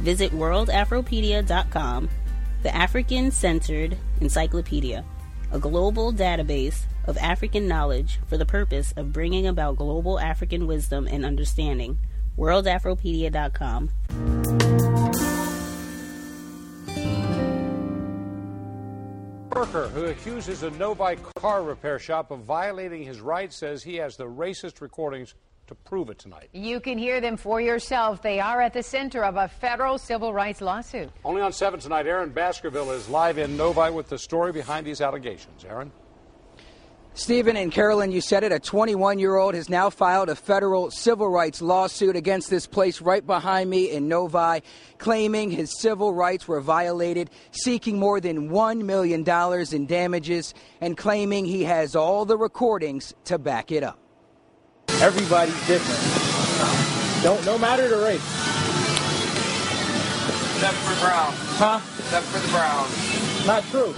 Visit worldafropedia.com, the African centered encyclopedia, a global database of African knowledge for the purpose of bringing about global African wisdom and understanding. worldafropedia.com. Worker who accuses a Novi car repair shop of violating his rights says he has the racist recordings to prove it tonight. You can hear them for yourself. They are at the center of a federal civil rights lawsuit. Only on 7 tonight, Aaron Baskerville is live in Novi with the story behind these allegations. Aaron? Stephen and Carolyn, you said it. A 21 year old has now filed a federal civil rights lawsuit against this place right behind me in Novi, claiming his civil rights were violated, seeking more than $1 million in damages, and claiming he has all the recordings to back it up. Everybody's different. Don't no matter the race. Except for Brown. Huh? Except for the Browns. Not true.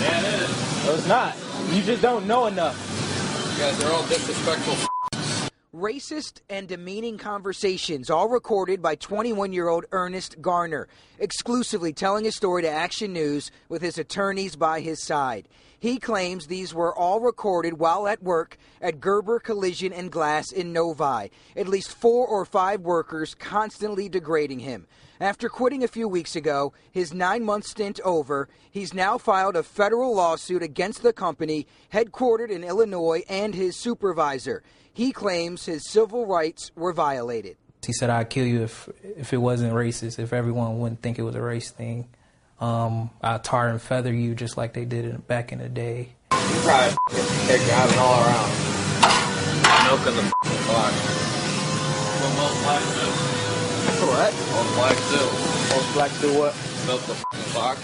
Yeah, it is. No, it's not. You just don't know enough. You guys are all disrespectful. Racist and demeaning conversations, all recorded by 21 year old Ernest Garner, exclusively telling his story to Action News with his attorneys by his side. He claims these were all recorded while at work at Gerber Collision and Glass in Novi. At least four or five workers constantly degrading him. After quitting a few weeks ago, his nine month stint over, he's now filed a federal lawsuit against the company, headquartered in Illinois, and his supervisor. He claims his civil rights were violated. He said, I'd kill you if, if it wasn't racist, if everyone wouldn't think it was a race thing. Um, I'll tar and feather you just like they did it back in the day. You probably take driving all around. Milking the clock. What most blacks do. What? Most blacks do. Most blacks do what? Milk the clock.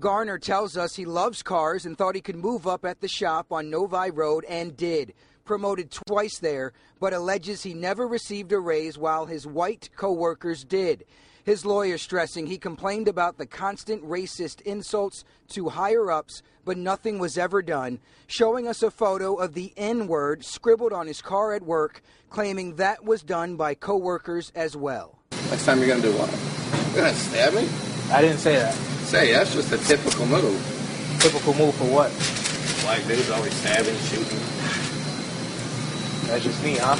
Garner tells us he loves cars and thought he could move up at the shop on Novi Road and did. Promoted twice there, but alleges he never received a raise while his white coworkers did. His lawyer stressing he complained about the constant racist insults to higher ups, but nothing was ever done, showing us a photo of the N word scribbled on his car at work, claiming that was done by coworkers as well. Next time you're gonna do what? You're gonna stab me? I didn't say that. Say, that's just a typical move. Typical move for what? Black dudes always stabbing, shooting. That's just me, huh?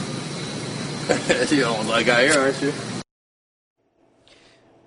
you don't like I hear, aren't you?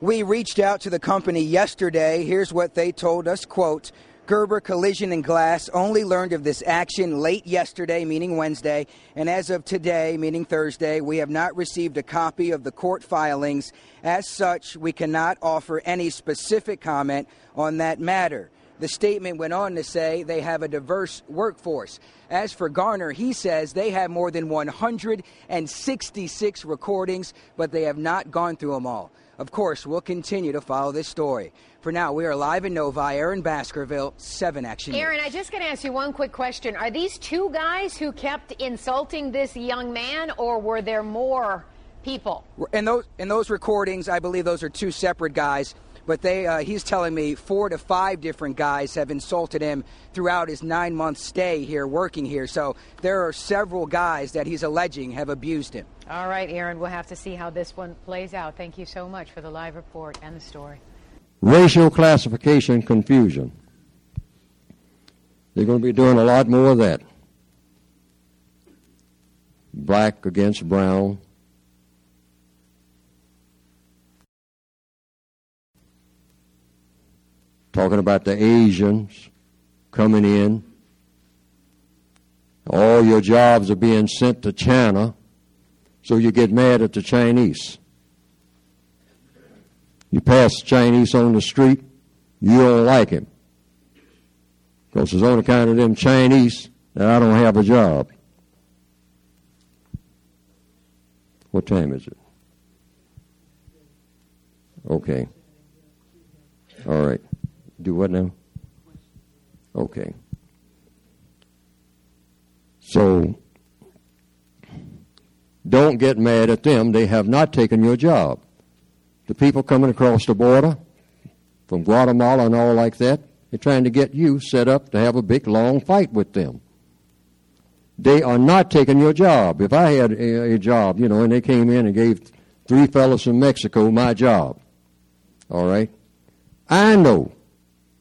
We reached out to the company yesterday. Here's what they told us, quote, Gerber Collision and Glass only learned of this action late yesterday, meaning Wednesday, and as of today, meaning Thursday, we have not received a copy of the court filings. As such, we cannot offer any specific comment on that matter. The statement went on to say they have a diverse workforce. As for Garner, he says they have more than 166 recordings, but they have not gone through them all. Of course, we'll continue to follow this story. For now, we are live in Novi, Aaron Baskerville, 7 Action. News. Aaron, I just got to ask you one quick question. Are these two guys who kept insulting this young man, or were there more people? In those, in those recordings, I believe those are two separate guys. But they, uh, he's telling me four to five different guys have insulted him throughout his nine month stay here, working here. So there are several guys that he's alleging have abused him. All right, Aaron, we'll have to see how this one plays out. Thank you so much for the live report and the story. Racial classification confusion. They're going to be doing a lot more of that. Black against brown. Talking about the Asians coming in. All your jobs are being sent to China, so you get mad at the Chinese. You pass the Chinese on the street, you don't like him. Because it's on account of them Chinese that I don't have a job. What time is it? Okay. All right. Do what now? Okay. So, don't get mad at them. They have not taken your job. The people coming across the border from Guatemala and all like that, they're trying to get you set up to have a big, long fight with them. They are not taking your job. If I had a, a job, you know, and they came in and gave three fellows from Mexico my job, all right, I know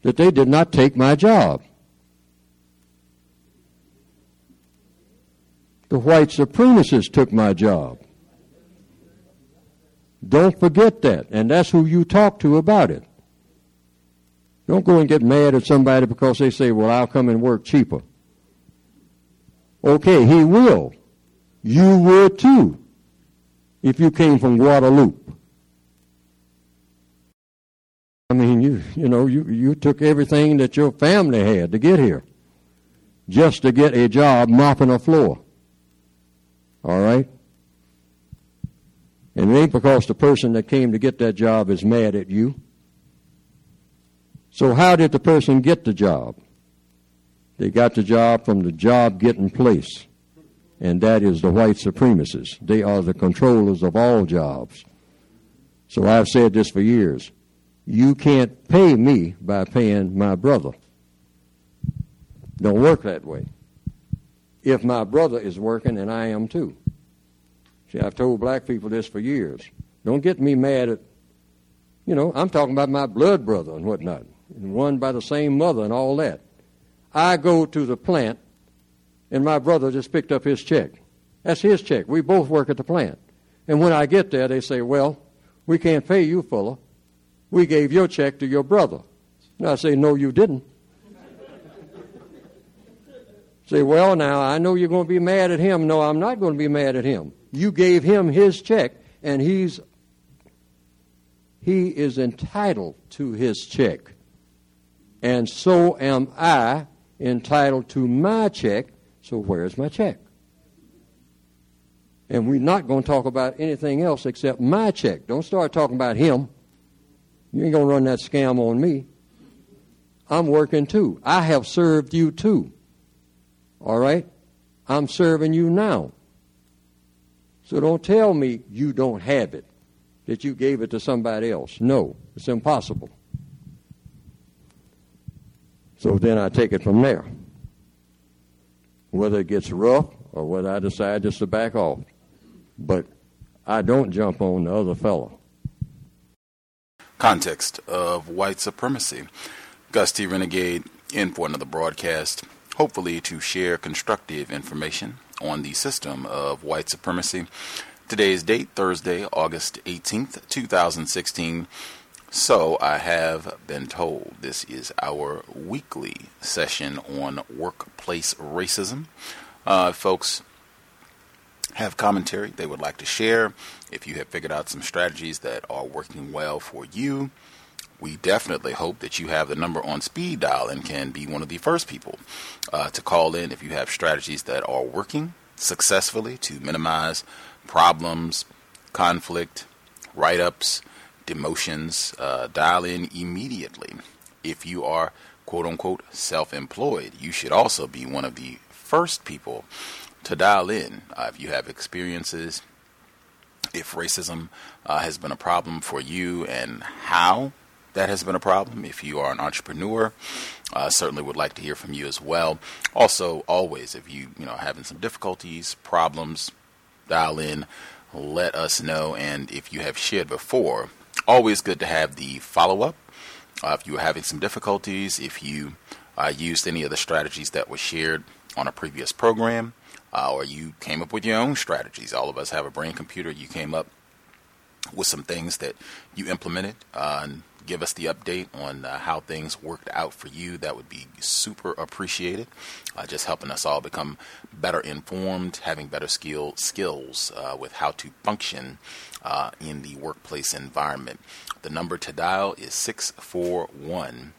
that they did not take my job. The white supremacists took my job. Don't forget that. And that's who you talk to about it. Don't go and get mad at somebody because they say, well, I'll come and work cheaper. Okay, he will. You would too if you came from Guadalupe. I mean, you you know, you, you took everything that your family had to get here just to get a job mopping a floor. All right? And it ain't because the person that came to get that job is mad at you. So how did the person get the job? They got the job from the job getting place. And that is the white supremacists. They are the controllers of all jobs. So I've said this for years. You can't pay me by paying my brother. Don't work that way. If my brother is working, and I am too. See, I've told black people this for years. Don't get me mad at, you know, I'm talking about my blood brother and whatnot, and one by the same mother and all that. I go to the plant, and my brother just picked up his check. That's his check. We both work at the plant. And when I get there, they say, well, we can't pay you, fella. We gave your check to your brother. And I say, no, you didn't. say, well, now, I know you're going to be mad at him. No, I'm not going to be mad at him. You gave him his check, and he's he is entitled to his check. And so am I entitled to my check. So where's my check? And we're not going to talk about anything else except my check. Don't start talking about him. You ain't going to run that scam on me. I'm working too. I have served you too. All right? I'm serving you now. So don't tell me you don't have it, that you gave it to somebody else. No, it's impossible. So then I take it from there. Whether it gets rough or whether I decide just to back off. But I don't jump on the other fellow. Context of white supremacy. Gus T. Renegade in for another broadcast, hopefully to share constructive information on the system of white supremacy. Today's date, Thursday, August 18th, 2016. So, I have been told this is our weekly session on workplace racism. Uh, folks have commentary they would like to share. If you have figured out some strategies that are working well for you, we definitely hope that you have the number on speed dial and can be one of the first people uh, to call in if you have strategies that are working successfully to minimize problems, conflict, write ups, demotions. Uh, dial in immediately. If you are quote unquote self employed, you should also be one of the first people to dial in uh, if you have experiences, if racism uh, has been a problem for you, and how that has been a problem. If you are an entrepreneur, uh, certainly would like to hear from you as well. Also, always, if you you know having some difficulties, problems, dial in, let us know. And if you have shared before, always good to have the follow up. Uh, if you are having some difficulties, if you uh, used any of the strategies that were shared on a previous program, uh, or you came up with your own strategies. All of us have a brain computer. You came up with some things that you implemented uh, and give us the update on uh, how things worked out for you. That would be super appreciated. Uh, just helping us all become better informed, having better skill skills uh, with how to function uh, in the workplace environment. The number to dial is 641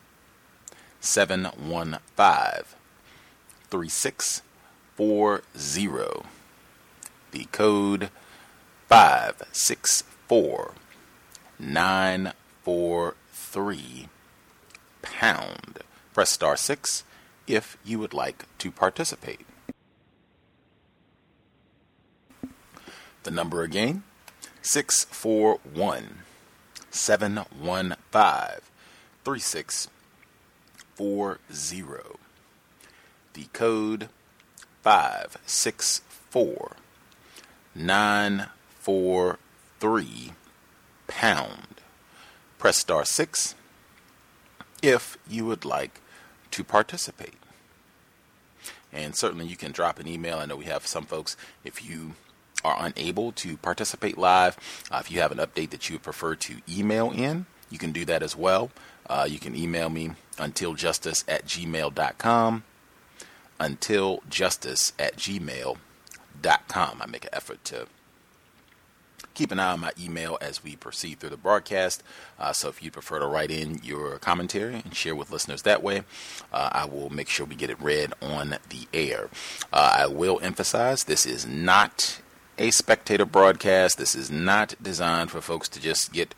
715 3640. The code 564 943 pound. Press star 6 if you would like to participate. The number again 641 715 3640. The code 564 943 pound. Press star 6 if you would like to participate. And certainly you can drop an email. I know we have some folks, if you are unable to participate live, uh, if you have an update that you would prefer to email in, you can do that as well. Uh, you can email me untiljustice at gmail.com. Untiljustice at gmail.com. I make an effort to keep an eye on my email as we proceed through the broadcast. Uh, so if you prefer to write in your commentary and share with listeners that way, uh, I will make sure we get it read on the air. Uh, I will emphasize this is not a spectator broadcast. This is not designed for folks to just get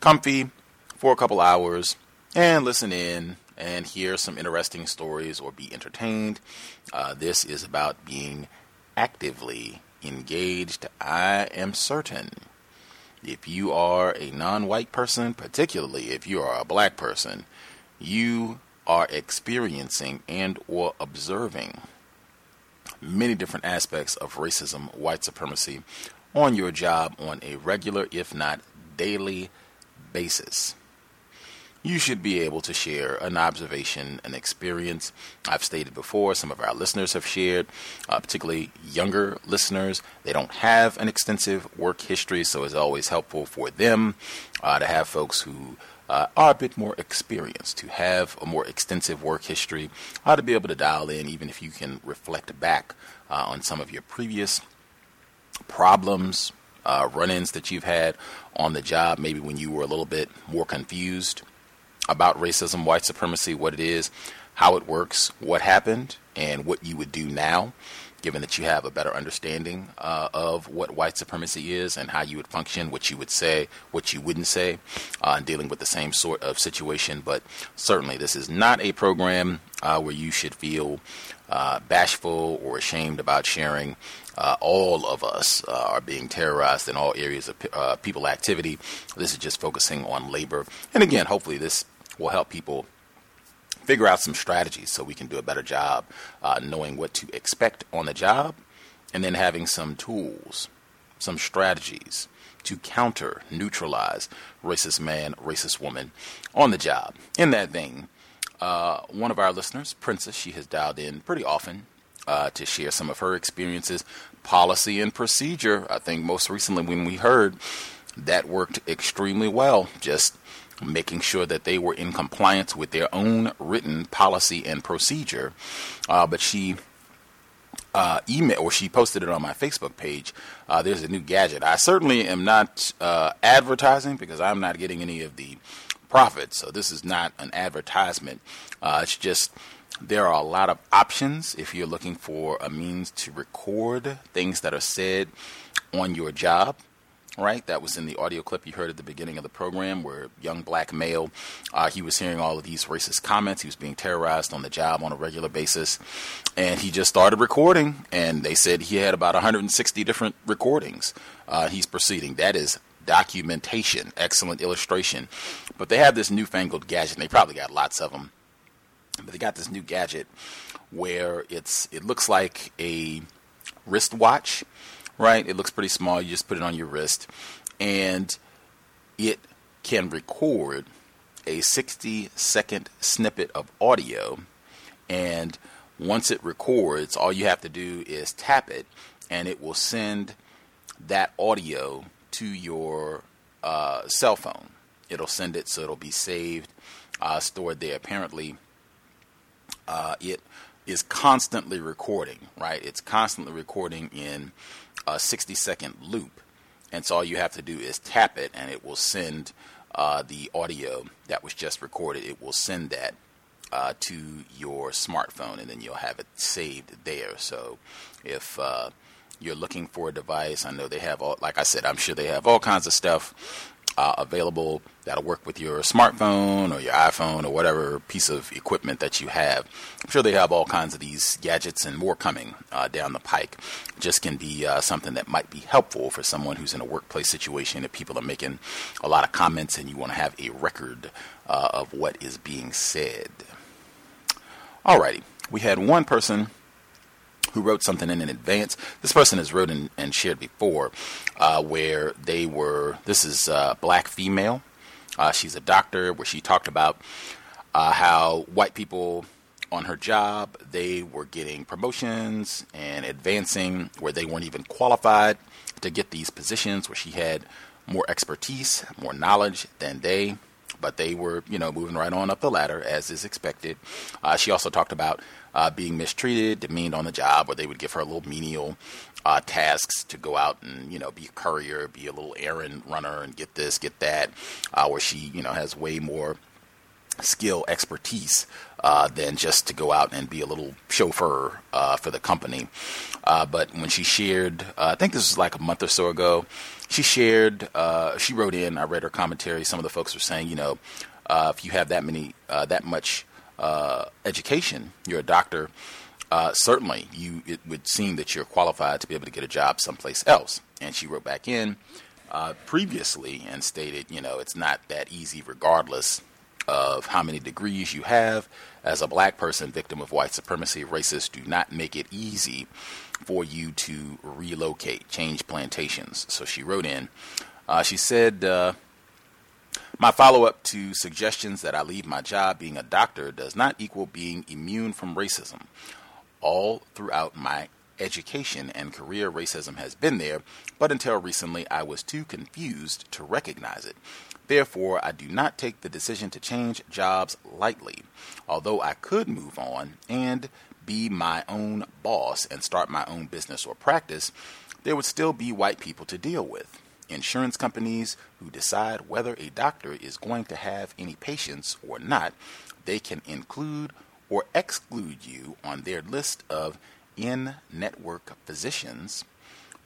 comfy for a couple hours and listen in and hear some interesting stories or be entertained. Uh, this is about being actively engaged. I am certain if you are a non white person, particularly if you are a black person, you are experiencing and or observing many different aspects of racism, white supremacy on your job on a regular, if not daily, basis. You should be able to share an observation, an experience. I've stated before, some of our listeners have shared, uh, particularly younger listeners. They don't have an extensive work history, so it's always helpful for them uh, to have folks who uh, are a bit more experienced, to have a more extensive work history, how to be able to dial in, even if you can reflect back uh, on some of your previous problems, uh, run ins that you've had on the job, maybe when you were a little bit more confused about racism, white supremacy, what it is, how it works, what happened, and what you would do now given that you have a better understanding uh, of what white supremacy is and how you would function, what you would say, what you wouldn't say, uh, dealing with the same sort of situation. But certainly, this is not a program uh, where you should feel uh, bashful or ashamed about sharing. Uh, all of us uh, are being terrorized in all areas of people activity. This is just focusing on labor. And again, hopefully, this will help people figure out some strategies so we can do a better job uh, knowing what to expect on the job and then having some tools, some strategies to counter, neutralize racist man, racist woman on the job. In that vein, uh, one of our listeners, Princess, she has dialed in pretty often uh, to share some of her experiences, policy and procedure. I think most recently when we heard that worked extremely well. Just making sure that they were in compliance with their own written policy and procedure. Uh, but she uh, email or she posted it on my Facebook page. Uh, there's a new gadget. I certainly am not uh, advertising because I'm not getting any of the profits. So this is not an advertisement. Uh, it's just there are a lot of options if you're looking for a means to record things that are said on your job right? That was in the audio clip you heard at the beginning of the program where young black male, uh, he was hearing all of these racist comments. He was being terrorized on the job on a regular basis. And he just started recording, and they said he had about 160 different recordings. Uh, he's proceeding. That is documentation, excellent illustration. But they have this newfangled gadget, and they probably got lots of them. But they got this new gadget where it's it looks like a wristwatch right? It looks pretty small. You just put it on your wrist, and it can record a 60 second snippet of audio. And once it records, all you have to do is tap it, and it will send that audio to your uh, cell phone. it'll send it so it'll be saved, uh, stored there. Apparently, uh, it is constantly recording, right? It's constantly recording in a 60 second loop. And so all you have to do is tap it and it will send uh, the audio that was just recorded. It will send that uh, to your smartphone and then you'll have it saved there. So if uh, you're looking for a device, I know they have all, like I said, I'm sure they have all kinds of stuff uh, available that'll work with your smartphone or your iPhone or whatever piece of equipment that you have. I'm sure they have all kinds of these gadgets and more coming uh, down the pike. Just can be uh, something that might be helpful for someone who's in a workplace situation if people are making a lot of comments and you want to have a record uh, of what is being said. Alrighty, we had one person who wrote something in in advance. This person has written and shared before, uh, where they were. This is a black female. Uh, she's a doctor, where she talked about uh, how white people on her job they were getting promotions and advancing where they weren't even qualified to get these positions, where she had more expertise, more knowledge than they but they were, you know, moving right on up the ladder as is expected. Uh, she also talked about uh, being mistreated, demeaned on the job, where they would give her a little menial uh, tasks to go out and you know be a courier, be a little errand runner, and get this, get that. Uh, where she you know has way more skill expertise uh, than just to go out and be a little chauffeur uh, for the company. Uh, but when she shared, uh, I think this was like a month or so ago, she shared, uh, she wrote in, I read her commentary. Some of the folks were saying, you know, uh, if you have that many, that much uh, education, you're a doctor, uh, certainly you it would seem that you're qualified to be able to get a job someplace else. And she wrote back in uh, previously and stated, you know, it's not that easy, regardless of how many degrees you have. As a black person, victim of white supremacy, racists do not make it easy for you to relocate, change plantations. So she wrote in. Uh, she said uh, my follow up to suggestions that I leave my job being a doctor does not equal being immune from racism. All throughout my education and career, racism has been there, but until recently I was too confused to recognize it. Therefore, I do not take the decision to change jobs lightly. Although I could move on and be my own boss and start my own business or practice, there would still be white people to deal with insurance companies who decide whether a doctor is going to have any patients or not, they can include or exclude you on their list of in network physicians,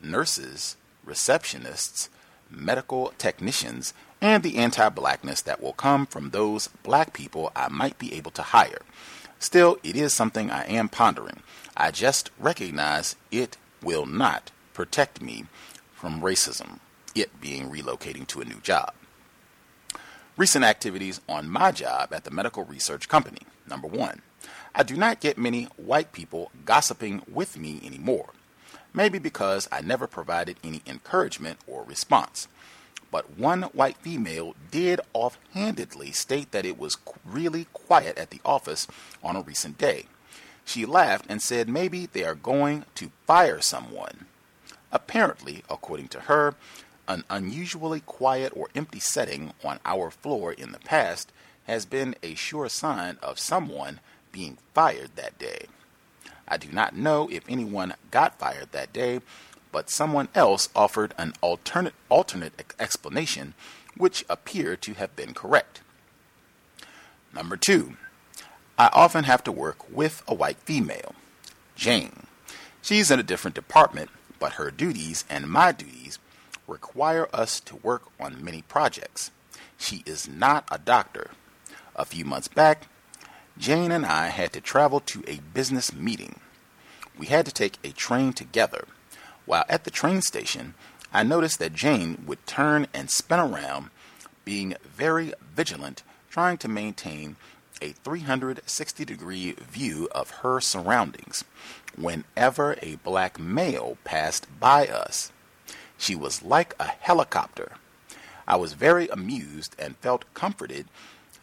nurses, receptionists, medical technicians, and the anti blackness that will come from those black people I might be able to hire. Still, it is something I am pondering. I just recognize it will not protect me from racism it being relocating to a new job. Recent activities on my job at the medical research company. Number one, I do not get many white people gossiping with me anymore. Maybe because I never provided any encouragement or response. But one white female did offhandedly state that it was really quiet at the office on a recent day. She laughed and said maybe they are going to fire someone. Apparently, according to her, an unusually quiet or empty setting on our floor in the past has been a sure sign of someone being fired that day. I do not know if anyone got fired that day, but someone else offered an alternate, alternate explanation which appeared to have been correct. Number two, I often have to work with a white female, Jane. She's in a different department, but her duties and my duties require us to work on many projects. She is not a doctor. A few months back, Jane and I had to travel to a business meeting. We had to take a train together. While at the train station, I noticed that Jane would turn and spin around, being very vigilant, trying to maintain a 360 degree view of her surroundings whenever a black male passed by us. She was like a helicopter. I was very amused and felt comforted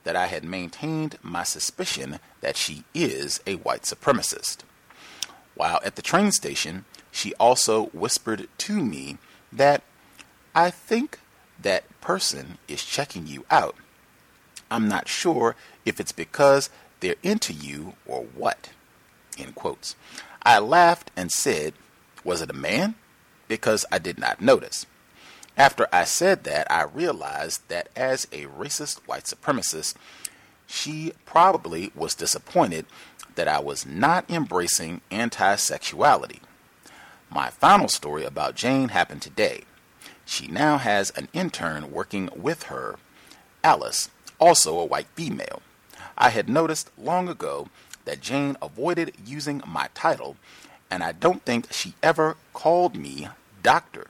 that I had maintained my suspicion that she is a white supremacist. While at the train station, she also whispered to me that I think that person is checking you out. I'm not sure if it's because they're into you or what. End quotes. I laughed and said, Was it a man? Because I did not notice. After I said that, I realized that as a racist white supremacist, she probably was disappointed that I was not embracing anti sexuality. My final story about Jane happened today. She now has an intern working with her, Alice, also a white female. I had noticed long ago that Jane avoided using my title, and I don't think she ever called me doctor,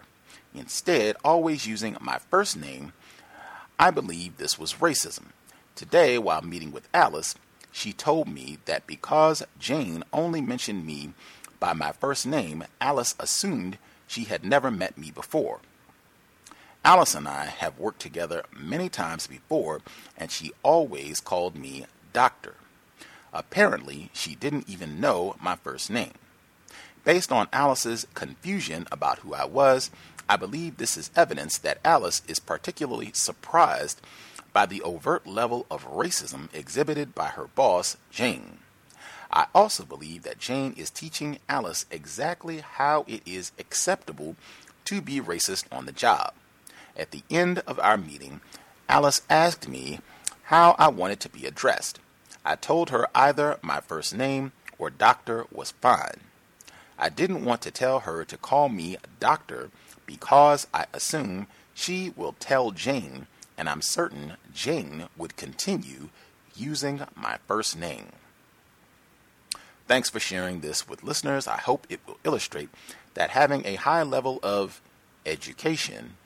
instead, always using my first name. I believe this was racism. Today, while meeting with Alice, she told me that because Jane only mentioned me by my first name, Alice assumed she had never met me before. Alice and I have worked together many times before, and she always called me Doctor. Apparently, she didn't even know my first name. Based on Alice's confusion about who I was, I believe this is evidence that Alice is particularly surprised by the overt level of racism exhibited by her boss, Jane. I also believe that Jane is teaching Alice exactly how it is acceptable to be racist on the job. At the end of our meeting, Alice asked me how I wanted to be addressed. I told her either my first name or doctor was fine. I didn't want to tell her to call me doctor because I assume she will tell Jane, and I'm certain Jane would continue using my first name. Thanks for sharing this with listeners. I hope it will illustrate that having a high level of education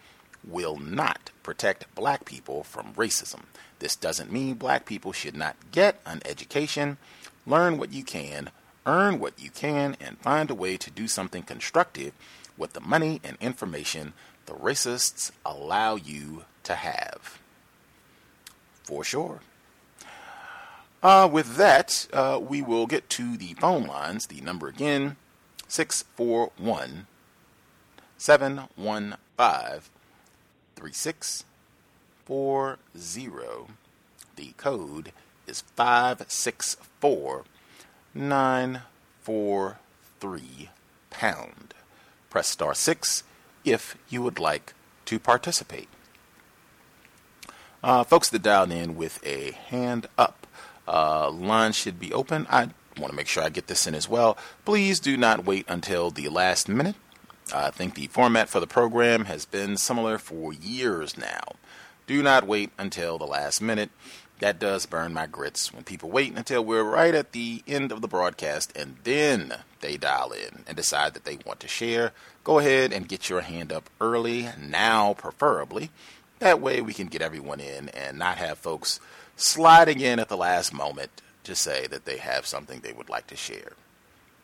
will not protect black people from racism. This doesn't mean black people should not get an education, learn what you can, earn what you can, and find a way to do something constructive with the money and information the racists allow you to have. For sure. Uh, with that, uh, we will get to the phone lines. The number again, 641 715 3640. The code is 564943 pound. Press star 6 if you would like to participate. Uh, folks that dialed in with a hand up, uh, line should be open. I want to make sure I get this in as well. Please do not wait until the last minute. I think the format for the program has been similar for years now. Do not wait until the last minute. That does burn my grits when people wait until we're right at the end of the broadcast and then they dial in and decide that they want to share. Go ahead and get your hand up early, now preferably. That way we can get everyone in and not have folks sliding in at the last moment to say that they have something they would like to share.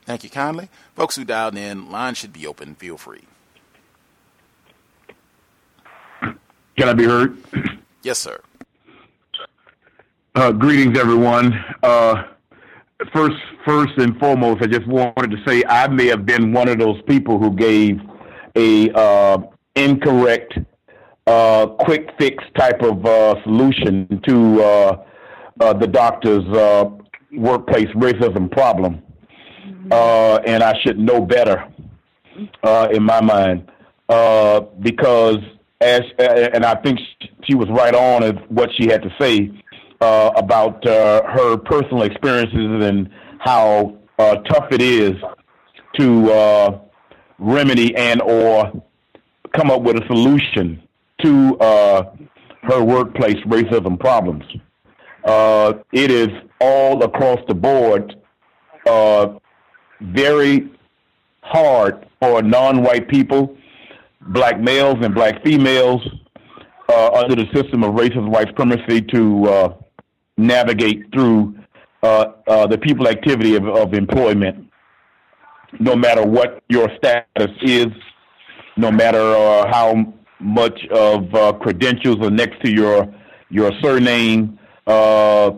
Thank you kindly. Folks who dialed in, line should be open. Feel free. Can I be heard? Yes, sir. Uh, greetings, everyone. Uh, first, first and foremost, I just wanted to say I may have been one of those people who gave a uh, incorrect, uh, quick fix type of uh, solution to uh, the doctor's workplace racism problem, and I should know better in my mind. Because as and I think she was right on of what she had to say uh, about uh, her personal experiences and how uh, tough it is to uh, remedy and or come up with a solution to uh, her workplace racism problems. Uh, it is all across the board very hard for non-white people, black males and black females, under the system of racist white supremacy to navigate through uh, uh, the people activity of, of employment, no matter what your status is, no matter uh, how much of uh, credentials are next to your your surname. Uh,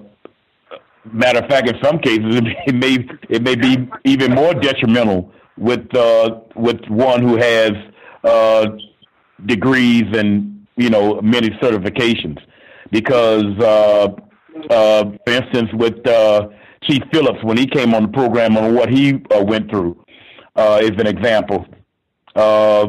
matter of fact, in some cases, it may it may be even more detrimental with uh, with one who has uh, degrees and you know many certifications because, uh, for instance, with uh, Chief Phillips when he came on the program on what he uh, went through uh, is an example. Uh,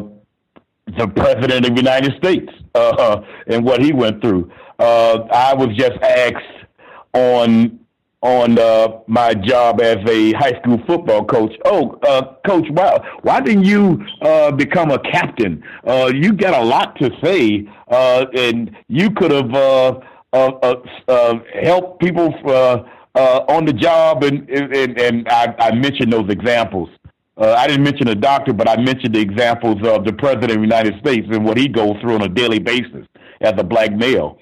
the president of the United States uh, and what he went through. Uh, I was just asked on on uh, my job as a high school football coach. Oh, uh, coach, why why didn't you uh, become a captain? Uh, you got a lot to say, uh, and you could have uh, uh, uh, uh, people uh, uh, on the job. And and, and I, I mentioned those examples. Uh, I didn't mention a doctor, but I mentioned the examples of the president of the United States and what he goes through on a daily basis as a black male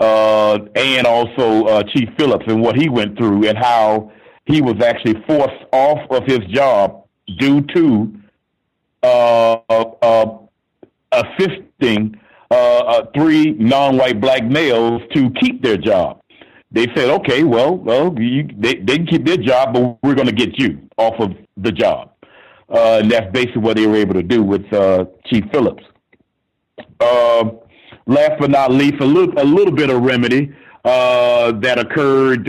uh, and also uh, Chief Phillips and what he went through and how he was actually forced off of his job due to assisting uh, uh, three non-white black males to keep their job. They said, "Okay, well, well, you, they they can keep their job, but we're going to get you off of the job." Uh, and that's basically what they were able to do with uh, Chief Phillips. Uh, last but not least, a little, a little bit of remedy uh, that occurred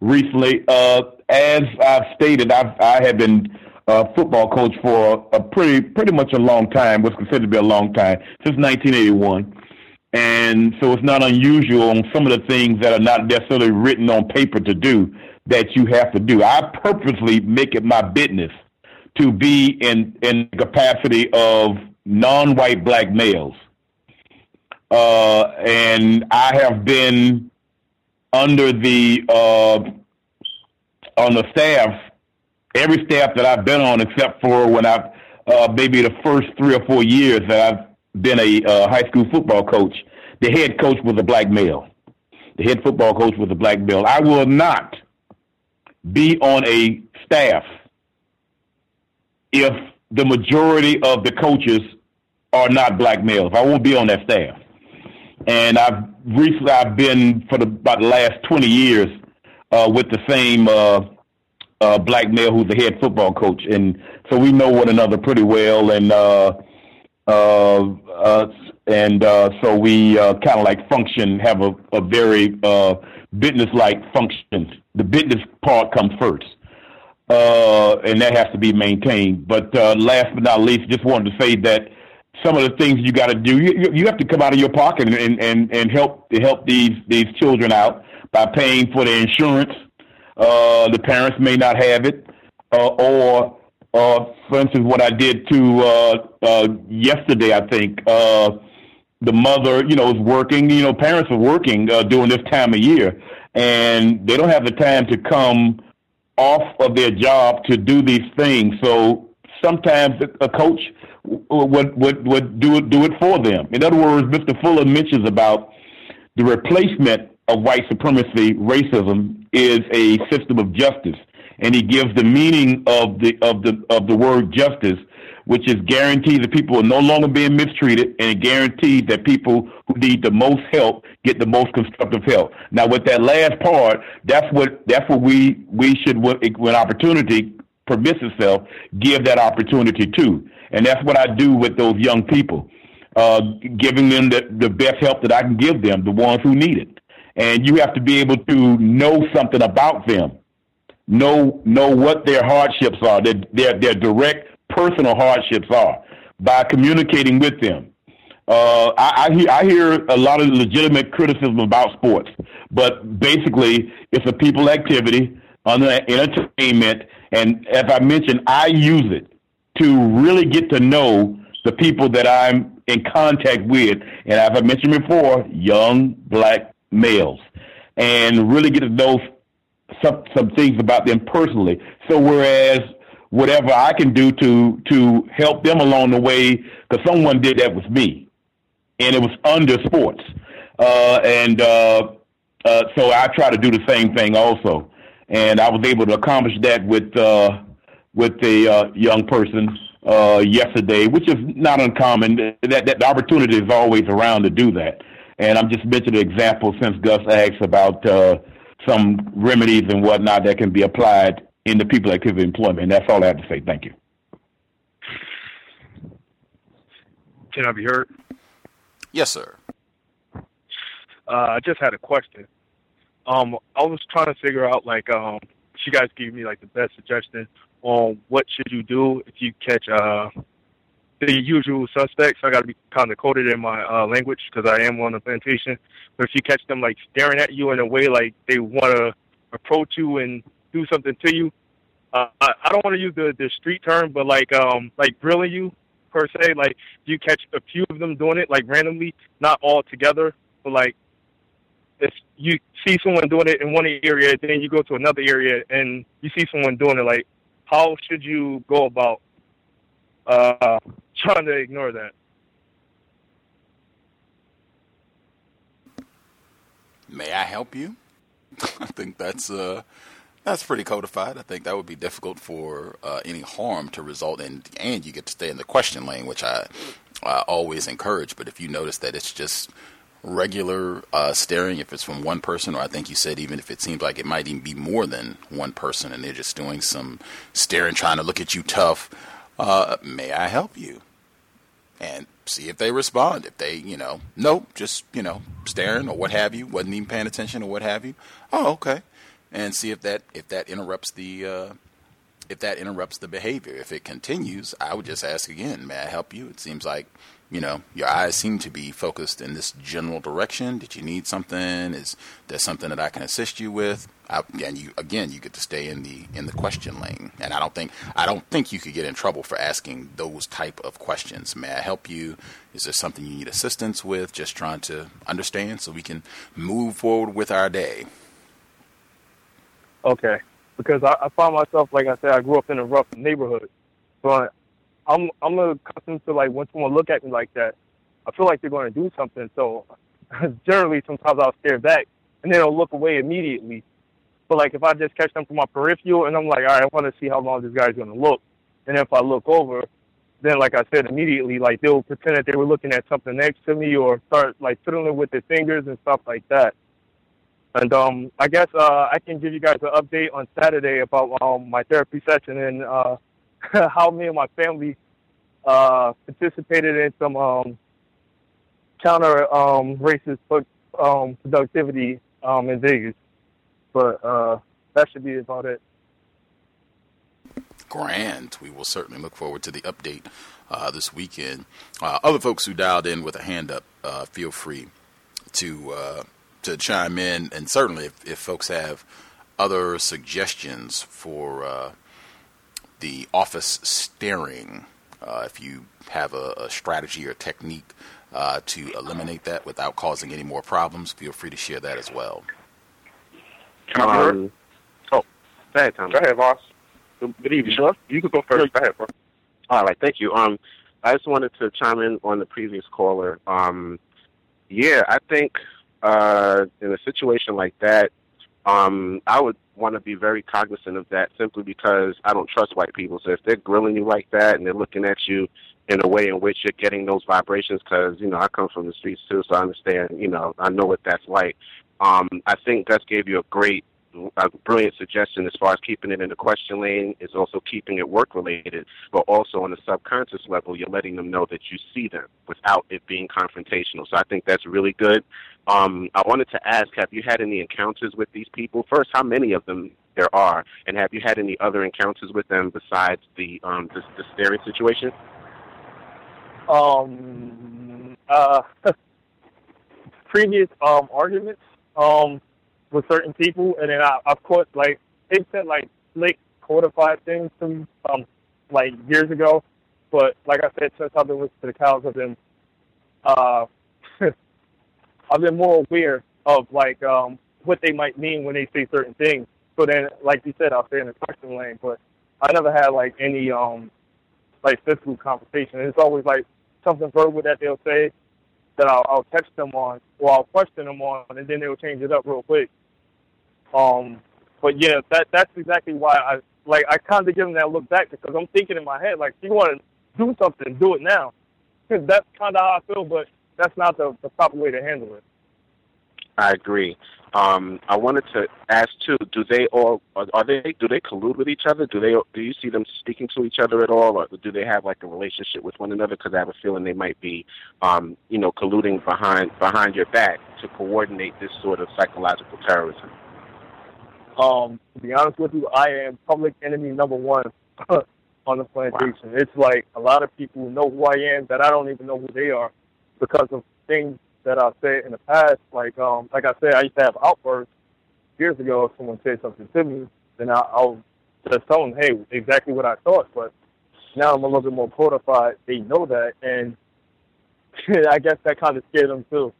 recently. As I've stated, I've, I have been a football coach for a pretty pretty much a long time, what's considered to be a long time, since 1981. And so it's not unusual on some of the things that are not necessarily written on paper to do that you have to do. I purposely make it my business to be in in the capacity of non-white black males uh, and I have been under the uh, on the staff, every staff that I've been on, except for when I've uh, maybe the first three or four years that I've been a uh, high school football coach. The head coach was a black male. The head football coach was a black male. I will not be on a staff if the majority of the coaches are not black males. I won't be on that staff and I've recently I've been for the, about the last twenty years uh, with the same uh, black male who's the head football coach, and so we know one another pretty well, and uh, uh, uh, and uh, so we uh, kind of like function have a, a very uh, business-like function. The business part comes first. Uh, and that has to be maintained. But uh, last but not least, just wanted to say that some of the things you got to do. You, you have to come out of your pocket and, and, and help help these these children out by paying for their insurance. Uh, the parents may not have it, uh, or uh, for instance, what I did to uh, uh, yesterday, I think uh, the mother, you know, is working. You know, parents are working uh, during this time of year, and they don't have the time to come off of their job to do these things. So sometimes a coach would would would do it do it for them. In other words, Mr. Fuller mentions about the replacement of white supremacy, racism is a system of justice, and he gives the meaning of the of the of the word justice, which is guarantees that people are no longer being mistreated, and it guarantees that people who need the most help get the most constructive help. Now, with that last part, that's what that's what we we should when opportunity permits itself, give that opportunity to. And that's what I do with those young people, uh, giving them the, the best help that I can give them, the ones who need it. And you have to be able to know something about them, know know what their hardships are, their their, their direct personal hardships are, by communicating with them. Uh, I, I, hear, I hear a lot of legitimate criticism about sports, but basically it's a people activity, under entertainment, and as I mentioned, I use it to really get to know the people that I'm in contact with, and as I mentioned before, young black males, and really get to know some some things about them personally. So whereas whatever I can do to to help them along the way, because someone did that with me, and it was under sports, uh, and uh, uh, so I try to do the same thing also, and I was able to accomplish that with. Uh, with a uh, young person uh, yesterday, which is not uncommon. That, that the opportunity is always around to do that. And I'm just mentioning an example since Gus asked about uh, some remedies and whatnot that can be applied in the people activity employment. And that's all I have to say. Thank you. Can I be heard? Yes, sir. Uh, I just had a question. Um, I was trying to figure out like um, you guys gave me like the best suggestion on what should you do if you catch uh the usual suspects. I got to be kind of coded in my uh, language because I am on the plantation. But if you catch them like staring at you in a way like they want to approach you and do something to you, uh, I, I don't want to use the the street term, but like um like grilling you per se. Like you catch a few of them doing it like randomly, not all together, but like if you see someone doing it in one area, then you go to another area and you see someone doing it, like how should you go about uh, trying to ignore that? May I help you? I think that's uh, that's pretty codified. I think that would be difficult for uh, any harm to result in, and you get to stay in the question lane, which I uh, always encourage. But if you notice that it's just regular uh, staring, if it's from one person, or I think you said even if it seems like it might even be more than one person, and they're just doing some staring, trying to look at you tough, uh, may I help you? And see if they respond. If they, you know, nope, just you know, staring or what have you, wasn't even paying attention or what have you. Oh, okay. And see if that if that interrupts the uh, if that interrupts the behavior. If it continues, I would just ask again, may I help you? It seems like you know, your eyes seem to be focused in this general direction. Did you need something? Is there something that I can assist you with? I, and you again, you get to stay in the in the question lane. And I don't think I don't think you could get in trouble for asking those type of questions. May I help you? Is there something you need assistance with? Just trying to understand so we can move forward with our day. Okay, because I, I find myself, like I said, I grew up in a rough neighborhood, but I'm I'm accustomed to like when someone look at me like that, I feel like they're going to do something. So generally, sometimes I'll stare back and then I'll look away immediately. But like if I just catch them from my peripheral and I'm like, all right, I want to see how long this guy's going to look, and if I look over, then like I said, immediately like they'll pretend that they were looking at something next to me or start like fiddling with their fingers and stuff like that. And um, I guess uh, I can give you guys an update on Saturday about um, my therapy session and uh, how me and my family uh, participated in some um, counter um, racist um, productivity um, in Vegas. But uh, that should be about it. Grand. We will certainly look forward to the update uh, this weekend. Uh, other folks who dialed in with a hand up, uh, feel free to uh, to chime in, and certainly if, if folks have other suggestions for uh, the office staring. Uh, if you have a, a, strategy or technique to eliminate that without causing any more problems, feel free to share that as well. Um, oh, go ahead, Tom. Go ahead, boss. Good evening. Sure. You can go first. Go ahead, bro. All right, thank you. Um, I just wanted to chime in on the previous caller. Um, yeah, I think uh, in a situation like that, um, I would want to be very cognizant of that simply because I don't trust white people. So if they're grilling you like that and they're looking at you in a way in which you're getting those vibrations, because you know I come from the streets too, so I understand. You know I know what that's like. Um, I think Gus gave you a great, a brilliant suggestion as far as keeping it in the question lane. Is also keeping it work related, but also on the subconscious level, you're letting them know that you see them without it being confrontational. So I think that's really good. Um, I wanted to ask, have you had any encounters with these people? First, how many of them there are, and have you had any other encounters with them besides the um, the, the staring situation? Um, uh, previous um arguments um with certain people, and then I, of course, like they said, like slick codified things to um like years ago, but like I said, since I've been listening to the cows, I've been uh I've been more aware of like um what they might mean when they say certain things. So then, like you said, I'll stay in the question lane. But I never had like any um like physical conversation. It's always like something verbal that they'll say that I'll, I'll text them on or I'll question them on, and then they'll change it up real quick. Um, but yeah, that that's exactly why I like I kind of give them that look back because I'm thinking in my head like, if you want to do something, do it now. Because that's kind of how I feel, but that's not the, the proper way to handle it. I agree. Um, I wanted to ask too: Do they all are, are they do they collude with each other? Do they do you see them speaking to each other at all, or do they have like a relationship with one another? Because I have a feeling they might be, um, you know, colluding behind behind your back to coordinate this sort of psychological terrorism. Um, to be honest with you, I am public enemy number one on the plantation. It's like a lot of people know who I am that I don't even know who they are because of things that I said in the past. Like um, like I said, I used to have outbursts years ago. If someone said something to me, then I, I'll just tell them, hey, exactly what I thought. But now I'm a little bit more codified. They know that, and I guess that kind of scared them too.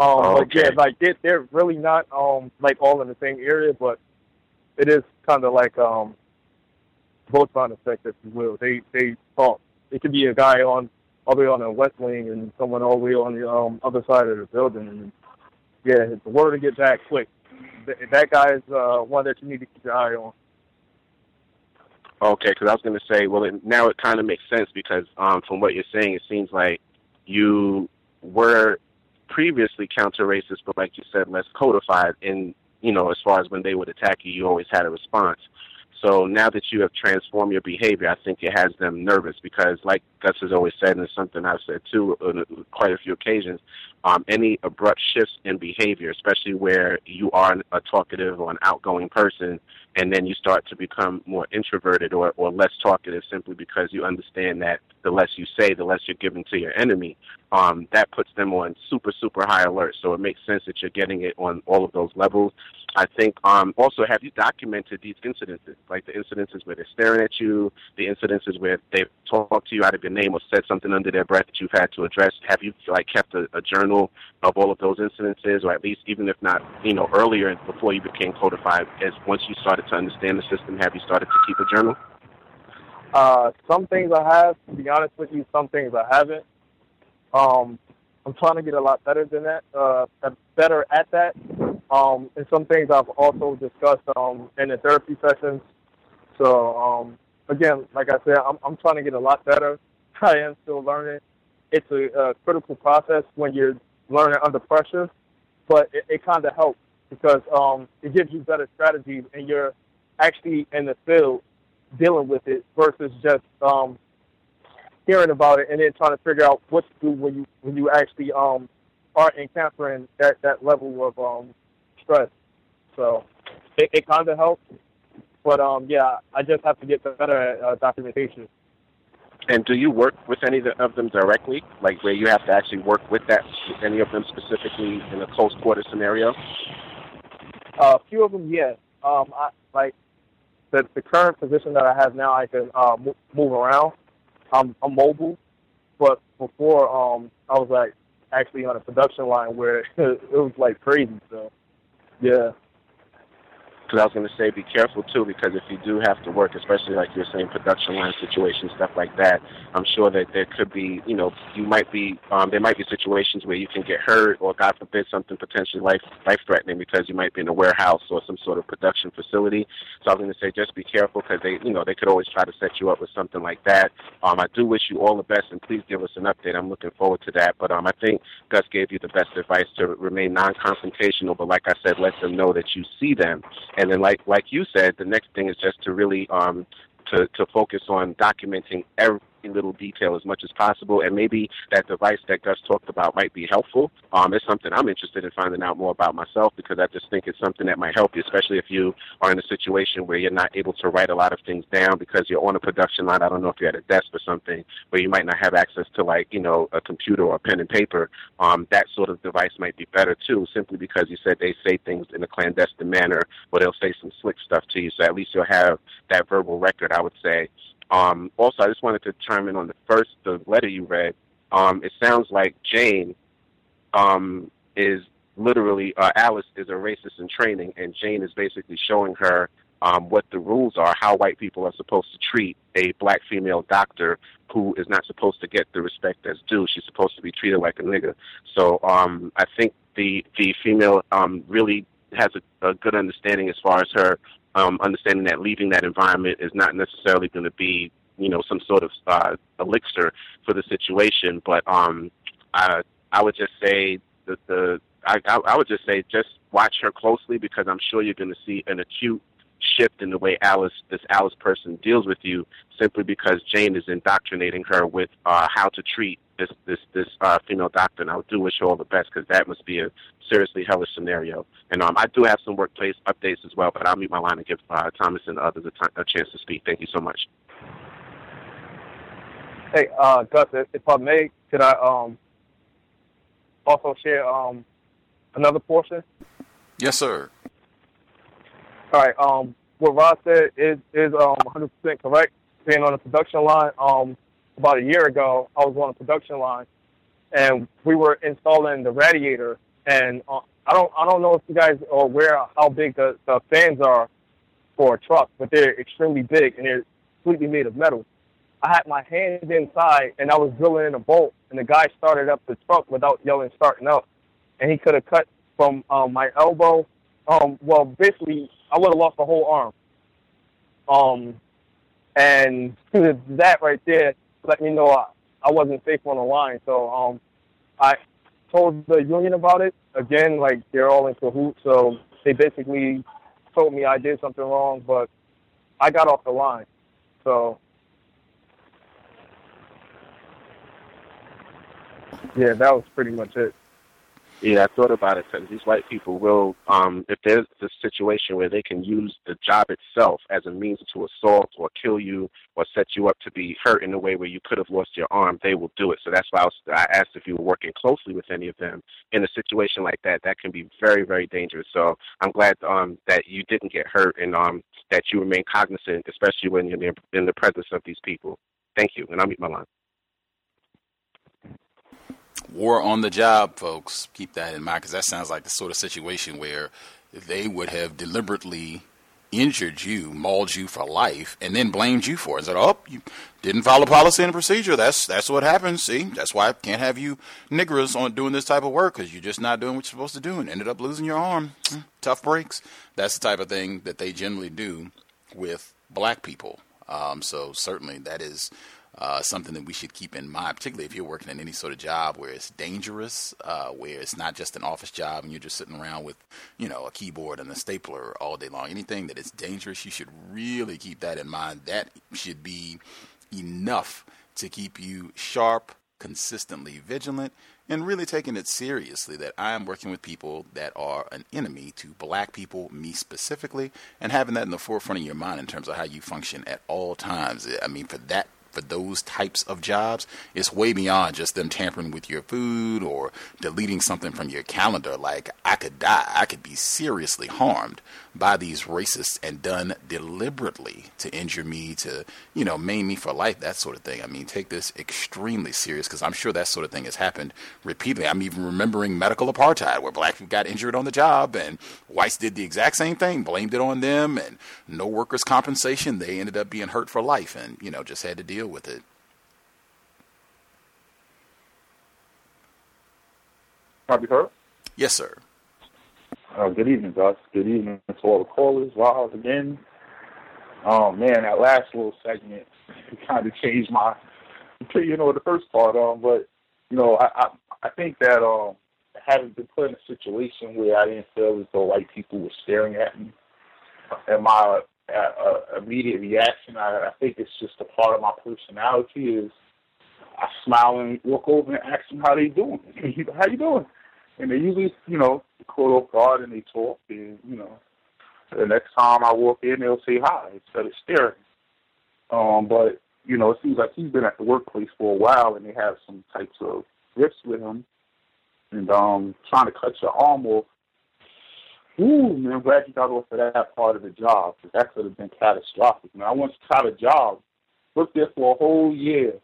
Um, Oh, but yeah, like they, they're really not um like all in the same area, but it is kind of like um both side effect, if you will. They they talk. It could be a guy on the way on the west wing and someone the way on the um other side of the building. And yeah, the word to get back quick. That guy is uh, one that you need to keep your eye on. Okay, because I was going to say, well, it, now it kind of makes sense because um, from what you're saying, it seems like you were previously counter racist, but like you said, less codified. In you know, as far as when they would attack you, you always had a response. So now that you have transformed your behavior, I think it has them nervous because, like Gus has always said, and it's something I've said too on quite a few occasions, um, any abrupt shifts in behavior, especially where you are a talkative or an outgoing person, and then you start to become more introverted or, or less talkative simply because you understand that the less you say, the less you're giving to your enemy. Um, that puts them on super, super high alert. So it makes sense that you're getting it on all of those levels. I think um, also have you documented these incidences, like the incidences where they're staring at you, the incidences where they've talked to you out of your name or said something under their breath that you've had to address? Have you like kept a, a journal of all of those incidences, or at least even if not, you know, earlier before you became codified, as once you started to understand the system, have you started to keep a journal? Uh, some things I have, to be honest with you, some things I haven't. Um, I'm trying to get a lot better than that, uh, better at that. Um, and some things I've also discussed um, in the therapy sessions. So um, again, like I said, I'm, I'm trying to get a lot better. I am still learning. It's a, a critical process when you're learning under pressure, but it, it kind of helps because um, it gives you better strategies and you're actually in the field dealing with it versus just um, hearing about it and then trying to figure out what to do when you when you actually um, are encountering that, that level of um, stress. So it, it kind of helps, but um, yeah, I just have to get better at uh, documentation. And do you work with any of them directly, like where you have to actually work with that any of them specifically in a close quarter scenario? A few of them, yes. Um, I like the the current position that I have now. I can uh, mo- move around. I'm, I'm mobile, but before um, I was like actually on a production line where it was like crazy. So, yeah. Because I was going to say, be careful too, because if you do have to work, especially like you're saying, production line situations, stuff like that, I'm sure that there could be, you know, you might be, um, there might be situations where you can get hurt, or God forbid, something potentially life life threatening because you might be in a warehouse or some sort of production facility. So I was going to say, just be careful because they, you know, they could always try to set you up with something like that. Um, I do wish you all the best, and please give us an update. I'm looking forward to that. But um, I think Gus gave you the best advice to remain non-confrontational, but like I said, let them know that you see them and then like like you said, the next thing is just to really um to to focus on documenting every little detail as much as possible, and maybe that device that Gus talked about might be helpful. Um, it's something I'm interested in finding out more about myself because I just think it's something that might help you, especially if you are in a situation where you're not able to write a lot of things down because you're on a production line. I don't know if you're at a desk or something where you might not have access to like you know a computer or a pen and paper. Um, that sort of device might be better too, simply because you said they say things in a clandestine manner, or they'll say some slick stuff to you. So at least you'll have that verbal record. I would say. Um, also, I just wanted to chime in on the first the letter you read. Um, it sounds like Jane um, is literally uh, Alice is a racist in training, and Jane is basically showing her um, what the rules are, how white people are supposed to treat a black female doctor who is not supposed to get the respect that's due. She's supposed to be treated like a nigger. So um, I think the the female um, really has a, a good understanding as far as her um, understanding that leaving that environment is not necessarily going to be, you know, some sort of uh, elixir for the situation. But um, I, I would just say the the I, I would just say just watch her closely because I'm sure you're going to see an acute shift in the way Alice this Alice person deals with you simply because Jane is indoctrinating her with uh, how to treat this this this uh, female doctor. And I do wish her all the best because that must be a seriously hellish scenario. And um, I do have some workplace updates as well, but I'll mute my line and give uh, Thomas and others a, t- a chance to speak. Thank you so much. Hey, uh, Gus, if I may, could I um also share um another portion? Yes, sir. All right. Um, what Rod said is is um 100 percent correct. Being on the production line, um, about a year ago, I was on the production line, and we were installing the radiator. And uh, I don't I don't know if you guys are aware how big the, the fans are for a truck, but they're extremely big and they're completely made of metal. I had my hand inside and I was drilling in a bolt, and the guy started up the truck without yelling starting up, and he could have cut from um, my elbow. Um, well, basically, I would have lost the whole arm. Um, and that right there let me know I, I wasn't safe on the line. So um, I told the union about it. Again, like they're all in cahoots, so they basically told me I did something wrong, but I got off the line. So yeah, that was pretty much it. Yeah, I thought about it because these white people will, um, if there's a situation where they can use the job itself as a means to assault or kill you or set you up to be hurt in a way where you could have lost your arm, they will do it. So that's why I, was, I asked if you were working closely with any of them in a situation like that. That can be very, very dangerous. So I'm glad um, that you didn't get hurt and um, that you remain cognizant, especially when you're in the presence of these people. Thank you, and I'll meet my line. War on the job, folks. Keep that in mind because that sounds like the sort of situation where they would have deliberately injured you, mauled you for life, and then blamed you for it. Said, "Oh, you didn't follow policy and procedure. That's that's what happens. See, that's why I can't have you niggers on doing this type of work because you're just not doing what you're supposed to do, and ended up losing your arm. Hmm, tough breaks. That's the type of thing that they generally do with black people. Um, so certainly that is uh, something that we should keep in mind, particularly if you're working in any sort of job where it's dangerous, uh, where it's not just an office job and you're just sitting around with, you know, a keyboard and a stapler all day long. Anything that is dangerous, you should really keep that in mind. That should be enough to keep you sharp, consistently vigilant, and really taking it seriously that I am working with people that are an enemy to black people, me specifically, and having that in the forefront of your mind in terms of how you function at all times. I mean, for that for those types of jobs, it's way beyond just them tampering with your food or deleting something from your calendar. Like, I could die, I could be seriously harmed by these racists and done deliberately to injure me, to, you know, maim me for life, that sort of thing. I mean, take this extremely serious because I'm sure that sort of thing has happened repeatedly. I'm even remembering medical apartheid where black people got injured on the job and whites did the exact same thing, blamed it on them, and no workers' compensation. They ended up being hurt for life and, you know, just had to deal with it. Yes, sir. Uh, good evening, Gus. Good evening to all the callers. Wow, again. Oh man, that last little segment kind of changed my, you know, the first part. Um, but you know, I I, I think that um, I haven't been put in a situation where I didn't feel as though white people were staring at me, and my uh, immediate reaction, I, I think it's just a part of my personality is I smile and walk over and ask them how they doing. how you doing? and they usually, you know, caught off guard and they talk, and you know, the next time I walk in, they'll say hi instead of staring. Um, but you know, it seems like he's been at the workplace for a while, and they have some types of riffs with him, and um, trying to cut your arm off. Ooh, man, I'm glad you got off of that part of the job because that could have been catastrophic. Man, I once tried a job, worked there for a whole year,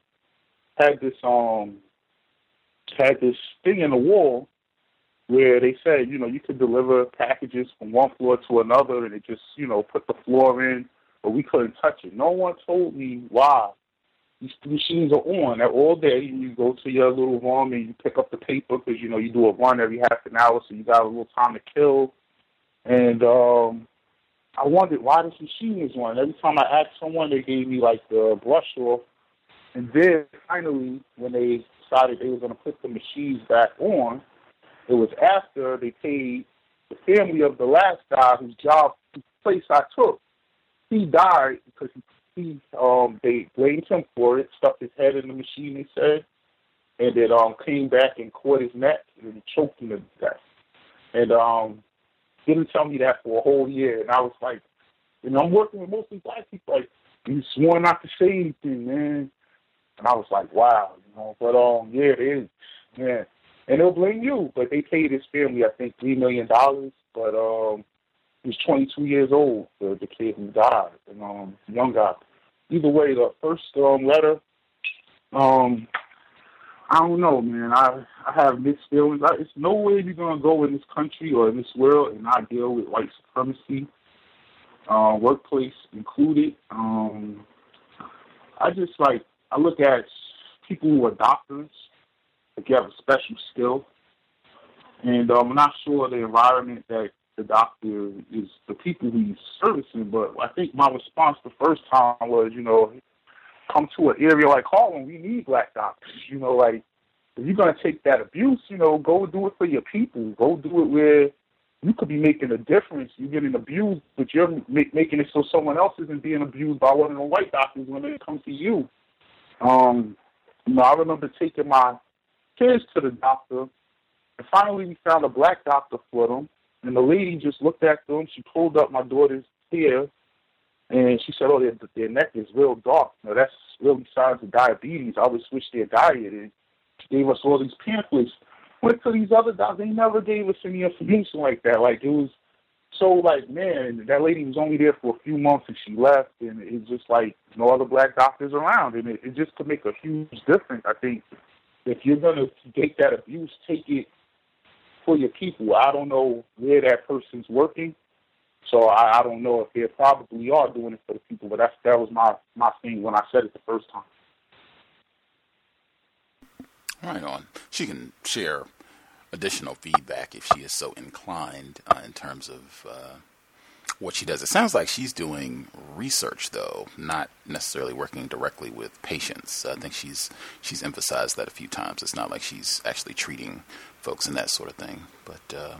had this um, had this thing in the wall where they said, you know, you could deliver packages from one floor to another and it just, you know, put the floor in, but we couldn't touch it. No one told me why. These machines are on all day. You go to your little room and you pick up the paper because, you know, you do a run every half an hour, so you got a little time to kill. And um, I wondered why this machine was on. Every time I asked someone, they gave me, like, the brush off. And then finally, when they decided they were going to put the machines back on, it was after they paid the family of the last guy whose job, place I took. He died because he, he um they blamed him for it, stuck his head in the machine. They said, and it um came back and caught his neck and choked him to death. And um didn't tell me that for a whole year, and I was like, you know, I'm working with mostly black people. Like, you swore not to say anything, man. And I was like, wow, you know. But um, yeah, it is, yeah. And they'll blame you, but they paid his family, I think, three million dollars. But um, he's 22 years old, the, the kid who died, and um, young guy. Either way, the first um letter, um, I don't know, man. I I have mixed feelings. I, it's no way you're gonna go in this country or in this world and not deal with white supremacy, uh, workplace included. Um, I just like I look at people who are doctors, like you have a special skill, and um, I'm not sure the environment that the doctor is the people he's servicing. But I think my response the first time was, you know, come to an area like Harlem, we need black doctors. You know, like if you're gonna take that abuse, you know, go do it for your people. Go do it where you could be making a difference. You're getting abused, but you're ma- making it so someone else isn't being abused by one of the white doctors when they come to you. Um, you know, I remember taking my kids to the doctor, and finally we found a black doctor for them. And the lady just looked at them. She pulled up my daughter's hair, and she said, "Oh, their, their neck is real dark. Now that's really signs of diabetes. I would switch their diet." And she gave us all these pamphlets. Went to these other doctors. They never gave us any information like that. Like it was so like, man, that lady was only there for a few months and she left, and it's just like no other black doctors around, and it, it just could make a huge difference. I think if you're gonna take that abuse, take it for your people. I don't know where that person's working, so I, I don't know if they probably are doing it for the people. But that's that was my my thing when I said it the first time. Right on. She can share additional feedback if she is so inclined uh, in terms of uh, what she does. It sounds like she's doing research, though, not necessarily working directly with patients. I think she's she's emphasized that a few times. It's not like she's actually treating folks and that sort of thing. But uh,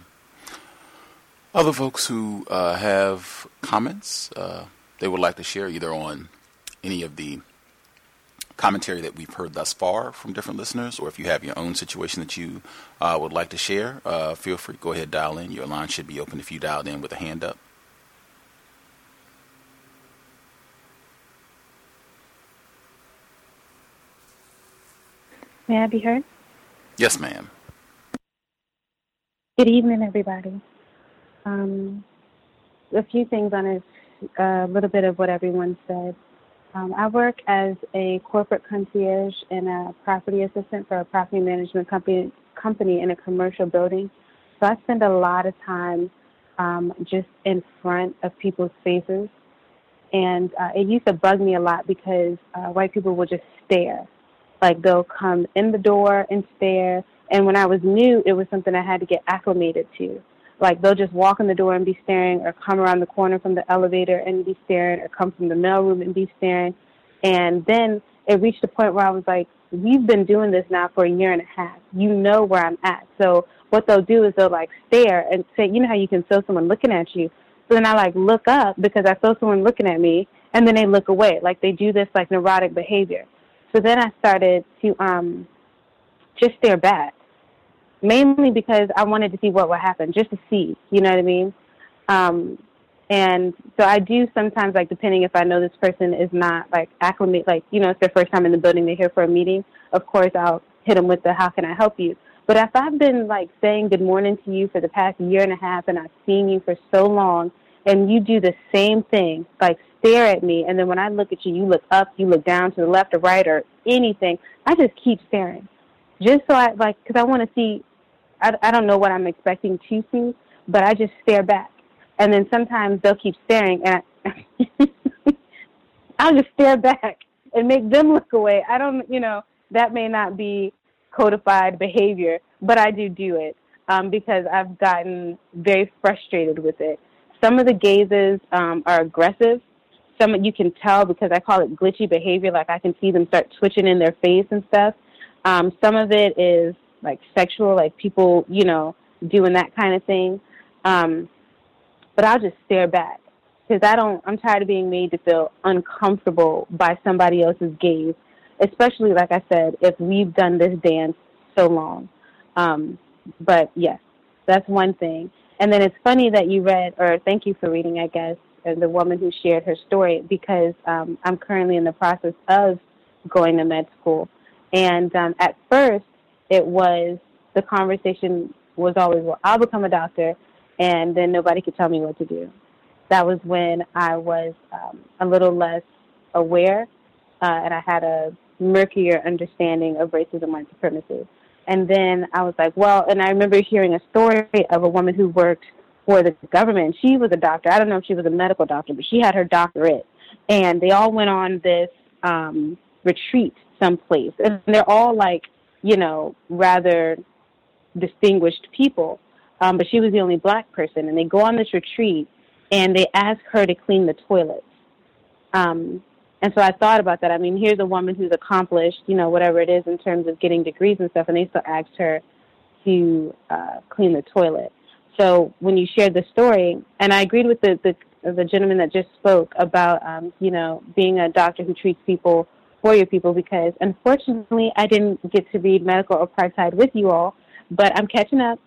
other folks who uh, have comments uh, they would like to share either on any of the commentary that we've heard thus far from different listeners, or if you have your own situation that you uh, would like to share, uh, feel free. Go ahead, dial in. Your line should be open if you dialed in with a hand up. May I be heard? Yes, ma'am. Good evening, everybody. Um, a few things on a a little bit of what everyone said. Um, I work as a corporate concierge and a property assistant for a property management company company in a commercial building. So I spend a lot of time um, just in front of people's faces, and uh, it used to bug me a lot because uh, white people will just stare. Like they'll come in the door and stare. And when I was new, it was something I had to get acclimated to. Like they'll just walk in the door and be staring, or come around the corner from the elevator and be staring, or come from the mailroom and be staring. And then it reached a point where I was like, we've been doing this now for a year and a half. You know where I'm at. So what they'll do is they'll like stare and say, you know how you can feel someone looking at you. So then I like look up because I feel someone looking at me, and then they look away. Like they do this like neurotic behavior. So then I started to um just stare back mainly because I wanted to see what would happen, just to see, you know what I mean? Um, and so I do sometimes, like, depending if I know this person is not, like, acclimate, like, you know, it's their first time in the building, they're here for a meeting, of course I'll hit them with the, how can I help you? But if I've been, like, saying good morning to you for the past year and a half and I've seen you for so long and you do the same thing, like, stare at me, and then when I look at you, you look up, you look down to the left or right or anything, I just keep staring. Just so I, like, because I want to see I, I don't know what I'm expecting to see, but I just stare back. And then sometimes they'll keep staring, and I, I'll just stare back and make them look away. I don't, you know, that may not be codified behavior, but I do do it um, because I've gotten very frustrated with it. Some of the gazes um, are aggressive. Some you can tell because I call it glitchy behavior. Like I can see them start twitching in their face and stuff. Um, some of it is like sexual, like people, you know, doing that kind of thing. Um, but I'll just stare back because I don't. I'm tired of being made to feel uncomfortable by somebody else's gaze, especially like I said, if we've done this dance so long. Um, but yes, that's one thing. And then it's funny that you read, or thank you for reading, I guess, the woman who shared her story because um, I'm currently in the process of going to med school. And um, at first, it was the conversation was always, well, I'll become a doctor, and then nobody could tell me what to do. That was when I was um, a little less aware, uh, and I had a murkier understanding of racism and supremacy. And then I was like, well, and I remember hearing a story of a woman who worked for the government. She was a doctor. I don't know if she was a medical doctor, but she had her doctorate. And they all went on this um, retreat someplace. And they're all like, you know, rather distinguished people. Um, but she was the only black person. And they go on this retreat and they ask her to clean the toilets. Um, and so I thought about that. I mean, here's a woman who's accomplished, you know, whatever it is in terms of getting degrees and stuff, and they still asked her to uh, clean the toilet. So when you shared the story, and I agreed with the the, the gentleman that just spoke about, um, you know, being a doctor who treats people for your people, because unfortunately I didn't get to read medical apartheid with you all, but I'm catching up,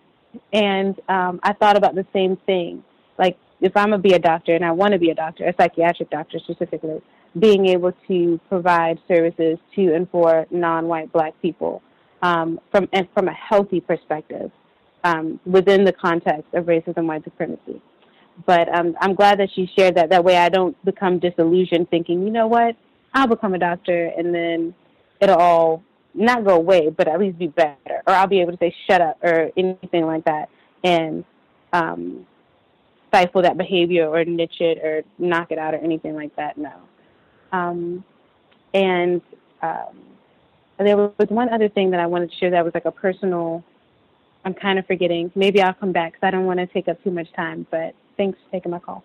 and um, I thought about the same thing. Like if I'm gonna be a doctor and I want to be a doctor, a psychiatric doctor specifically, being able to provide services to and for non-white black people um, from and from a healthy perspective um, within the context of racism, white supremacy. But um, I'm glad that she shared that. That way, I don't become disillusioned, thinking, you know what, I'll become a doctor, and then it'll all not go away, but at least be better, or I'll be able to say shut up or anything like that, and um, stifle that behavior or niche it or knock it out or anything like that. No. Um, and um, there was one other thing that I wanted to share that was like a personal. I'm kind of forgetting. Maybe I'll come back because I don't want to take up too much time. But thanks for taking my call.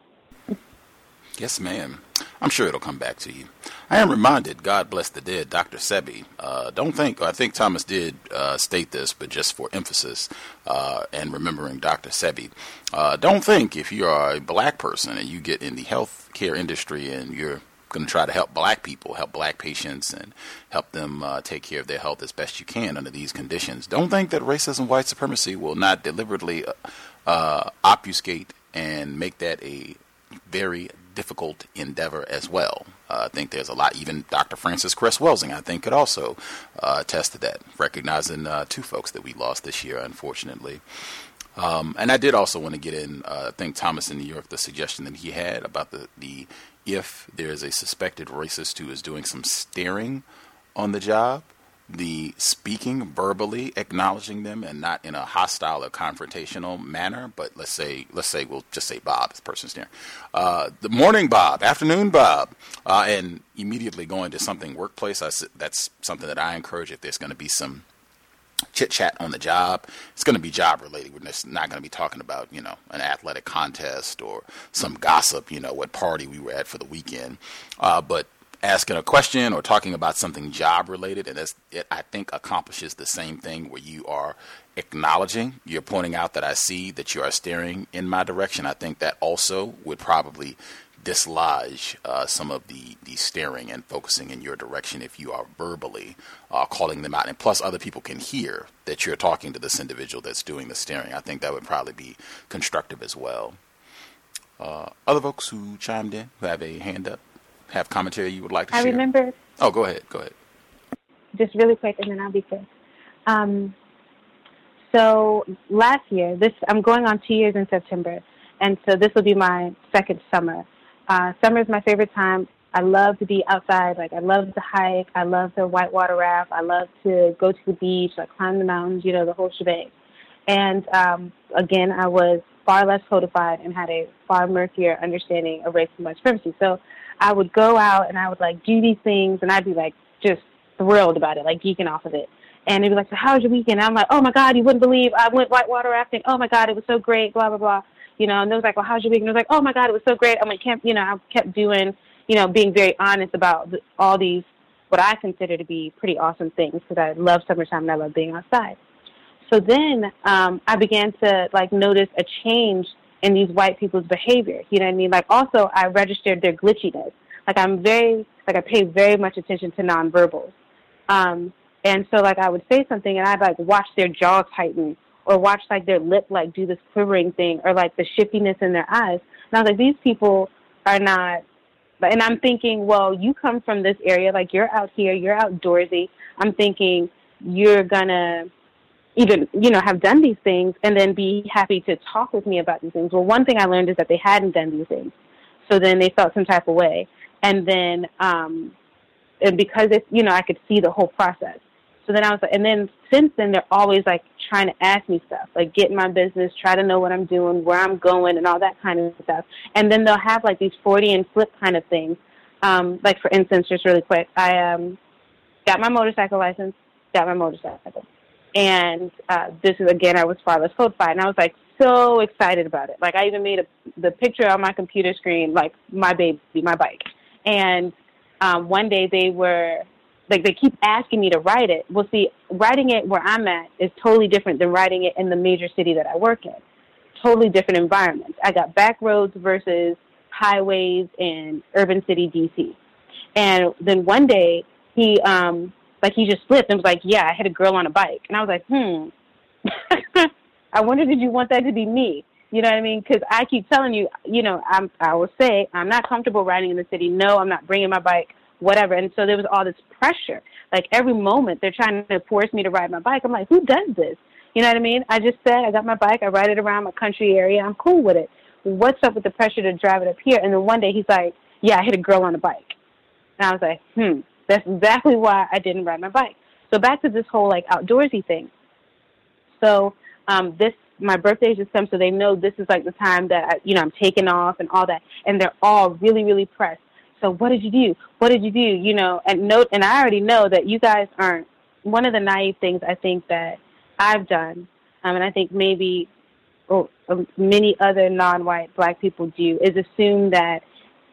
Yes, ma'am. I'm sure it'll come back to you. I am reminded, God bless the dead, Dr. Sebi. Uh, don't think, I think Thomas did uh, state this, but just for emphasis uh, and remembering Dr. Sebi. Uh, don't think if you are a black person and you get in the healthcare industry and you're going to try to help black people, help black patients, and help them uh, take care of their health as best you can under these conditions. Don't think that racism, white supremacy will not deliberately uh, uh, obfuscate and make that a very difficult endeavor as well. Uh, I think there's a lot, even Dr. Francis Cress Welsing, I think, could also uh, attest to that, recognizing uh, two folks that we lost this year, unfortunately. Um, and I did also want to get in, uh, I think Thomas in New York, the suggestion that he had about the, the if there is a suspected racist who is doing some staring on the job, the speaking verbally acknowledging them and not in a hostile or confrontational manner but let's say let's say we'll just say bob this person's there uh, the morning bob afternoon bob uh, and immediately going to something workplace I, that's something that i encourage if there's going to be some chit chat on the job. It's going to be job related. We're just not going to be talking about, you know, an athletic contest or some gossip, you know, what party we were at for the weekend. Uh, but asking a question or talking about something job related, and that's it, I think, accomplishes the same thing where you are acknowledging, you're pointing out that I see that you are staring in my direction. I think that also would probably dislodge uh, some of the, the staring and focusing in your direction if you are verbally uh, calling them out. And plus, other people can hear that you're talking to this individual that's doing the staring. I think that would probably be constructive as well. Uh, other folks who chimed in, who have a hand up, have commentary you would like to I share? I remember. Oh, go ahead. Go ahead. Just really quick, and then I'll be quick. Um, so last year, this I'm going on two years in September, and so this will be my second summer. Uh, summer is my favorite time. I love to be outside. Like I love to hike. I love to whitewater raft. I love to go to the beach, like climb the mountains. You know, the whole shebang. And um, again, I was far less codified and had a far murkier understanding of race and white supremacy. So I would go out and I would like do these things, and I'd be like just thrilled about it, like geeking off of it. And they'd be like, "So how was your weekend?" I'm like, "Oh my God, you wouldn't believe I went whitewater rafting. Oh my God, it was so great." Blah blah blah you know, and they was like, well, how's your weekend? And I was like, oh my God, it was so great. I'm like, kept, you know, I kept doing, you know, being very honest about all these, what I consider to be pretty awesome things because I love summertime and I love being outside. So then um, I began to like notice a change in these white people's behavior. You know what I mean? Like also I registered their glitchiness. Like I'm very like I pay very much attention to nonverbals. Um, and so like I would say something and I'd like watch their jaw tighten or watch like their lip like do this quivering thing or like the shiftiness in their eyes. And I was like, these people are not and I'm thinking, well, you come from this area, like you're out here, you're outdoorsy. I'm thinking you're gonna even, you know, have done these things and then be happy to talk with me about these things. Well, one thing I learned is that they hadn't done these things. So then they felt some type of way. And then, um, and because it's, you know, I could see the whole process. So then I was like, and then since then, they're always like trying to ask me stuff, like get in my business, try to know what I'm doing, where I'm going, and all that kind of stuff. And then they'll have like these 40 and flip kind of things. Um, like for instance, just really quick, I um, got my motorcycle license, got my motorcycle. And uh, this is again, I was fatherless codified, and I was like so excited about it. Like I even made a, the picture on my computer screen, like my baby, my bike. And um, one day they were like they keep asking me to write it. Well, see, writing it where I'm at is totally different than writing it in the major city that I work in. Totally different environments. I got back roads versus highways in urban city DC. And then one day he um like he just flipped and was like, "Yeah, I hit a girl on a bike," and I was like, "Hmm." I wonder did you want that to be me? You know what I mean? Because I keep telling you, you know, I'm I will say I'm not comfortable riding in the city. No, I'm not bringing my bike whatever. And so there was all this pressure. Like every moment they're trying to force me to ride my bike. I'm like, who does this? You know what I mean? I just said I got my bike, I ride it around my country area, I'm cool with it. What's up with the pressure to drive it up here? And then one day he's like, Yeah, I hit a girl on a bike. And I was like, hmm, that's exactly why I didn't ride my bike. So back to this whole like outdoorsy thing. So um this my birthday just come so they know this is like the time that I, you know I'm taking off and all that and they're all really really pressed so what did you do? What did you do? You know, and note, and I already know that you guys aren't. One of the naive things I think that I've done, um, and I think maybe oh, um, many other non-white black people do, is assume that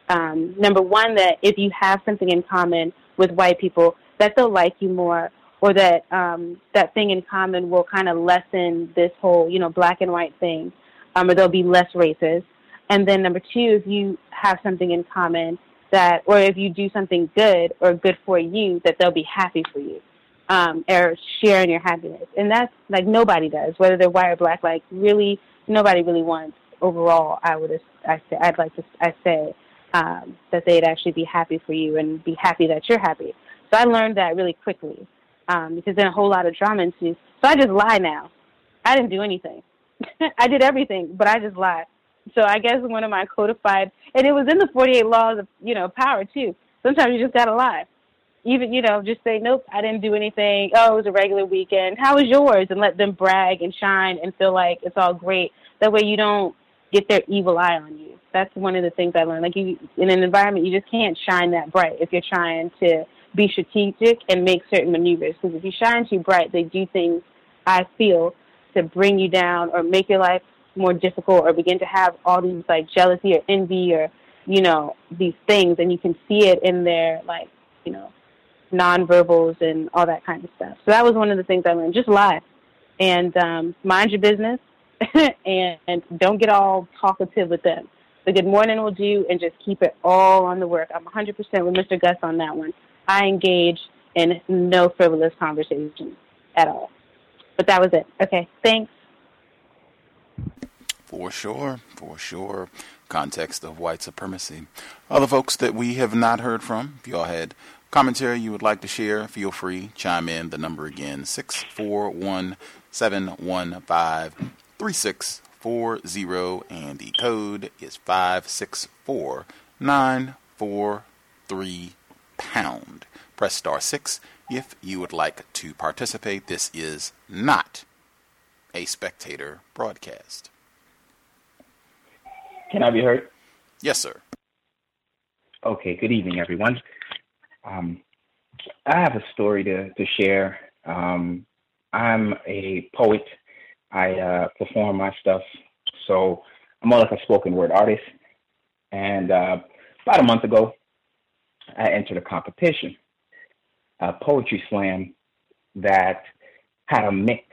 um, number one, that if you have something in common with white people, that they'll like you more, or that um, that thing in common will kind of lessen this whole, you know, black and white thing, um, or they'll be less racist. And then number two, if you have something in common, that, or if you do something good or good for you, that they'll be happy for you, um, or sharing your happiness. And that's like nobody does, whether they're white or black. Like really, nobody really wants overall. I would, I say, I'd like to, I say, um, that they'd actually be happy for you and be happy that you're happy. So I learned that really quickly um, because then a whole lot of drama ensues. So I just lie now. I didn't do anything. I did everything, but I just lied. So I guess one of my codified, and it was in the 48 laws of, you know, power too. Sometimes you just gotta lie. Even, you know, just say, nope, I didn't do anything. Oh, it was a regular weekend. How was yours? And let them brag and shine and feel like it's all great. That way you don't get their evil eye on you. That's one of the things I learned. Like you, in an environment, you just can't shine that bright if you're trying to be strategic and make certain maneuvers. Because if you shine too bright, they do things, I feel, to bring you down or make your life more difficult or begin to have all these like jealousy or envy or you know these things. And you can see it in their like you know nonverbals and all that kind of stuff. So that was one of the things i learned. Just lie. And um mind your business and, and don't get all talkative with them the good morning will do and just keep it all on the work i'm 100% with mr gus on that one i engage in no frivolous conversations at all but that was it okay thanks for sure, for sure. Context of white supremacy. Other folks that we have not heard from, if y'all had commentary you would like to share, feel free. Chime in. The number again, 641 715 3640, and the code is 564943 pound. Press star 6 if you would like to participate. This is not a spectator broadcast. Can I be heard? Yes, sir. Okay, good evening, everyone. Um, I have a story to, to share. Um, I'm a poet. I uh, perform my stuff, so I'm more like a spoken word artist. And uh, about a month ago, I entered a competition, a poetry slam that had a mix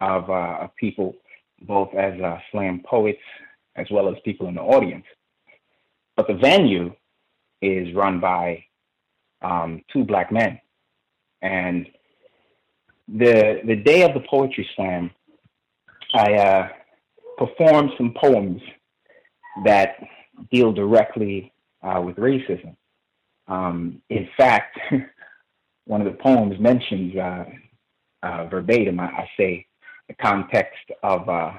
of, uh, people, both as uh, slam poets as well as people in the audience. But the venue is run by um, two black men, and the the day of the poetry slam, I uh, performed some poems that deal directly uh, with racism. Um, in fact, one of the poems mentions uh, uh, verbatim, I, I, say, the context of uh,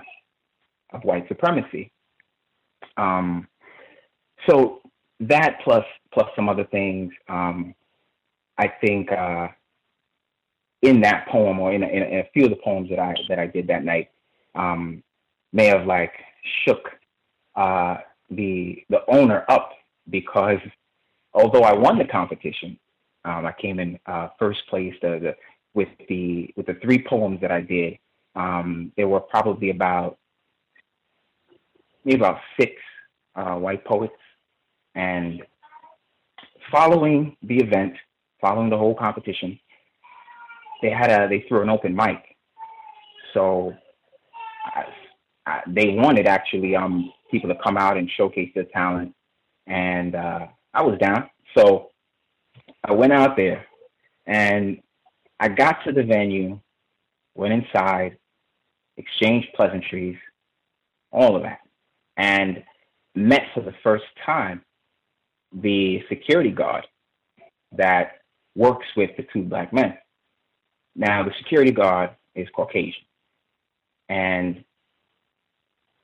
of white supremacy. Um, so that plus plus some other things, um, I think uh, in that poem or in a, in a, few of the poems that I that I did that night um, may have like shook uh, the the owner up because although I won the competition, um, I came in uh, first place the, the, with the with the three poems that I did. Um, there were probably about maybe about six uh, white poets, and following the event, following the whole competition, they had a they threw an open mic. So I, they wanted actually um people to come out and showcase their talent, and uh, I was down. So I went out there, and I got to the venue, went inside, exchanged pleasantries, all of that, and met for the first time the security guard that works with the two black men. Now, the security guard is Caucasian. And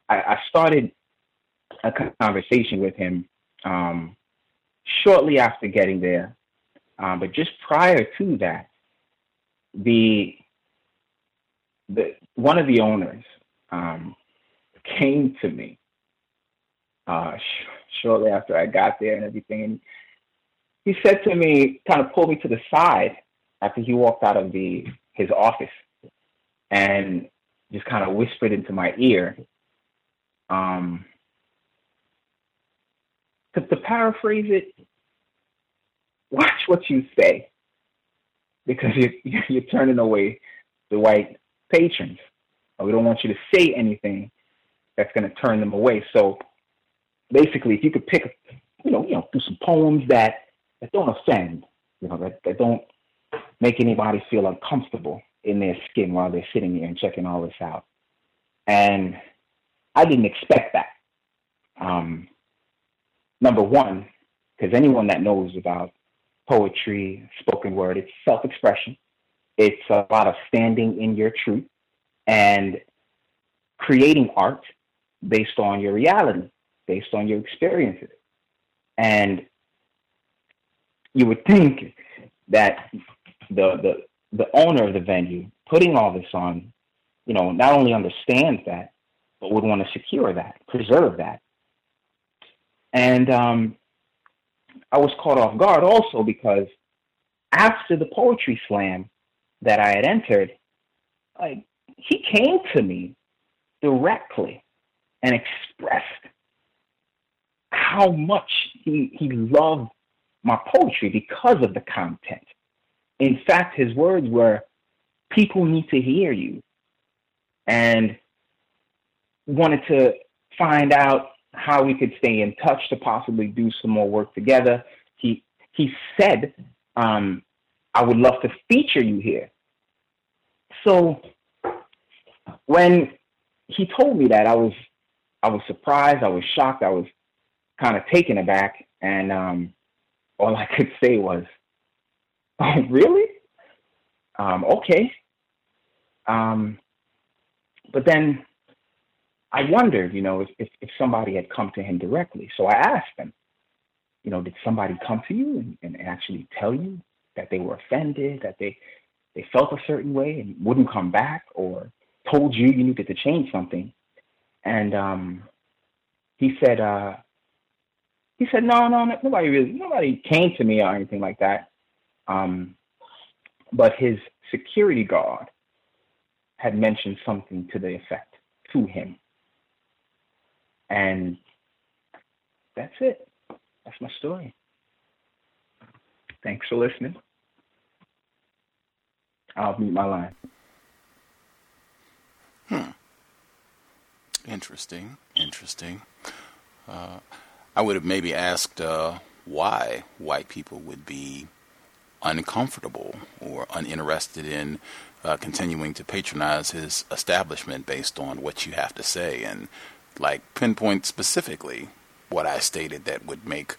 I, I started a conversation with him um, shortly after getting there. Um, but just prior to that, the the one of the owners um, came to me uh, sh- shortly after I got there and everything, and he said to me, kind of pulled me to the side after he walked out of the his office and just kind of whispered into my ear um to, to paraphrase it watch what you say because you're, you're turning away the white patrons. We don't want you to say anything that's going to turn them away. So basically if you could pick you know you know do some poems that that don't offend you know that, that don't make anybody feel uncomfortable in their skin while they're sitting here and checking all this out. And I didn't expect that. Um, number one, because anyone that knows about poetry, spoken word, it's self expression. It's a lot of standing in your truth and creating art based on your reality, based on your experiences. And you would think that the the the owner of the venue putting all this on, you know, not only understands that, but would want to secure that, preserve that. And um, I was caught off guard also because after the poetry slam that I had entered, like he came to me directly and expressed how much he he loved my poetry because of the content. In fact, his words were, people need to hear you. And wanted to find out how we could stay in touch to possibly do some more work together. He he said, um, I would love to feature you here. So when he told me that, I was I was surprised, I was shocked, I was kind of taken aback, and um, all I could say was, Oh, really? Um, okay. Um, but then I wondered, you know, if, if, if, somebody had come to him directly. So I asked him, you know, did somebody come to you and, and actually tell you that they were offended, that they they felt a certain way and wouldn't come back, or told you you needed to change something? And um, he said, uh, he said, no, no, nobody really, nobody came to me or anything like that. Um, but his security guard had mentioned something to the effect to him. And that's it. That's my story. Thanks for listening. I'll mute my line. Hmm. Interesting, interesting. Uh, I would have maybe asked uh, why white people would be uncomfortable or uninterested in uh, continuing to patronize his establishment based on what you have to say and like pinpoint specifically what I stated that would make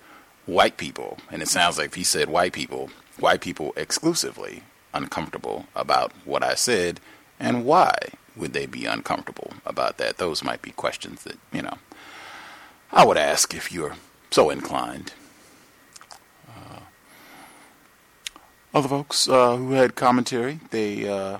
white people, and it sounds like he said white people, white people exclusively uncomfortable about what I said, and why would they be uncomfortable about that? Those might be questions that, you know, I would ask if you're so inclined. Other folks uh, who had commentary, they uh,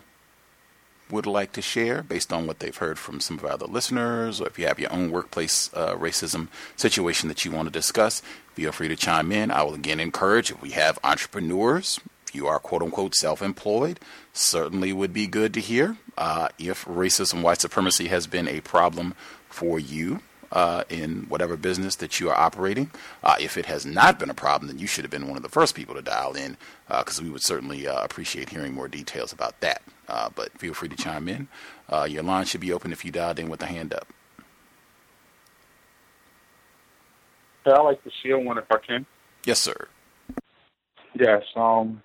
would like to share based on what they've heard from some of our other listeners, or if you have your own workplace uh, racism situation that you want to discuss, feel free to chime in. I will again encourage if we have entrepreneurs, if you are quote unquote self employed, certainly would be good to hear. Uh, if racism, white supremacy has been a problem for you, uh, in whatever business that you are operating. Uh, if it has not been a problem, then you should have been one of the first people to dial in because uh, we would certainly uh, appreciate hearing more details about that. Uh, but feel free to chime in. your line should be open if you dialed in with a hand up. Yeah, I like to share one if I can. Yes, sir. Yes. Um,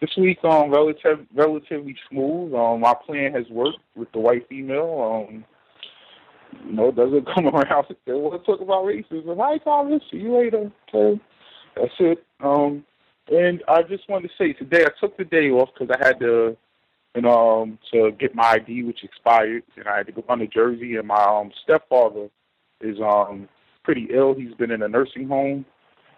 this week, um, relative, relatively smooth. Um, my plan has worked with the white female. Um, you know, doesn't come around and say, well, talk about racism. Hi, Thomas. See you later. Okay. That's it. Um, and I just wanted to say today I took the day off because I had to, you know, um, to get my ID, which expired, and I had to go down to Jersey. And my um, stepfather is um pretty ill. He's been in a nursing home,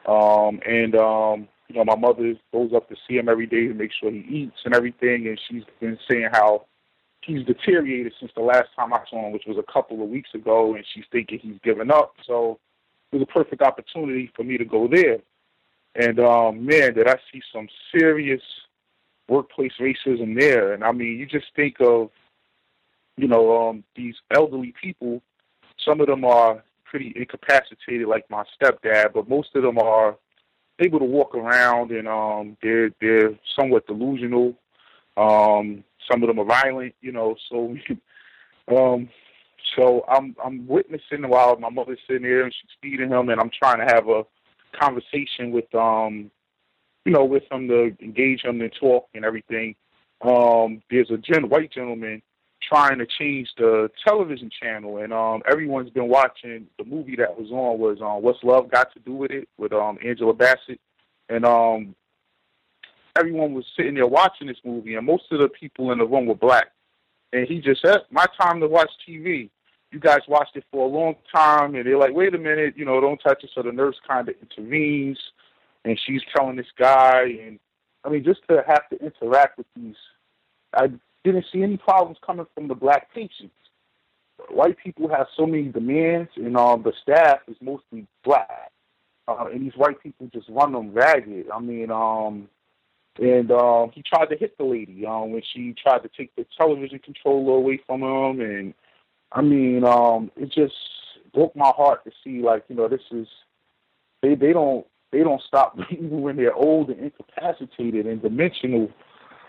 um, and um, you know, my mother goes up to see him every day to make sure he eats and everything. And she's been saying how he's deteriorated since the last time I saw him, which was a couple of weeks ago, and she's thinking he's given up. So it was a perfect opportunity for me to go there. And um, man, did I see some serious workplace racism there. And I mean, you just think of, you know, um, these elderly people. Some of them are pretty incapacitated, like my stepdad, but most of them are able to walk around, and um, they're they're somewhat delusional. Um, some of them are violent, you know. So, um, so I'm I'm witnessing while my mother's sitting there and she's feeding him, and I'm trying to have a conversation with um, you know, with him to engage him and talk and everything. Um, there's a gen- white gentleman trying to change the television channel, and um, everyone's been watching the movie that was on was um, "What's Love Got to Do with It" with um, Angela Bassett, and um, everyone was sitting there watching this movie, and most of the people in the room were black. And he just said, "My time to watch TV." You guys watched it for a long time, and they're like, "Wait a minute, you know, don't touch it." So the nurse kind of intervenes, and she's telling this guy, and I mean, just to have to interact with these, I didn't see any problems coming from the black patients. White people have so many demands, and um, the staff is mostly black, uh, and these white people just run them ragged. I mean, um, and um, he tried to hit the lady um, when she tried to take the television controller away from him, and I mean, um, it just broke my heart to see like you know this is they they don't they don't stop even when they're old and incapacitated and dimensional.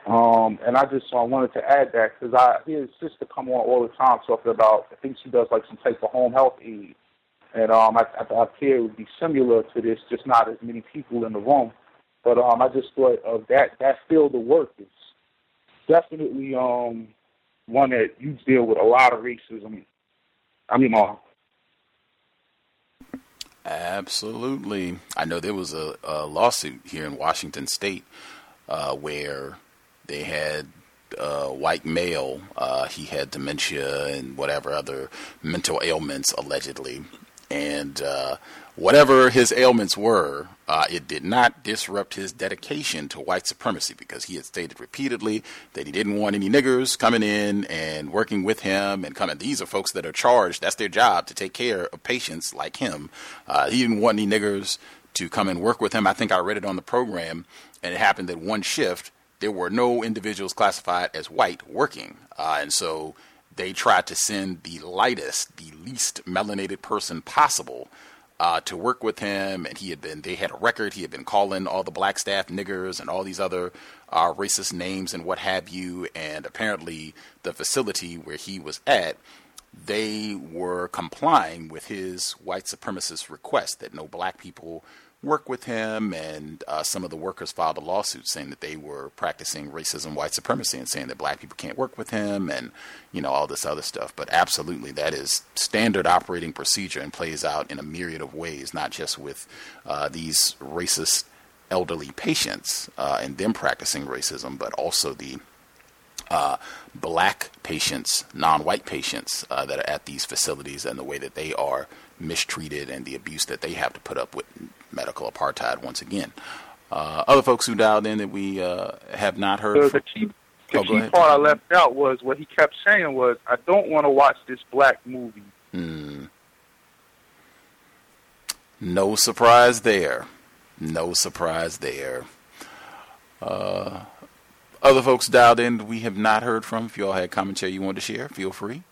Um, and I just I wanted to add that because I hear his sister come on all the time talking about I think she does like some type of home health aid, and um, I, I, I fear it would be similar to this, just not as many people in the room. But um, I just thought of that that field of work is definitely um one that you deal with a lot of racism. I mean, uh, Absolutely. I know there was a, a lawsuit here in Washington State uh, where they had a white male. Uh, he had dementia and whatever other mental ailments allegedly, and uh, whatever his ailments were, uh, it did not disrupt his dedication to white supremacy because he had stated repeatedly that he didn't want any niggers coming in and working with him and coming. These are folks that are charged. That's their job to take care of patients like him. Uh, he didn't want any niggers to come and work with him. I think I read it on the program, and it happened that one shift there were no individuals classified as white working, uh, and so they tried to send the lightest, the least melanated person possible uh, to work with him, and he had been. They had a record. He had been calling all the black staff niggers and all these other uh, racist names and what have you. And apparently, the facility where he was at, they were complying with his white supremacist request that no black people work with him, and uh, some of the workers filed a lawsuit saying that they were practicing racism, white supremacy, and saying that black people can't work with him, and you know all this other stuff. But absolutely, that is standard operating procedure and plays out in a myriad of ways, not just with uh, these racist elderly patients uh, and them practicing racism, but also the uh, black patients, non-white patients uh, that are at these facilities, and the way that they are mistreated and the abuse that they have to put up with medical apartheid once again. Uh, other folks who dialed in that we uh, have not heard. The, from, the key, the oh, key part I left out was what he kept saying was, "I don't want to watch this black movie." Hmm. No surprise there. No surprise there. Uh, other folks dialed in we have not heard from. If you all had commentary you wanted to share, feel free.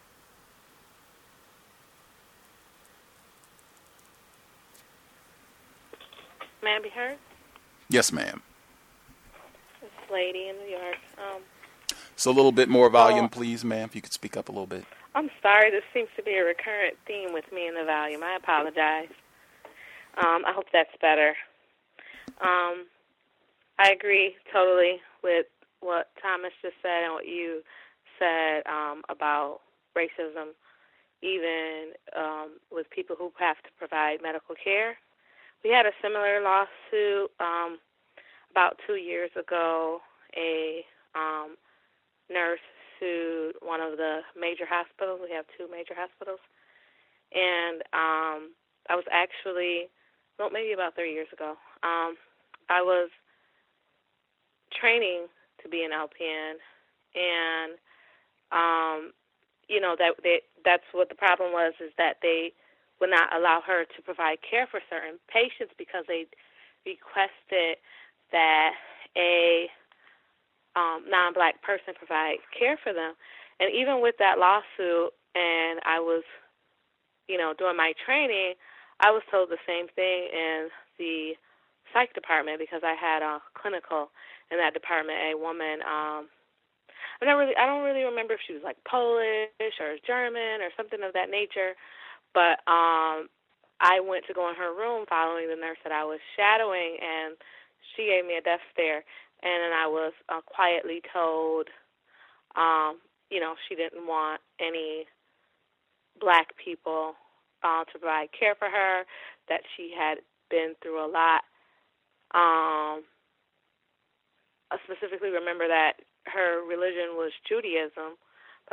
May I be heard? Yes, ma'am. This lady in New York. Um, So a little bit more volume, please, ma'am. If you could speak up a little bit. I'm sorry. This seems to be a recurrent theme with me in the volume. I apologize. Um, I hope that's better. Um, I agree totally with what Thomas just said and what you said um, about racism, even um, with people who have to provide medical care. We had a similar lawsuit um, about two years ago. A um, nurse sued one of the major hospitals. We have two major hospitals, and um, I was actually, well, maybe about three years ago. Um, I was training to be an LPN, and um, you know that they, that's what the problem was is that they would not allow her to provide care for certain patients because they requested that a um, non-black person provide care for them. And even with that lawsuit, and I was, you know, doing my training, I was told the same thing in the psych department because I had a clinical in that department. A woman, um, I don't really, I don't really remember if she was like Polish or German or something of that nature, but um, I went to go in her room following the nurse that I was shadowing, and she gave me a death stare, and then I was uh, quietly told, um, you know, she didn't want any black people uh, to provide care for her, that she had been through a lot. Um, I specifically remember that her religion was Judaism,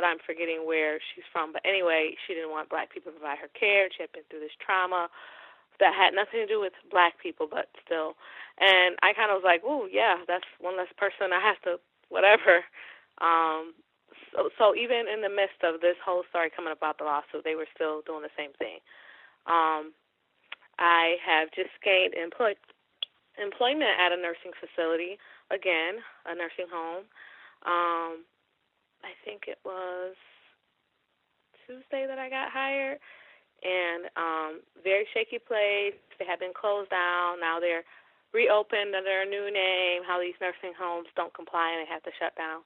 but I'm forgetting where she's from. But anyway, she didn't want black people to provide her care. She had been through this trauma that had nothing to do with black people, but still. And I kind of was like, "Oh, yeah, that's one less person I have to whatever." Um, so, so even in the midst of this whole story coming about the lawsuit, they were still doing the same thing. Um, I have just gained employ- employment at a nursing facility again, a nursing home. Um, I think it was Tuesday that I got hired, and um, very shaky place. They had been closed down. Now they're reopened under a new name. How these nursing homes don't comply and they have to shut down.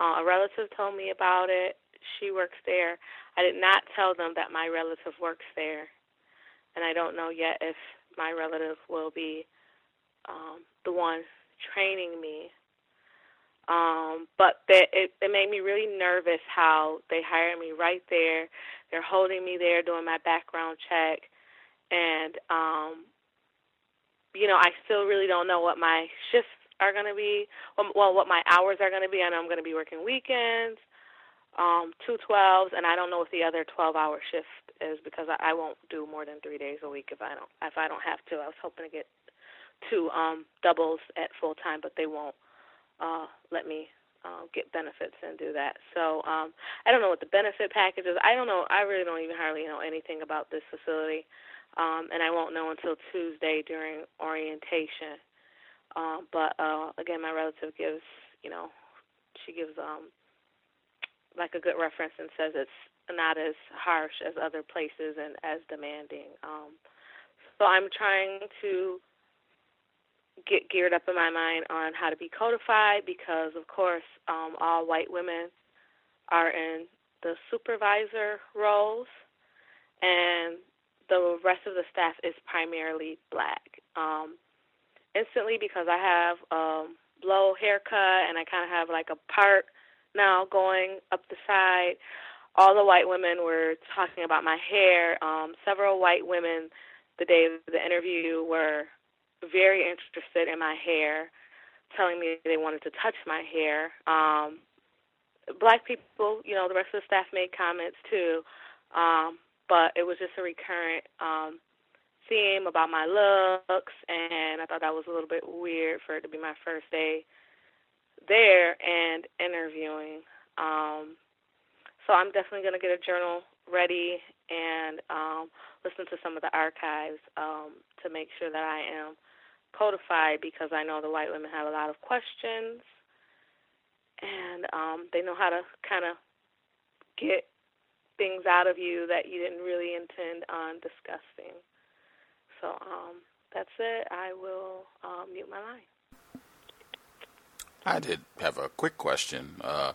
Uh, a relative told me about it. She works there. I did not tell them that my relative works there, and I don't know yet if my relative will be um, the one training me. Um, but they, it, it made me really nervous how they hired me right there. They're holding me there doing my background check, and um, you know I still really don't know what my shifts are going to be. Well, what my hours are going to be. I know I'm going to be working weekends, um, two twelves, and I don't know what the other twelve hour shift is because I, I won't do more than three days a week if I don't if I don't have to. I was hoping to get two um, doubles at full time, but they won't uh, let me uh, get benefits and do that. So um, I don't know what the benefit package is. I don't know. I really don't even hardly know anything about this facility, um, and I won't know until Tuesday during orientation. Uh, but uh, again, my relative gives, you know, she gives um, like a good reference and says it's not as harsh as other places and as demanding. Um, so I'm trying to get geared up in my mind on how to be codified because, of course, um, all white women are in the supervisor roles, and the rest of the staff is primarily black. Um, instantly, because I have um, blow haircut and I kind of have like a part now going up the side. All the white women were talking about my hair. Um, several white women the day of the interview were very interested in my hair, telling me they wanted to touch my hair. Um, black people, you know, the rest of the staff made comments too, um, but it was just a recurrent um, theme about my looks, and I thought that was a little bit weird for it to be my first day there and interviewing. Um, so I'm definitely going to get a journal ready and um, listen to some of the archives um, to make sure that I am codified because I know the white women have a lot of questions and um, they know how to kind of get things out of you that you didn't really intend on discussing. So um, that's it. I will um, mute my line. I did have a quick question. Uh,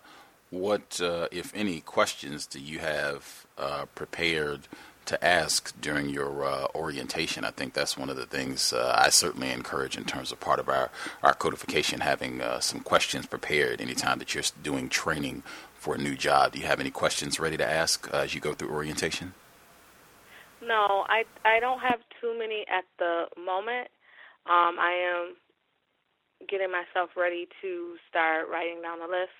what, uh, if any, questions do you have uh, prepared to ask during your uh, orientation? I think that's one of the things uh, I certainly encourage in terms of part of our, our codification, having uh, some questions prepared anytime that you're doing training for a new job. Do you have any questions ready to ask as you go through orientation? No, I I don't have too many at the moment. Um, I am getting myself ready to start writing down the list.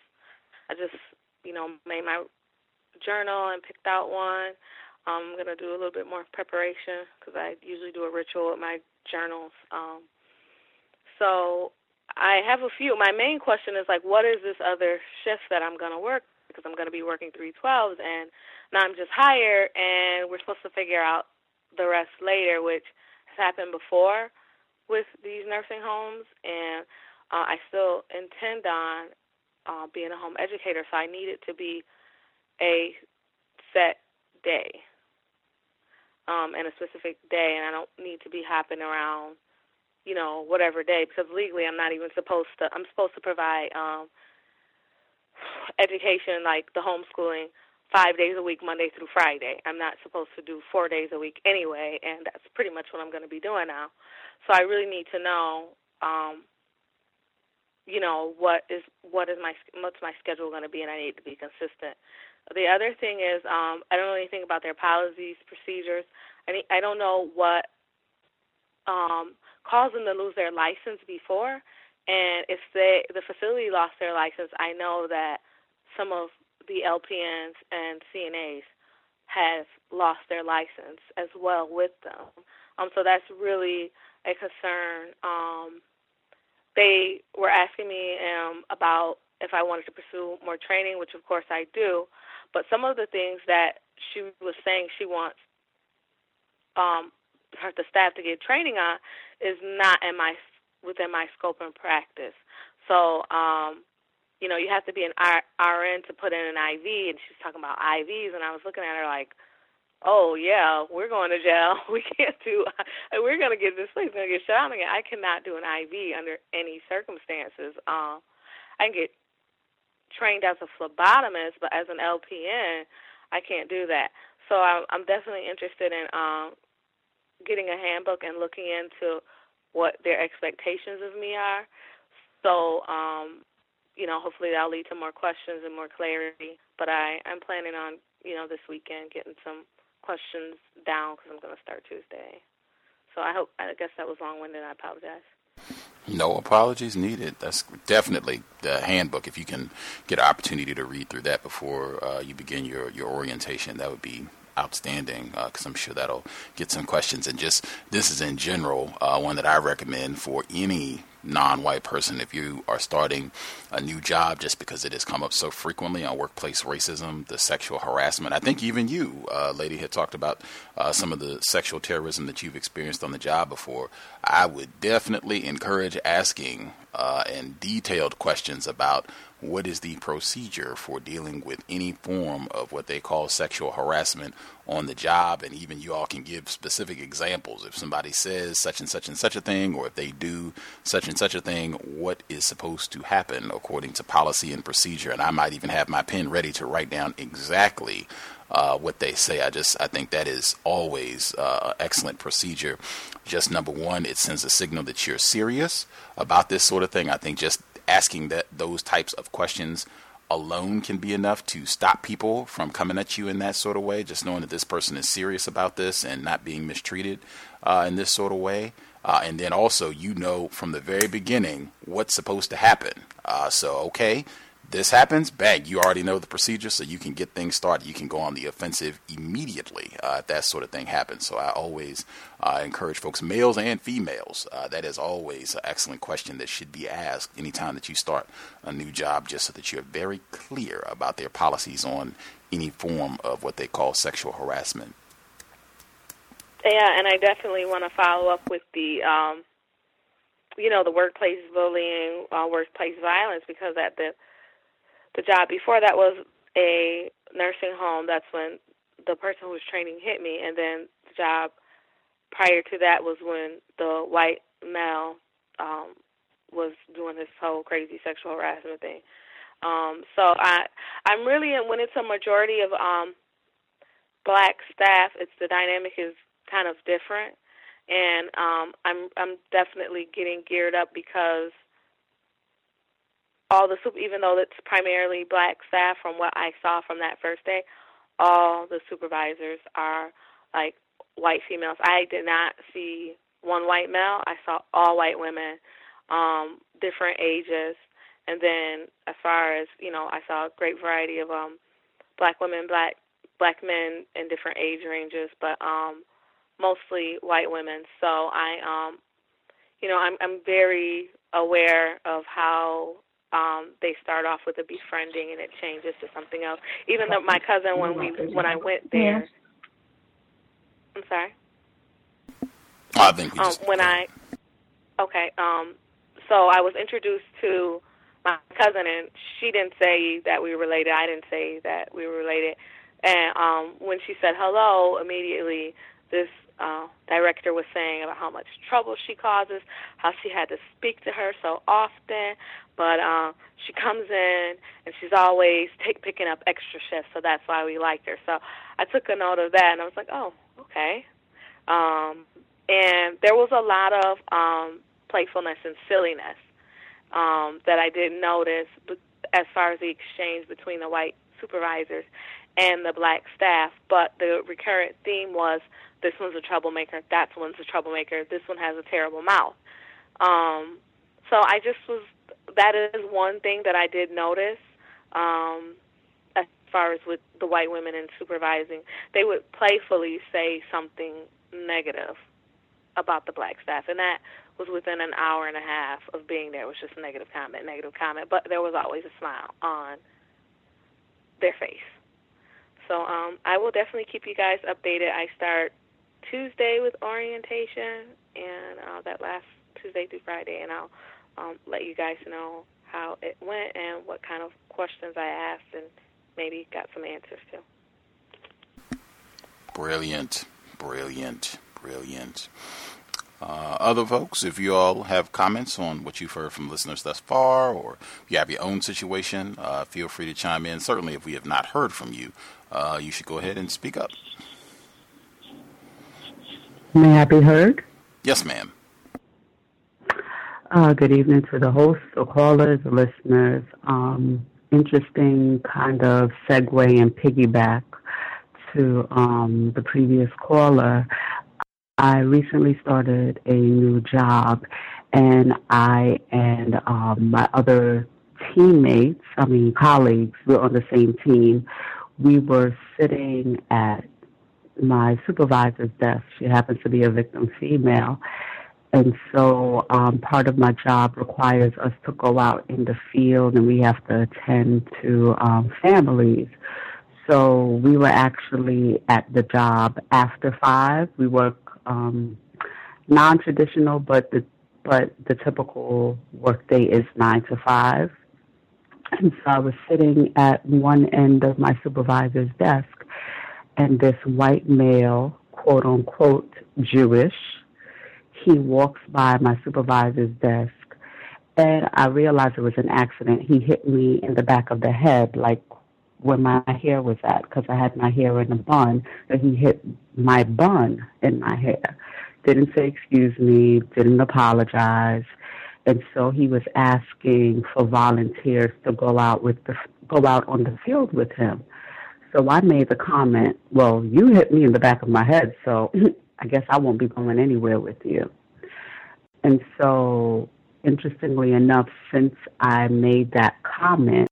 I just, you know, made my journal and picked out one. I'm going to do a little bit more preparation because I usually do a ritual with my journals. Um, so I have a few. My main question is like, what is this other shift that I'm going to work? Because I'm going to be working 312s and now I'm just hired, and we're supposed to figure out the rest later, which has happened before with these nursing homes, and uh, I still intend on uh, being a home educator, so I need it to be a set day um, and a specific day, and I don't need to be hopping around, you know, whatever day because legally I'm not even supposed to. I'm supposed to provide um, education like the homeschooling five days a week, Monday through Friday. I'm not supposed to do four days a week anyway, and that's pretty much what I'm going to be doing now. So I really need to know, um, you know, what is what is my what's my schedule going to be, and I need to be consistent. The other thing is, um, I don't know anything about their policies, procedures. I mean, I don't know what um, caused them to lose their license before, and if they the facility lost their license, I know that some of the LPNs and CNAs have lost their license as well with them. Um, so that's really a concern. Um, they were asking me um, about if I wanted to pursue more training, which of course I do. But some of the things that she was saying she wants um, her the staff to get training on is not in my within my scope and practice. So um, you know, you have to be an RN to put in an IV, and she's talking about IVs, and I was looking at her like, oh yeah, we're going to jail. We can't do. We're going to get this place going to get shut down again. I cannot do an IV under any circumstances. Um, I can get trained as a phlebotomist, but as an LPN, I can't do that. So I'm, I'm definitely interested in um, getting a handbook and looking into what their expectations of me are. So um, you know, hopefully that'll lead to more questions and more clarity. But I, I'm planning on, you know, this weekend getting some questions down because I'm going to start Tuesday. So I hope, I guess that was long winded. I apologize. No apologies needed. That's definitely the handbook. If you can get an opportunity to read through that before uh, you begin your, your orientation, that would be outstanding because uh, I'm sure that'll get some questions. And just this is in general uh, one that I recommend for any non-white person if you are starting a new job just because it has come up so frequently on workplace racism the sexual harassment. I think even you uh, lady had talked about uh, some of the sexual terrorism that you've experienced on the job before. I would definitely encourage asking uh, and detailed questions about what is the procedure for dealing with any form of what they call sexual harassment on the job and even you all can give specific examples if somebody says such and such and such a thing or if they do such and such a thing what is supposed to happen according to policy and procedure and I might even have my pen ready to write down exactly uh, what they say. I just I think that is always uh, excellent procedure. Just number one, it sends a signal that you're serious about this sort of thing. I think just asking that those types of questions alone can be enough to stop people from coming at you in that sort of way. Just knowing that this person is serious about this and not being mistreated uh, in this sort of way. Uh, and then also, you know from the very beginning what's supposed to happen. Uh, so, okay, this happens, bang, you already know the procedure, so you can get things started. You can go on the offensive immediately uh, if that sort of thing happens. So I always uh, encourage folks, males and females, uh, that is always an excellent question that should be asked anytime that you start a new job, just so that you're very clear about their policies on any form of what they call sexual harassment. Yeah, and I definitely want to follow up with the. Um, you know the workplace bullying, uh, workplace violence, because at the the job before that was a nursing home. That's when the person who was training hit me, and then the job prior to that was when the white male um, was doing this whole crazy sexual harassment thing. Um, so I, I'm really when it's a majority of um, black staff, it's the dynamic is kind of different, and um, I'm I'm definitely getting geared up because all the super, even though it's primarily black staff, from what I saw from that first day, all the supervisors are like white females. I did not see one white male. I saw all white women, um, different ages, and then as far as you know, I saw a great variety of um, black women, black black men in different age ranges, but um, mostly white women. So I, um, you know, I'm I'm very aware of how um, they start off with a befriending and it changes to something else. Even though my cousin, when we when I went there, I'm sorry. I think we um, just, when I okay, um, so I was introduced to my cousin, and she didn't say that we were related. I didn't say that we were related. And um, when she said hello, immediately this uh, director was saying about how much trouble she causes, how she had to speak to her so often, but um, she comes in and she's always take picking up extra shifts, so that's why we liked her. So I took a note of that, and I was like, oh, okay. Um, and there was a lot of um, playfulness and silliness um, that I didn't notice, as far as the exchange between the white supervisors and the black staff. But the recurrent theme was this one's a troublemaker, that one's a troublemaker, this one has a terrible mouth. Um, so I just was that is one thing that I did notice. Um, as far as with the white women in supervising, they would playfully say something negative about the black staff, and that was within an hour and a half of being there. It was just a negative comment, negative comment, but there was always a smile on their face. So um, I will definitely keep you guys updated. I start Tuesday with orientation, and uh, that lasts Tuesday through Friday, and I'll um, let you guys know how it went and what kind of questions I asked, and maybe got some answers too. Brilliant, brilliant, brilliant. Uh, other folks, if you all have comments on what you've heard from listeners thus far, or you have your own situation, uh, feel free to chime in. Certainly, if we have not heard from you, uh, you should go ahead and speak up. May I be heard? Yes, ma'am. Uh, good evening to the hosts, the callers, the listeners. Um, interesting kind of segue and piggyback to um, the previous caller. I recently started a new job, and I and um, my other teammates, I mean colleagues, we're on the same team. We were sitting at my supervisor's desk. She happens to be a victim female. And so um, part of my job requires us to go out in the field and we have to attend to um, families. So we were actually at the job after five. We work um, non-traditional, but the but the typical workday is nine to five. And so I was sitting at one end of my supervisor's desk, and this white male, quote unquote, Jewish, he walks by my supervisor's desk, and I realized it was an accident. He hit me in the back of the head, like where my hair was at, because I had my hair in a bun, and he hit my bun in my hair. Didn't say excuse me, didn't apologize. And so he was asking for volunteers to go out with the go out on the field with him. So I made the comment, "Well, you hit me in the back of my head, so I guess I won't be going anywhere with you." And so, interestingly enough, since I made that comment,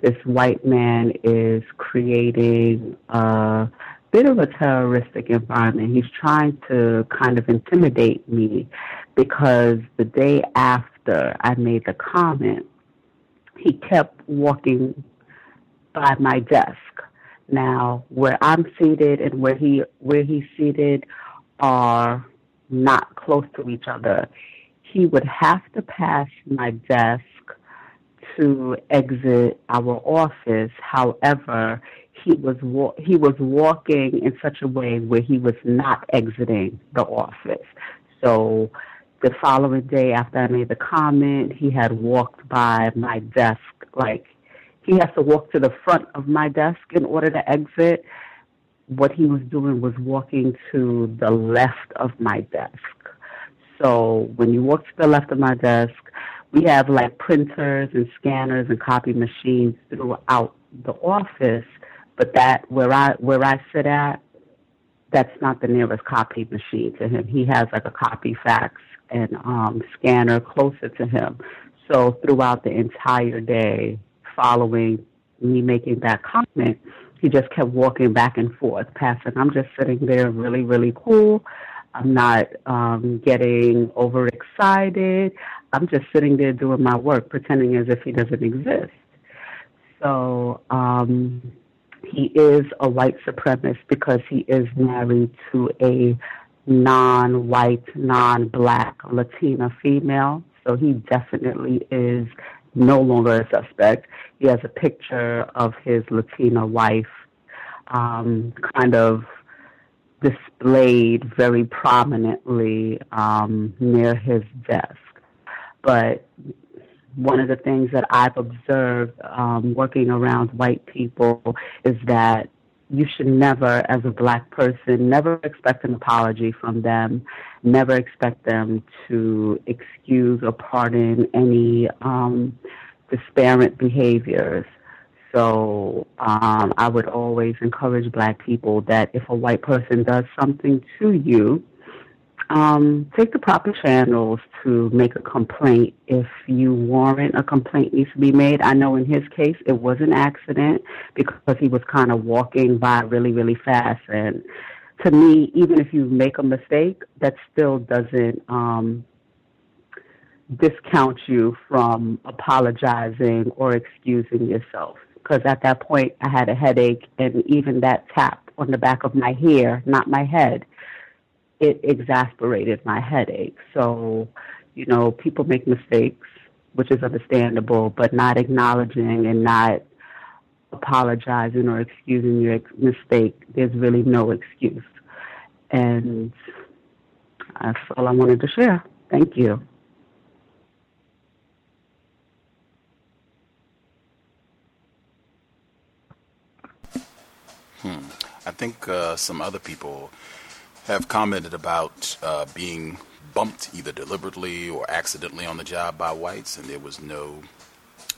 this white man is creating a bit of a terroristic environment. He's trying to kind of intimidate me because the day after I made the comment, he kept walking by my desk. Now, where I'm seated and where he where he's seated are not close to each other. He would have to pass my desk to exit our office. However, he was wa- he was walking in such a way where he was not exiting the office. So the following day after I made the comment, he had walked by my desk. Like he has to walk to the front of my desk in order to exit. What he was doing was walking to the left of my desk. So when you walk to the left of my desk, we have like printers and scanners and copy machines throughout the office, but that where I where I sit at, that's not the nearest copy machine to him. He has like a copy fax and um, scanner closer to him. So throughout the entire day, following me making that comment, he just kept walking back and forth, passing. I'm just sitting there, really, really cool. I'm not um, getting overexcited. I'm just sitting there doing my work, pretending as if he doesn't exist. So um, he is a white supremacist because he is married to a non-white, non-black Latina female. So he definitely is no longer a suspect. He has a picture of his Latina wife, um, kind of displayed very prominently um, near his desk. But one of the things that I've observed um, working around white people is that you should never, as a black person, never expect an apology from them, never expect them to excuse or pardon any um, disparate behaviors. So um, I would always encourage black people that if a white person does something to you, um, take the proper channels to make a complaint if you warrant a complaint needs to be made. I know in his case it was an accident because he was kind of walking by really, really fast. And to me, even if you make a mistake, that still doesn't um, discount you from apologizing or excusing yourself. Because at that point, I had a headache, and even that tap on the back of my hair, not my head, it exasperated my headache. So, you know, people make mistakes, which is understandable, but not acknowledging and not apologizing or excusing your mistake, there's really no excuse. And that's all I wanted to share. Thank you. Hmm. I think uh, some other people have commented about uh, being bumped either deliberately or accidentally on the job by whites, and there was no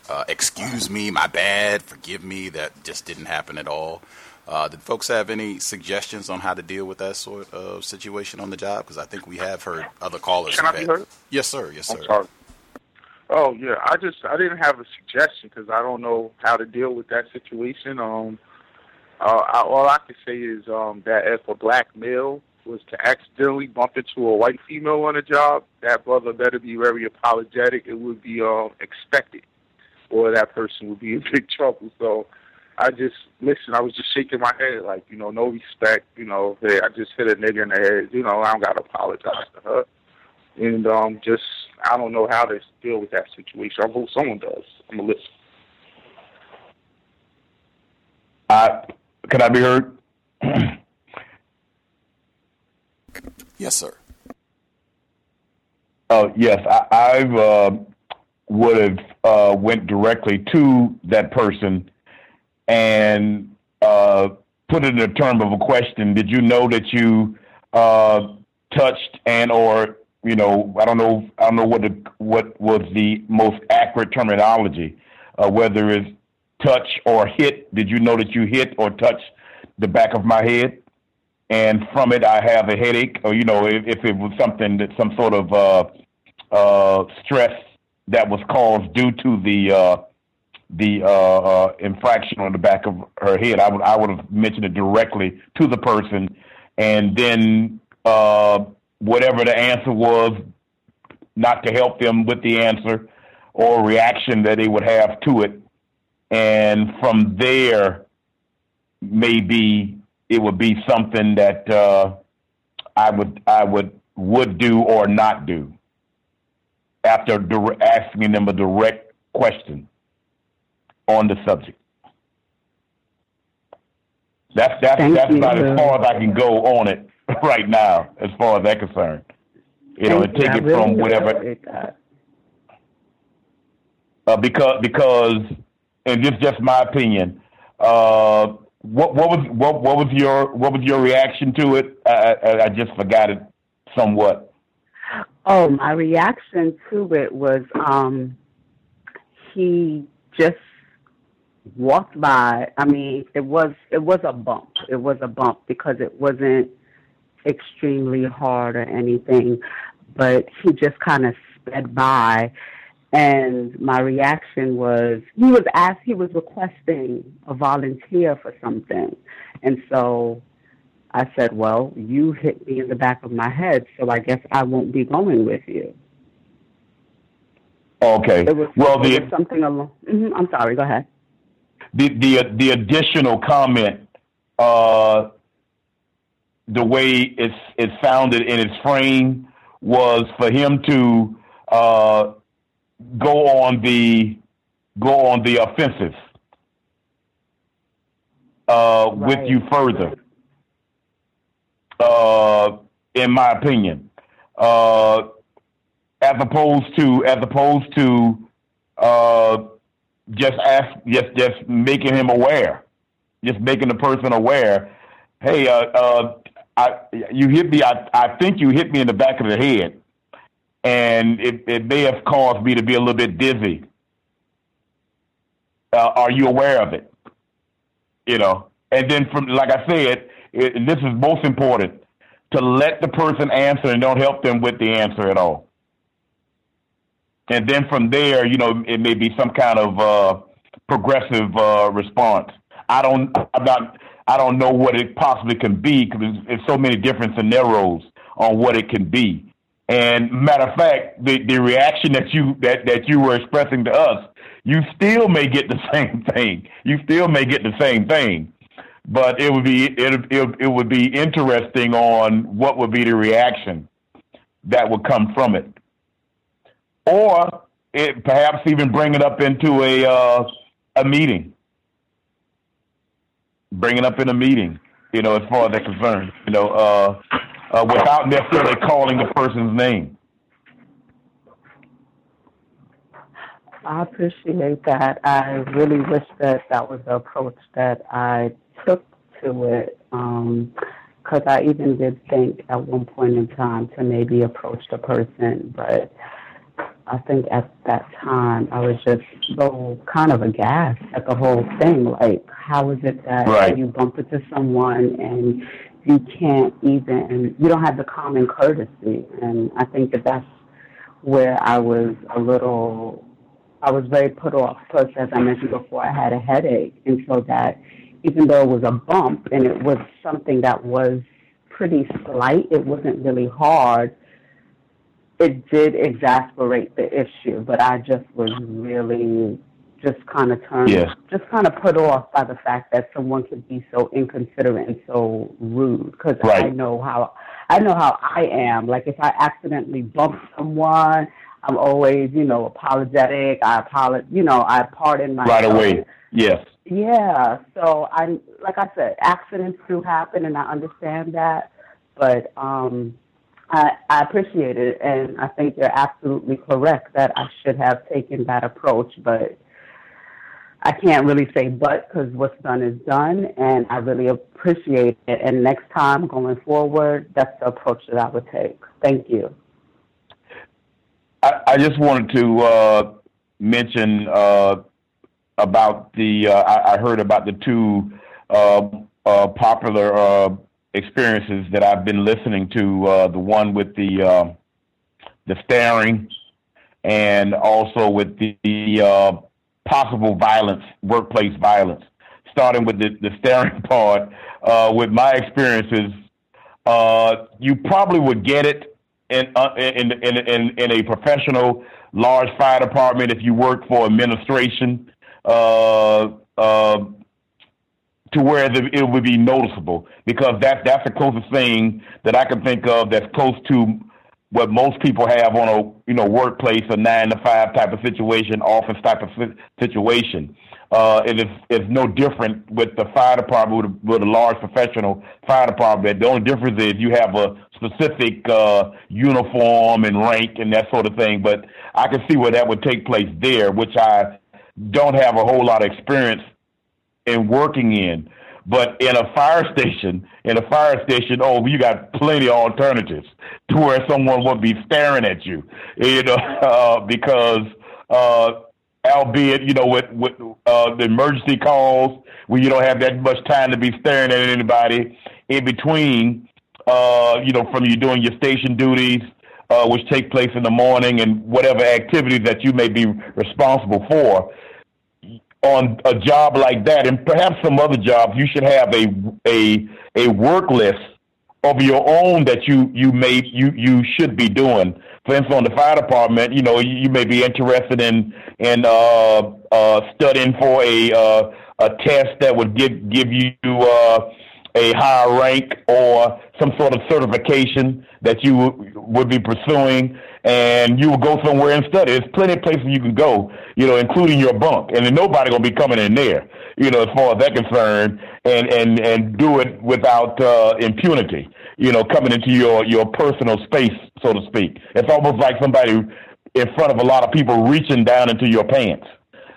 uh, excuse me, my bad, forgive me. That just didn't happen at all. Uh, did folks have any suggestions on how to deal with that sort of situation on the job? Because I think we have heard other callers. Can I be heard? Yes, sir. Yes, sir. Oh yeah, I just I didn't have a suggestion because I don't know how to deal with that situation. Um, uh, I, all I can say is um, that as a black male was to accidentally bump into a white female on a job, that brother better be very apologetic. It would be um, expected, or that person would be in big trouble. So I just listen. I was just shaking my head, like you know, no respect. You know, hey, I just hit a nigga in the head. You know, I don't gotta apologize to her. and um, just I don't know how to deal with that situation. I hope someone does. I'm gonna listen. I can I be heard? Yes, sir. Oh yes, I, I've uh, would have uh, went directly to that person and uh, put it in the term of a question. Did you know that you uh, touched and or you know I don't know I don't know what the, what was the most accurate terminology, uh, whether it's touch or hit. Did you know that you hit or touched the back of my head? And from it, I have a headache, or you know, if, if it was something that some sort of uh, uh, stress that was caused due to the uh, the uh, uh, infraction on the back of her head, I would I would have mentioned it directly to the person, and then uh, whatever the answer was, not to help them with the answer or reaction that they would have to it, and from there, maybe it would be something that uh, I would I would would do or not do after asking them a direct question on the subject. That's that's Thank that's you, about sir. as far as I can go on it right now, as far as that's concerned. You know, and you. take it really from whatever uh, because because and this is just my opinion. Uh, what what was what what was your what was your reaction to it? I, I, I just forgot it somewhat. Oh, my reaction to it was um he just walked by. I mean, it was it was a bump. It was a bump because it wasn't extremely hard or anything, but he just kind of sped by and my reaction was he was asked he was requesting a volunteer for something. And so I said, Well, you hit me in the back of my head, so I guess I won't be going with you. Okay. Was, well, the something along. hmm I'm sorry. Go ahead. the the the additional comment, uh, the way it's it sounded in its frame was for him to uh, go on the go on the offensive uh, with you further. Uh, in my opinion, uh, as opposed to as opposed to uh, just ask just just making him aware, just making the person aware. Hey, uh, uh, I you hit me. I I think you hit me in the back of the head, and it it may have caused me to be a little bit dizzy. Uh, are you aware of it? You know, and then from like I said, it, this is most important to let the person answer and don't help them with the answer at all and then from there, you know, it may be some kind of uh, progressive uh, response. I don't, I'm not, I don't know what it possibly can be because there's, there's so many different scenarios on what it can be. And matter of fact, the, the reaction that you that, that you were expressing to us, you still may get the same thing. You still may get the same thing, but it would be it it, it would be interesting on what would be the reaction that would come from it or it, perhaps even bring it up into a uh, a meeting. Bring it up in a meeting, you know, as far as they're concerned, you know, uh, uh, without necessarily calling the person's name. I appreciate that. I really wish that that was the approach that I took to it. Because I even did think at one point in time to maybe approach the person, but I think at that time I was just so kind of aghast at the whole thing. Like, how is it that Right. you bump into someone and you can't even, you don't have the common courtesy? And I think that that's where I was a little, I was very put off. Plus, as I mentioned before, I had a headache. And so that even though it was a bump and it was something that was pretty slight, it wasn't really hard it did exasperate the issue, but I just was really just kind of turned, Yes. just kind of put off by the fact that someone could be so inconsiderate and so rude. Because I know how I know how I am. Like if I accidentally bump someone, I'm always, you know, apologetic. I apologize, you know, I pardon myself. Right away. Yes. Yeah. So I, like I said, accidents do happen, and I understand that. But um, I, I appreciate it, and I think you're absolutely correct that I should have taken that approach. But I can't really say but because what's done is done, and I really appreciate it. And next time going forward, that's the approach that I would take. Thank you. I, I just wanted to uh, mention uh, about the. Uh, I, I heard about the two uh, uh, popular uh, experiences that I've been listening to. The one with the the staring, and also with the uh, possible violence, workplace violence. Starting with the, the staring part, uh, with my experiences, uh, you probably would get it in, uh, in, in, in, in a professional large fire department if you work for administration uh, uh, to where it would be noticeable because that, that's the closest thing that I can think of that's close to what most people have on a you know workplace, a nine to five type of situation, office type of situation. Uh, it is it's no different with the fire department with a, with a large professional fire department. The only difference is you have a specific uh, uniform and rank and that sort of thing. But I can see where that would take place there, which I don't have a whole lot of experience in working in. But in a fire station, in a fire station, oh, you got plenty of alternatives to where someone would be staring at you, you know, uh, because, uh, albeit, you know, with, with uh, the emergency calls, where you don't have that much time to be staring at anybody in between, uh, you know, from you doing your station duties, uh, which take place in the morning, and whatever activities that you may be responsible for on a job like that, and perhaps some other jobs, you should have a a a work list of your own that you you may you you should be doing. For instance, on the fire department, you know, you, you may be interested in in uh, uh, studying for a uh, a test that would give give you uh, a higher rank or some sort of certification that you would- would be pursuing, and you will go somewhere and study. There's plenty of places you can go, you know, including your bunk, and then nobody gonna be coming in there, you know, as far as that concerned, and and and do it without uh, impunity, you know, coming into your your personal space, so to speak. It's almost like somebody in front of a lot of people reaching down into your pants.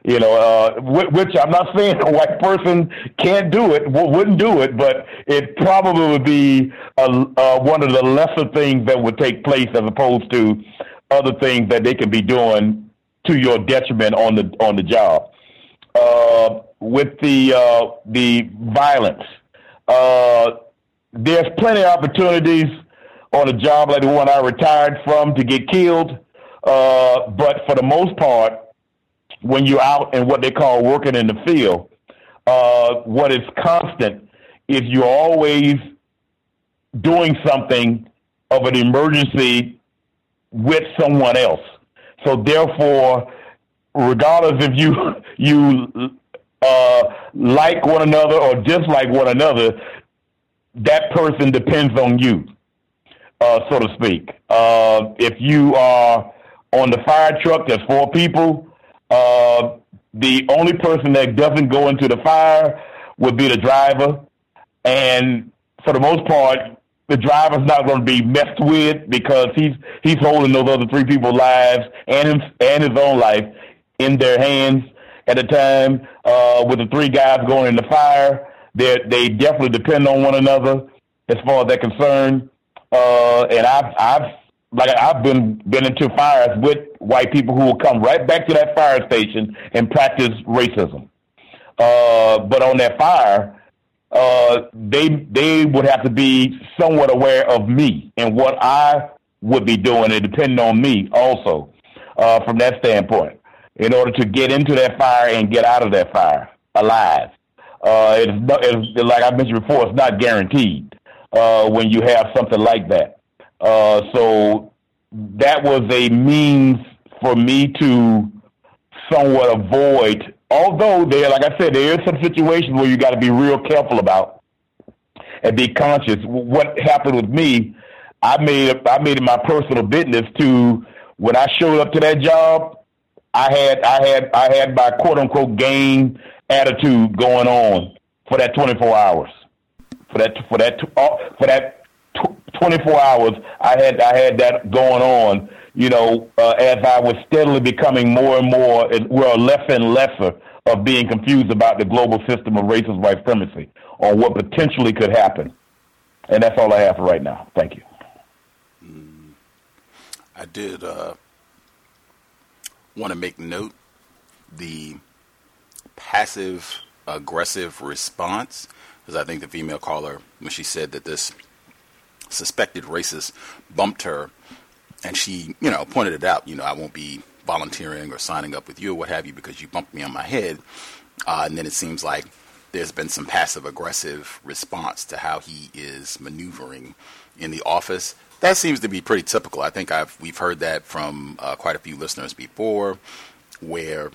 You know, uh, which I'm not saying a white person can't do it, wouldn't do it, but it probably would be a, uh, one of the lesser things that would take place as opposed to other things that they could be doing to your detriment on the on the job. Uh, with the uh, the violence, uh, there's plenty of opportunities on a job like the one I retired from to get killed. Uh, but for the most part, when you're out and what they call working in the field, uh, what is constant is you're always doing something of an emergency with someone else. So therefore, regardless if you you uh, like one another or dislike one another, that person depends on you, uh, so to speak. Uh, if you are on the fire truck, there's four people. Uh, the only person that doesn't go into the fire would be the driver, and for the most part, the driver's not going to be messed with because he's he's holding those other three people's lives and his, and his own life in their hands at the time. Uh, with the three guys going in the fire, they they definitely depend on one another as far as they're concerned. Uh, and I've I've like I've been been into fires with white people who will come right back to that fire station and practice racism. Uh, but on that fire, uh, they they would have to be somewhat aware of me and what I would be doing, and depending on me also uh, from that standpoint, in order to get into that fire and get out of that fire alive. Uh, it's, it's like I mentioned before, it's not guaranteed uh, when you have something like that. Uh, so that was a means for me to somewhat avoid although there, like I said, there is some situations where you got to be real careful about and be conscious. What happened with me, I made I made it my personal business to when I showed up to that job, I had I had I had my quote unquote game attitude going on for that 24 hours. For that for that uh, for that 24 hours, I had I had that going on. You know, uh, as I was steadily becoming more and more, well, lesser and lesser of being confused about the global system of racist white supremacy on what potentially could happen. And that's all I have for right now. Thank you. Mm, I did uh, want to make note the passive aggressive response, because I think the female caller, when she said that this suspected racist bumped her, and she, you know, pointed it out. You know, I won't be volunteering or signing up with you or what have you because you bumped me on my head. Uh, and then it seems like there's been some passive aggressive response to how he is maneuvering in the office. That seems to be pretty typical. I think I've we've heard that from uh, quite a few listeners before, where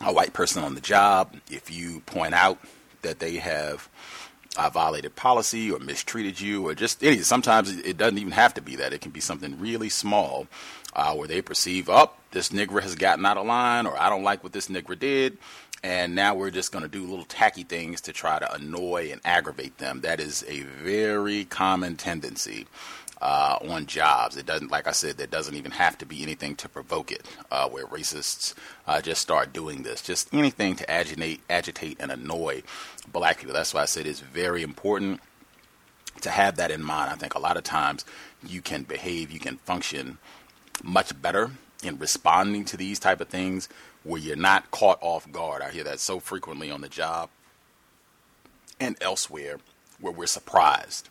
a white person on the job, if you point out that they have uh, violated policy or mistreated you or just any. Sometimes it doesn't even have to be that. It can be something really small uh, where they perceive, oh, this nigger has gotten out of line or I don't like what this nigger did. And now we're just going to do little tacky things to try to annoy and aggravate them. That is a very common tendency uh, on jobs. It doesn't, like I said, there doesn't even have to be anything to provoke it. Uh, where racists uh, just start doing this, just anything to agitate, agitate and annoy black people. That's why I said it's very important to have that in mind. I think a lot of times you can behave, you can function much better in responding to these type of things where you're not caught off guard. I hear that so frequently on the job and elsewhere where we're surprised.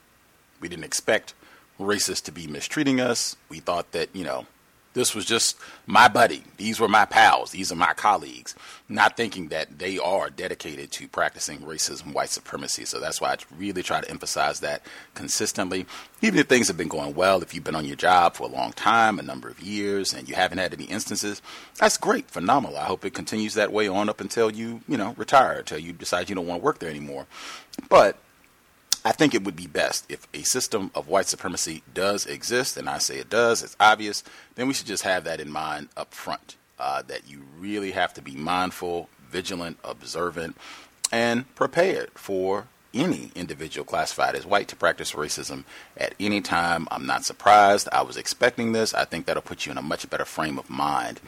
We didn't expect racist to be mistreating us. We thought that, you know, this was just my buddy. These were my pals. These are my colleagues. Not thinking that they are dedicated to practicing racism, white supremacy. So that's why I really try to emphasize that consistently. Even if things have been going well, if you've been on your job for a long time, a number of years, and you haven't had any instances, that's great, phenomenal. I hope it continues that way on up until you, you know, retire, until you decide you don't want to work there anymore. But I think it would be best if a system of white supremacy does exist, and I say it does, it's obvious, then we should just have that in mind up front. Uh, that you really have to be mindful, vigilant, observant, and prepared for any individual classified as white to practice racism at any time. I'm not surprised. I was expecting this. I think that'll put you in a much better frame of mind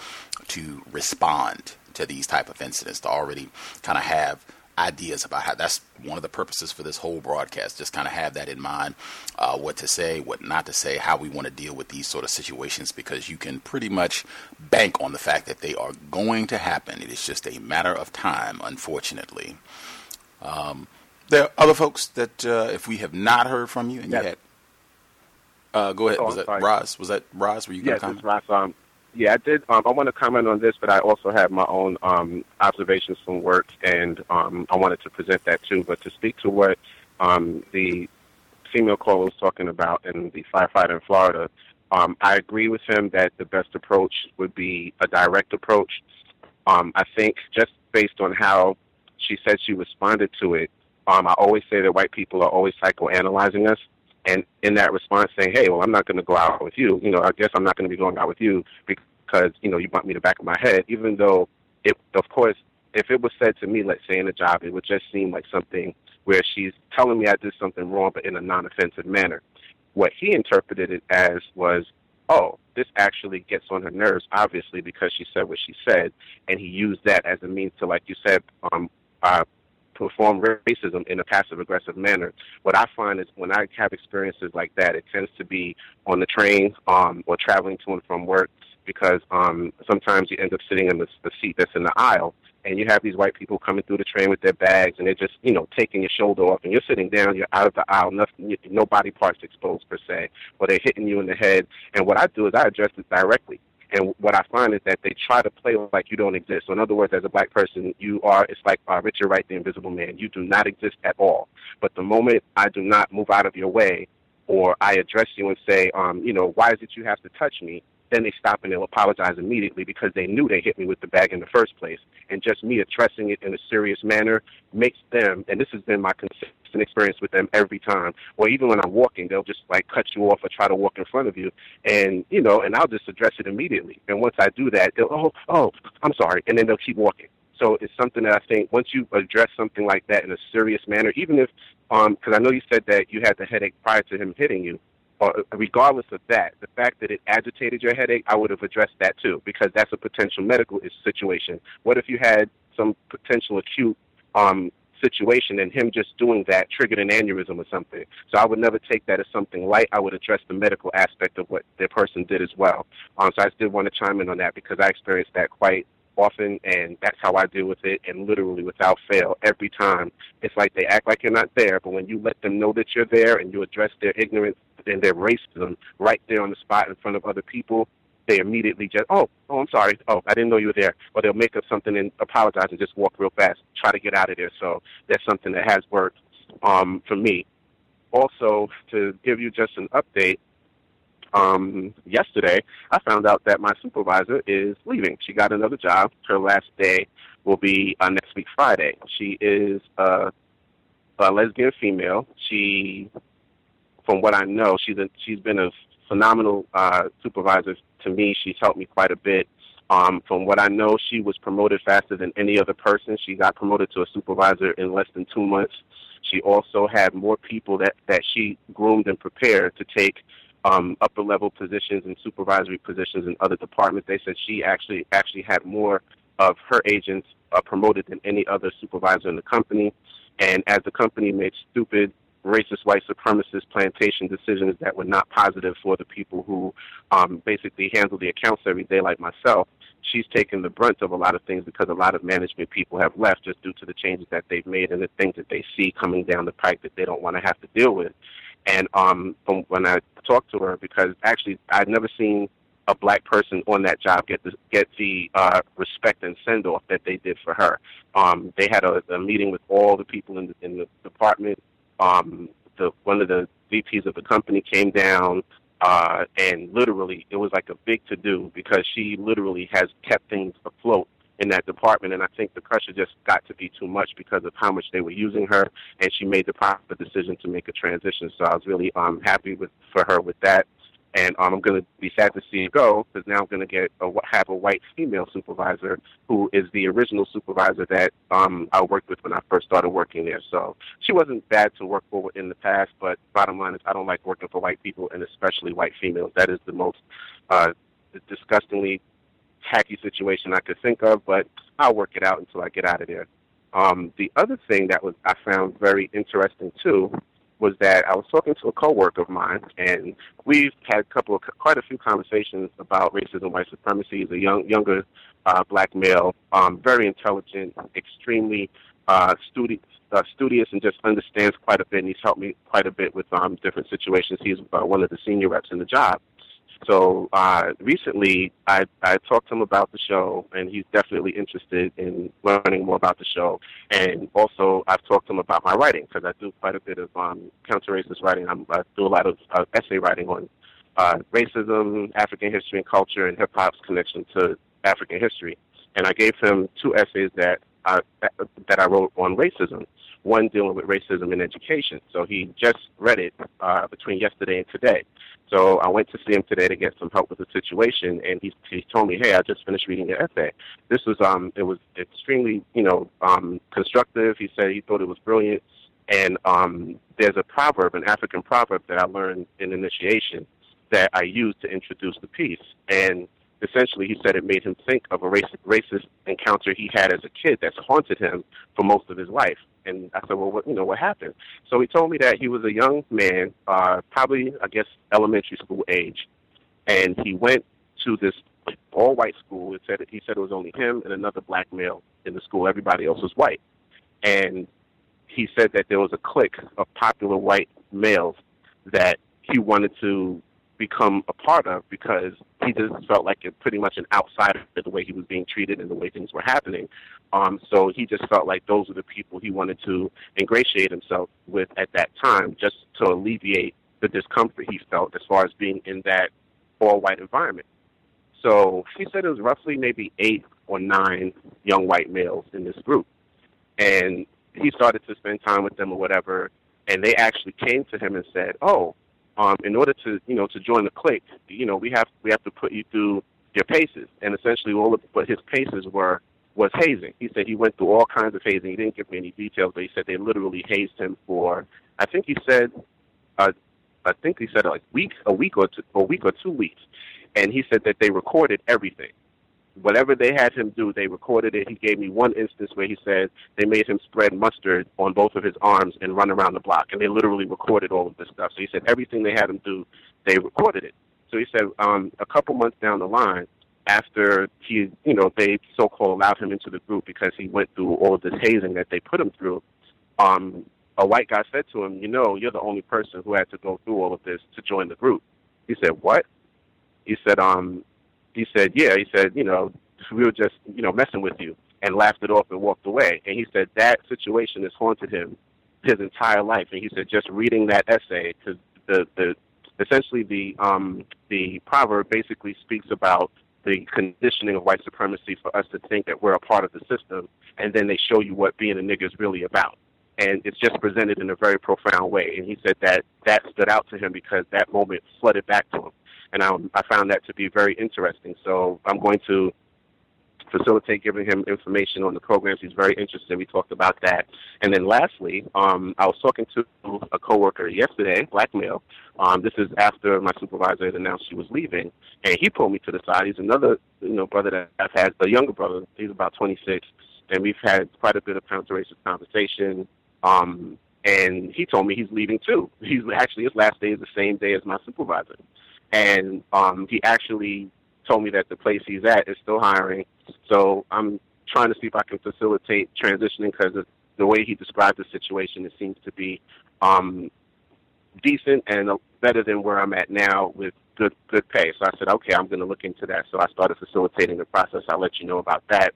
to respond to these type of incidents, to already kind of have ideas about how that's one of the purposes for this whole broadcast. Just kind of have that in mind, uh, what to say, what not to say, how we want to deal with these sort of situations, because you can pretty much bank on the fact that they are going to happen. It is just a matter of time, unfortunately. Um, there are other folks that uh, if we have not heard from you and you had, uh, go ahead. Oh, was that sorry. Roz? Was that Roz? Were you going Yes, to comment? it's Ross. Um, yeah, I did. Um, I want to comment on this, but I also have my own um, observations from work, and um, I wanted to present that too. But to speak to what um, the female caller was talking about and the firefighter in Florida, um, I agree with him that the best approach would be a direct approach. Um, I think just based on how she said she responded to it, um, I always say that white people are always psychoanalyzing us. And in that response, saying, "Hey, well, I'm not going to go out with you. You know, I guess I'm not going to be going out with you because you know you bumped me the back of my head." Even though, it, of course, if it was said to me, let's say in a job, it would just seem like something where she's telling me I did something wrong, but in a non-offensive manner. What he interpreted it as was, "Oh, this actually gets on her nerves, obviously, because she said what she said," and he used that as a means to, like you said, um, uh, perform racism in a passive aggressive manner. What I find is when I have experiences like that, it tends to be on the train um, or traveling to and from work because um, sometimes you end up sitting in the, the seat that's in the aisle and you have these white people coming through the train with their bags and they're just, you know, taking your shoulder off and you're sitting down, you're out of the aisle, nothing, no body parts exposed per se, or they're hitting you in the head. And what I do is I address it directly. And what I find is that they try to play like you don't exist. So in other words, as a black person, you are, it's like uh, Richard Wright, the invisible man. You do not exist at all. But the moment I do not move out of your way or I address you and say, um, you know, why is it you have to touch me? Then they stop and they'll apologize immediately because they knew they hit me with the bag in the first place. And just me addressing it in a serious manner makes them, and this has been my consistent experience with them every time, or even when I'm walking, they'll just like cut you off or try to walk in front of you. And, you know, and I'll just address it immediately. And once I do that, they'll, oh, oh, I'm sorry. And then they'll keep walking. So it's something that I think once you address something like that in a serious manner, even if, um, because I know you said that you had the headache prior to him hitting you, regardless of that, the fact that it agitated your headache, I would have addressed that too, because that's a potential medical situation. What if you had some potential acute um, situation and him just doing that triggered an aneurysm or something? So I would never take that as something light. I would address the medical aspect of what the person did as well. Um, so I did want to chime in on that because I experienced that quite often, and that's how I deal with it. And literally, without fail, every time, it's like they act like you're not there, but when you let them know that you're there and you address their ignorance and their racism right there on the spot in front of other people, they immediately just, oh, oh, I'm sorry. Oh, I didn't know you were there. Or they'll make up something and apologize and just walk real fast, try to get out of there. So that's something that has worked um, for me. Also, to give you just an update, um, yesterday, I found out that my supervisor is leaving. She got another job. Her last day will be uh, next week, Friday. She is uh, a lesbian female. She, from what I know, she's a, she's been a phenomenal uh, supervisor to me. She's helped me quite a bit. Um, from what I know, she was promoted faster than any other person. She got promoted to a supervisor in less than two months. She also had more people that, that she groomed and prepared to take um, upper level positions and supervisory positions in other departments. They said she actually actually had more of her agents uh, promoted than any other supervisor in the company. And as the company made stupid, racist, white supremacist plantation decisions that were not positive for the people who um, basically handle the accounts every day, like myself, she's taken the brunt of a lot of things because a lot of management people have left just due to the changes that they've made and the things that they see coming down the pike that they don't want to have to deal with. And um, from when I talked to her, because actually I'd never seen a black person on that job get the get the uh, respect and send off that they did for her. Um, they had a, a meeting with all the people in the, in the department. Um, the one of the VPs of the company came down, uh, and literally it was like a big to do because she literally has kept things afloat in that department. And I think the pressure just got to be too much because of how much they were using her, and she made the proper decision to make a transition. So I was really um, happy with for her with that. And um, I'm going to be sad to see her go because now I'm going to get a, have a white female supervisor who is the original supervisor that um, I worked with when I first started working there. So she wasn't bad to work for in the past, but bottom line is I don't like working for white people and especially white females. That is the most uh, disgustingly tacky situation I could think of, but I'll work it out until I get out of there. Um, the other thing that was I found very interesting too was that I was talking to a coworker of mine, and we've had a couple of quite a few conversations about racism, white supremacy. He's a young, younger uh, black male, um, very intelligent, extremely uh, studi- uh, studious, and just understands quite a bit. And he's helped me quite a bit with um, different situations. He's uh, one of the senior reps in the job. So uh, recently, I, I talked to him about the show, and he's definitely interested in learning more about the show. And also, I've talked to him about my writing because I do quite a bit of um, counter-racist writing. I'm, I do a lot of uh, essay writing on uh, racism, African history and culture, and hip hop's connection to African history. And I gave him two essays that I, that I wrote on racism. One dealing with racism in education. So he just read it uh, between yesterday and today. So I went to see him today to get some help with the situation, and he he told me, "Hey, I just finished reading your essay. This was um it was extremely you know um constructive." He said he thought it was brilliant, and um there's a proverb, an African proverb that I learned in initiation that I used to introduce the piece, and essentially he said it made him think of a racist, racist encounter he had as a kid that's haunted him for most of his life. And I said, well, what, you know, what happened? So he told me that he was a young man, uh, probably, I guess, elementary school age, and he went to this all-white school. It said he said it was only him and another black male in the school. Everybody else was white, and he said that there was a clique of popular white males that he wanted to become a part of because he just felt like it pretty much an outsider the way he was being treated and the way things were happening. Um, so he just felt like those were the people he wanted to ingratiate himself with at that time, just to alleviate the discomfort he felt as far as being in that all white environment. So he said it was roughly maybe eight or nine young white males in this group. And he started to spend time with them or whatever, and they actually came to him and said, "Oh, um, in order to you know to join the clique, you know we have we have to put you through your paces." And essentially, all of what his paces were was hazing. He said he went through all kinds of hazing. He didn't give me any details, but he said they literally hazed him for. I think he said, uh, I think he said like week, a week or two, a week or two weeks, and he said that they recorded everything whatever they had him do, they recorded it. He gave me one instance where he said they made him spread mustard on both of his arms and run around the block, and they literally recorded all of this stuff. So he said everything they had him do, they recorded it. So he said um, a couple months down the line, after he, you know, they so-called allowed him into the group because he went through all of this hazing that they put him through. Um, a white guy said to him, "You know, you're the only person who had to go through all of this to join the group." He said, "What?" He said, "Um, he said, yeah. He said, you know, we were just, you know, messing with you and laughed it off and walked away. And he said that situation has haunted him his entire life. And he said just reading that essay, because the, the, essentially the, um, the proverb basically speaks about the conditioning of white supremacy for us to think that we're a part of the system. And then they show you what being a nigger is really about and it's just presented in a very profound way. And he said that that stood out to him because that moment flooded back to him and I, I found that to be very interesting. So I'm going to facilitate giving him information on the programs he's very interested. We talked about that, and then lastly, um, I was talking to a coworker yesterday, black male. Um, this is after my supervisor had announced she was leaving, and he pulled me to the side. He's another, you know, brother that I've had, a younger brother. He's about 26, and we've had quite a bit of counter-racist conversation. Um, and he told me he's leaving too. He's actually his last day is the same day as my supervisor and um, he actually told me that the place he's at is still hiring. So I'm trying to see if I can facilitate transitioning because the way he described the situation, it seems to be um, decent and better than where I'm at now with good good pay. So I said, okay, I'm going to look into that. So I started facilitating the process. I'll let you know about that.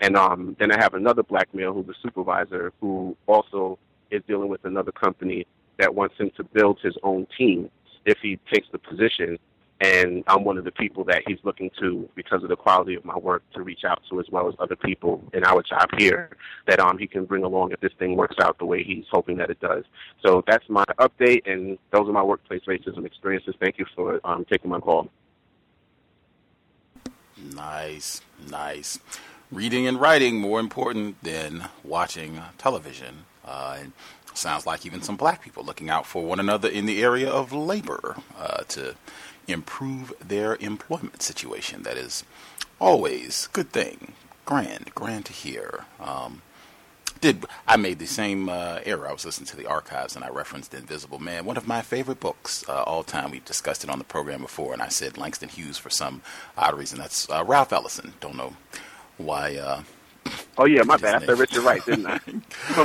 And um, then I have another black male who's a supervisor who also is dealing with another company that wants him to build his own team if he takes the position. And I'm one of the people that he's looking to because of the quality of my work to reach out to, as well as other people in our job here that um he can bring along if this thing works out the way he's hoping that it does. So that's my update, and those are my workplace racism experiences. Thank you for um, taking my call. Nice, nice. Reading and writing more important than watching television. Uh, Sounds like even some black people looking out for one another in the area of labor uh, to improve their employment situation. That is always good thing. Grand, grand to hear. Um, did I made the same uh, error? I was listening to the archives and I referenced Invisible Man, one of my favorite books uh, all time. We've discussed it on the program before, and I said Langston Hughes for some odd reason. That's uh, Ralph Ellison. Don't know why uh, Oh yeah, my bad. I said Richard Wright, didn't I?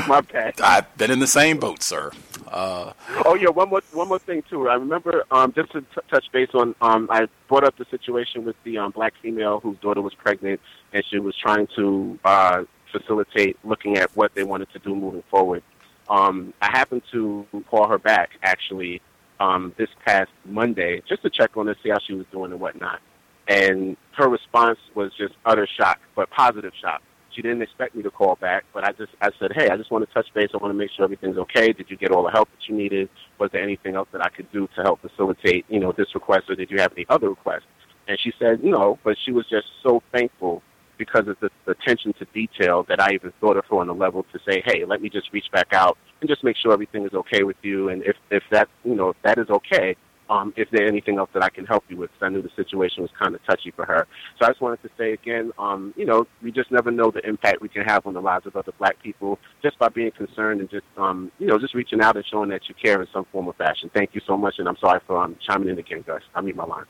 my bad. I've been in the same boat, sir. Uh, oh yeah, one more one more thing too. I remember um, just to t- touch base on. Um, I brought up the situation with the um, black female whose daughter was pregnant, and she was trying to uh, facilitate looking at what they wanted to do moving forward. Um, I happened to call her back actually um, this past Monday just to check on her, see how she was doing and whatnot. And her response was just utter shock, but positive shock she didn't expect me to call back, but I just I said, hey, I just want to touch base. I want to make sure everything's okay. Did you get all the help that you needed? Was there anything else that I could do to help facilitate, you know, this request, or did you have any other requests? And she said no, but she was just so thankful because of the, the attention to detail that I even thought of her on the level to say, hey, let me just reach back out and just make sure everything is okay with you. And if if that you know if that is okay, um, if there's anything else that I can help you with, I knew the situation was kind of touchy for her. So I just wanted to say again, um, you know, we just never know the impact we can have on the lives of other black people just by being concerned and just, um, you know, just reaching out and showing that you care in some form or fashion. Thank you so much, and I'm sorry for um, chiming in again, Gus. I'll my line.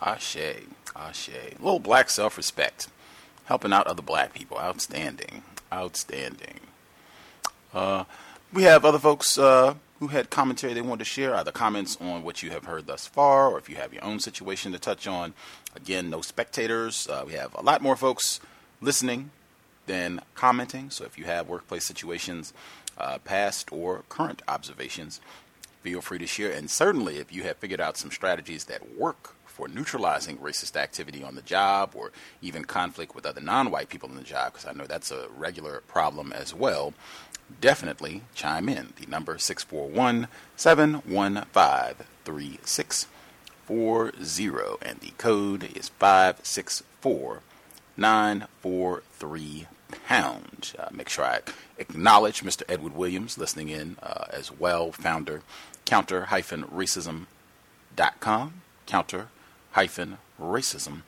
Ashe, Ashe. A little black self-respect. Helping out other black people. Outstanding. Outstanding. Uh, we have other folks uh, who had commentary they wanted to share, either comments on what you have heard thus far, or if you have your own situation to touch on. Again, no spectators. Uh, we have a lot more folks listening than commenting. So if you have workplace situations, uh, past or current observations, feel free to share. And certainly, if you have figured out some strategies that work for neutralizing racist activity on the job or even conflict with other non white people in the job, because I know that's a regular problem as well, definitely chime in. The number 641 715 3640, and the code is 564 943 pound. Uh, make sure I acknowledge Mr. Edward Williams listening in uh, as well, founder counter-racism.com, counter-racism.com.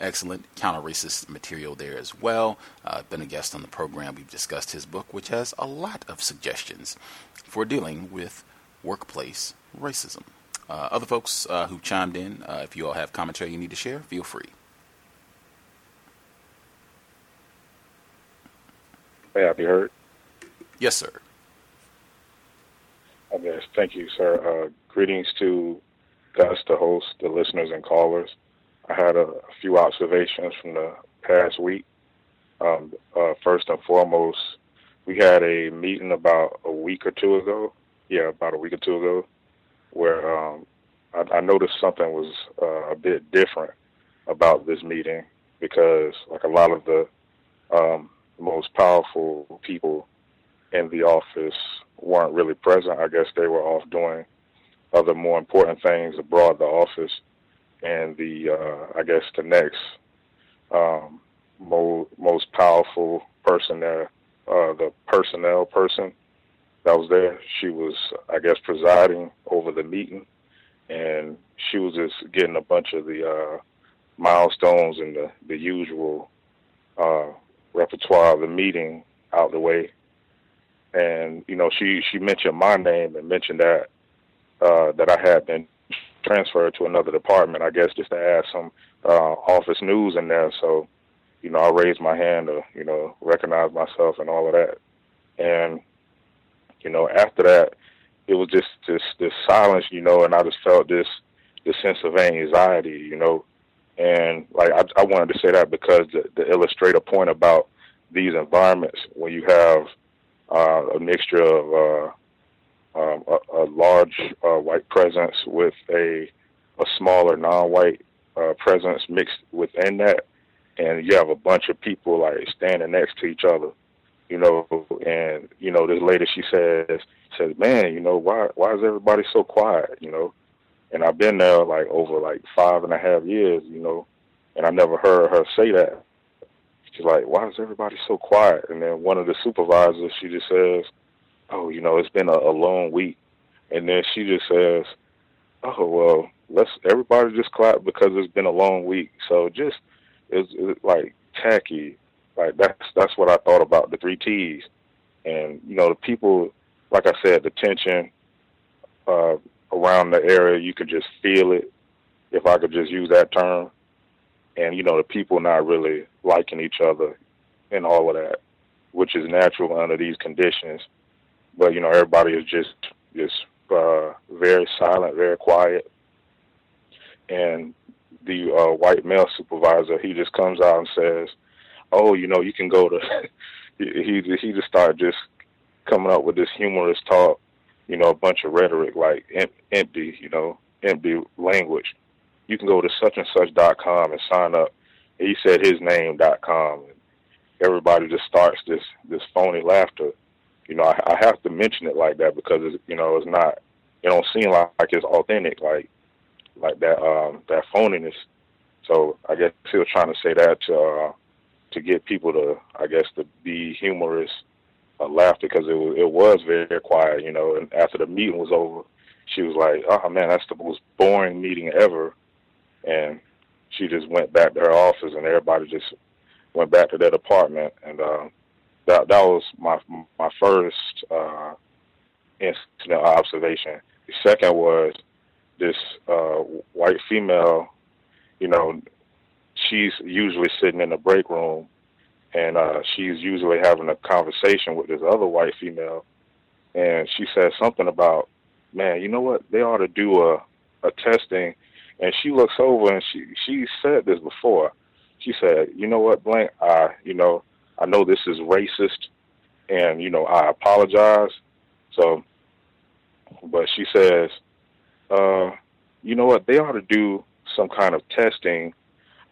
Excellent counter-racist material there as well. Uh, been a guest on the program. We've discussed his book, which has a lot of suggestions for dealing with workplace racism. Uh, other folks uh, who chimed in, uh, if you all have commentary you need to share, feel free. May I be heard? Yes, sir. Yes, thank you, sir. Uh, greetings to Gus, the host, the listeners, and callers. I had a, few observations from the past week. Um, uh, first and foremost, we had a meeting about a week or two ago. Yeah, about a week or two ago, where um, I, I noticed something was uh, a bit different about this meeting because, like a lot of the um, most powerful people in the office weren't really present. I guess they were off doing other more important things abroad the office. And the uh, I guess the next um, mo- most powerful person there, uh, the personnel person that was there, she was I guess presiding over the meeting, and she was just getting a bunch of the uh, milestones and the the usual uh, repertoire of the meeting out the way. And you know she she mentioned my name and mentioned that uh, that I had been transferred to another department. I guess just to add some uh, office news in there. So you know I raised my hand to you know recognize myself and all of that. And you know after that it was just this this silence, you know, and I just felt this this sense of anxiety, you know. And like I, I wanted to say that because the, the illustrate a point about these environments when you have uh, a mixture of uh, um, a, a, large uh, white presence with a a smaller non-white uh, presence mixed within that, and you have a bunch of people like standing next to each other, you know. And you know, this lady she says says, "Man, you know why why is everybody so quiet?" You know, and I've been there like over like five and a half years, you know, and I never heard her say that she's like, why is everybody so quiet? And then one of the supervisors, she just says, oh, you know, it's been a, a long week. And then she just says, oh, well, let's everybody just clap because it's been a long week. So just, it's, it's like tacky. Like that's, that's what I thought about the three T's. And, you know, the people, like I said, the tension uh, around the area, you could just feel it, if I could just use that term and you know the people not really liking each other and all of that, which is natural under these conditions. But you know everybody is just just uh, very silent, very quiet, and the uh, white male supervisor he just comes out and says, "Oh, you know you can go to." he he just started just coming up with this humorous talk, you know, a bunch of rhetoric like empty, you know, empty language you can go to such and such dot com and sign up. He said his name dot com. And everybody just starts this this phony laughter. You know, I, I have to mention it like that because it's, you know it's not. It don't seem like, like it's authentic, like like that um that phoniness. So I guess he was trying to say that to uh, to get people to, I guess, to be humorous, uh, laughter because it was it was very, quiet, you know. And after the meeting was over, she was like, "Oh man, that's the most boring meeting ever." and she just went back to her office, and everybody just went back to their department, and uh, that that was my my first uh, incident observation. The second was this uh, white female. You know, she's usually sitting in the break room, and uh, she's usually having a conversation with this other white female, and she said something about, man, you know what? They ought to do a a testing and she looks over and she she said this before. She said, "You know what, Blank? I you know I know this is racist, and you know I apologize." So but she says, uh, you know what? They ought to do some kind of testing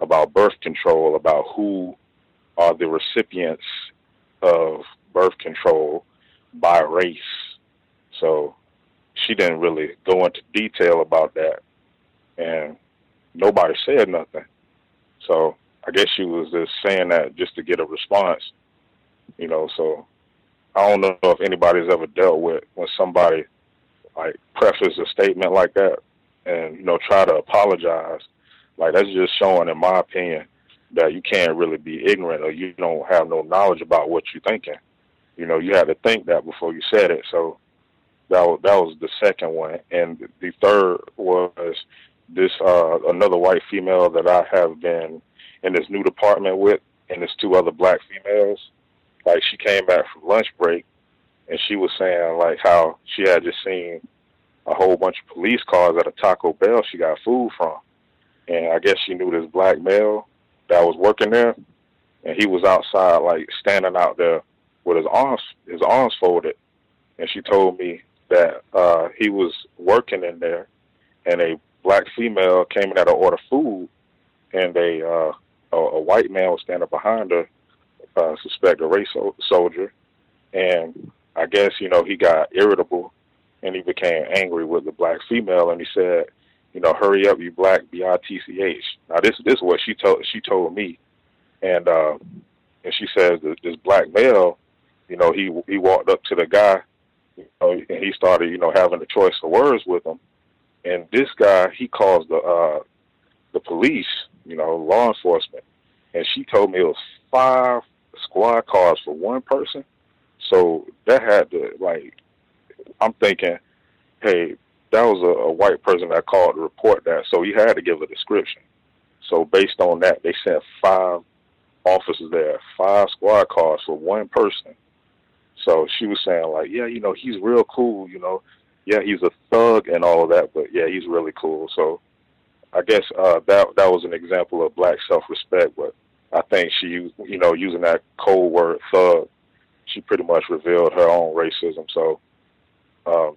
about birth control, about who are the recipients of birth control by race. So she didn't really go into detail about that, and nobody said nothing. So I guess she was just saying that just to get a response, you know. So I don't know if anybody's ever dealt with when somebody like preface a statement like that and you know try to apologize. Like that's just showing, in my opinion, that you can't really be ignorant or you don't have no knowledge about what you're thinking. You know, you had to think that before you said it. So that was, that was the second one, and the third was this uh, another white female that I have been in this new department with, and there's two other black females. Like she came back from lunch break, and she was saying like how she had just seen a whole bunch of police cars at a Taco Bell she got food from, and I guess she knew this black male that was working there, and he was outside like standing out there with his arms his arms folded, and she told me that uh he was working in there, and a black female came in there to order food, and they uh a, a white man was standing behind her, suspect a race so- soldier, and I guess you know he got irritable, and he became angry with the black female, and he said, you know, hurry up, you black, B I T C H. Now this this is what she told she told me, and uh, and she says that this black male, you know, he he walked up to the guy, you know, and he started, you know, having a choice of words with him, and this guy he calls the uh, the police, you know, law enforcement, and she told me it was five squad cars for one person, so that had to like, I'm thinking, hey, that was a, a white person that called to report that, so he had to give a description. So based on that, they sent five officers there, five squad cars for one person. So she was saying like, yeah, you know, he's real cool, you know, yeah, he's a thug and all of that, but yeah, he's really cool. So I guess uh, that that was an example of black self-respect, but I think she, you know, using that cold word thug, she pretty much revealed her own racism. So um,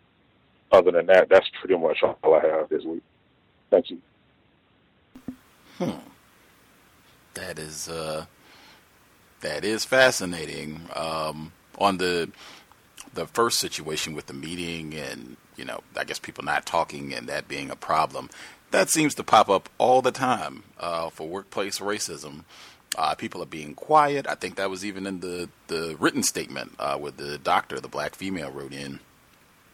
other than that, that's pretty much all I have this week. Thank you. Hmm. That is uh, that is fascinating. Um, on the the first situation with the meeting, and you know, I guess people not talking and that being a problem, that seems to pop up all the time uh, for workplace racism. Uh, people are being quiet. I think that was even in the the written statement uh, where the doctor, the black female, wrote in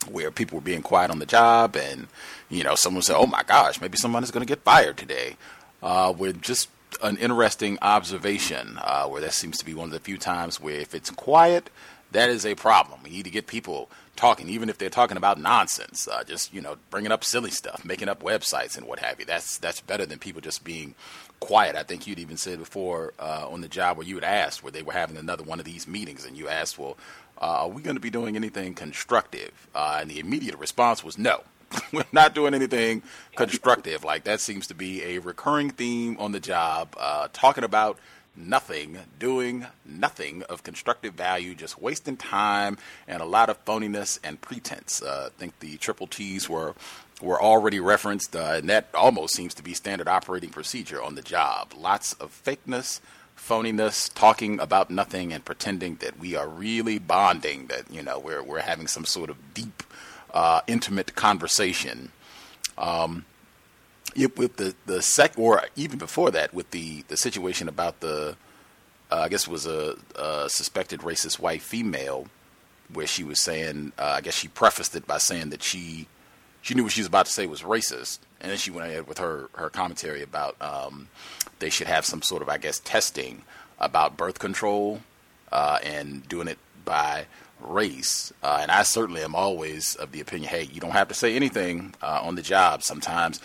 where people were being quiet on the job, and you know, someone said, "Oh my gosh, maybe someone is going to get fired today." Uh, with just an interesting observation, uh, where that seems to be one of the few times where if it's quiet, that is a problem. We need to get people talking, even if they're talking about nonsense, uh, just you know, bringing up silly stuff, making up websites and what have you. That's that's better than people just being quiet. I think you'd even said before uh, on the job where you had asked where they were having another one of these meetings, and you asked, "Well, uh, are we going to be doing anything constructive?" Uh, and the immediate response was, "No." We're not doing anything constructive. Like that seems to be a recurring theme on the job. Uh, talking about nothing, doing nothing of constructive value, just wasting time and a lot of phoniness and pretense. Uh, I think the triple T's were were already referenced, uh, and that almost seems to be standard operating procedure on the job. Lots of fakeness, phoniness, talking about nothing, and pretending that we are really bonding. That you know we're we're having some sort of deep, uh, intimate conversation. Um, with the the sec, or even before that, with the the situation about the, uh, I guess it was a, a, suspected racist white female, where she was saying, uh, I guess she prefaced it by saying that she she knew what she was about to say was racist, and then she went ahead with her her commentary about um, they should have some sort of, I guess, testing about birth control uh, and doing it by race. Uh, and I certainly am always of the opinion, hey, you don't have to say anything uh, on the job. Sometimes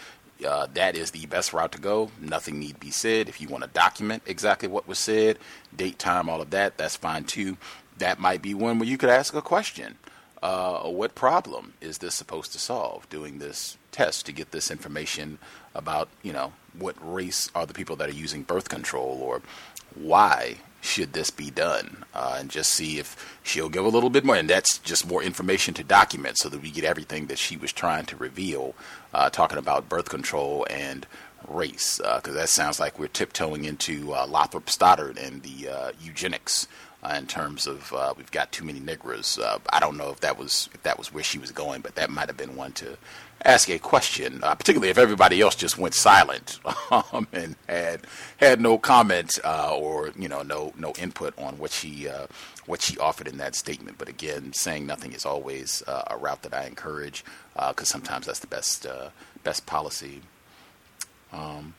uh, that is the best route to go. Nothing need be said. If you want to document exactly what was said, date, time, all of that, that's fine too. That might be one where you could ask a question. Uh, what problem is this supposed to solve? Doing this test to get this information about, you know, what race are the people that are using birth control, or why should this be done, uh, and just see if she'll give a little bit more. And that's just more information to document so that we get everything that she was trying to reveal, uh, talking about birth control and race, because uh, that sounds like we're tiptoeing into uh, Lothrop Stoddard and the uh, eugenics. In terms of uh, we've got too many niggers, I don't know if that was if that was where she was going, but that might have been one to ask a question, uh, particularly if everybody else just went silent um, and had had no comment uh, or you know no no input on what she uh, what she offered in that statement. But again, saying nothing is always uh, a route that I encourage because uh, sometimes that's the best uh, best policy. Um,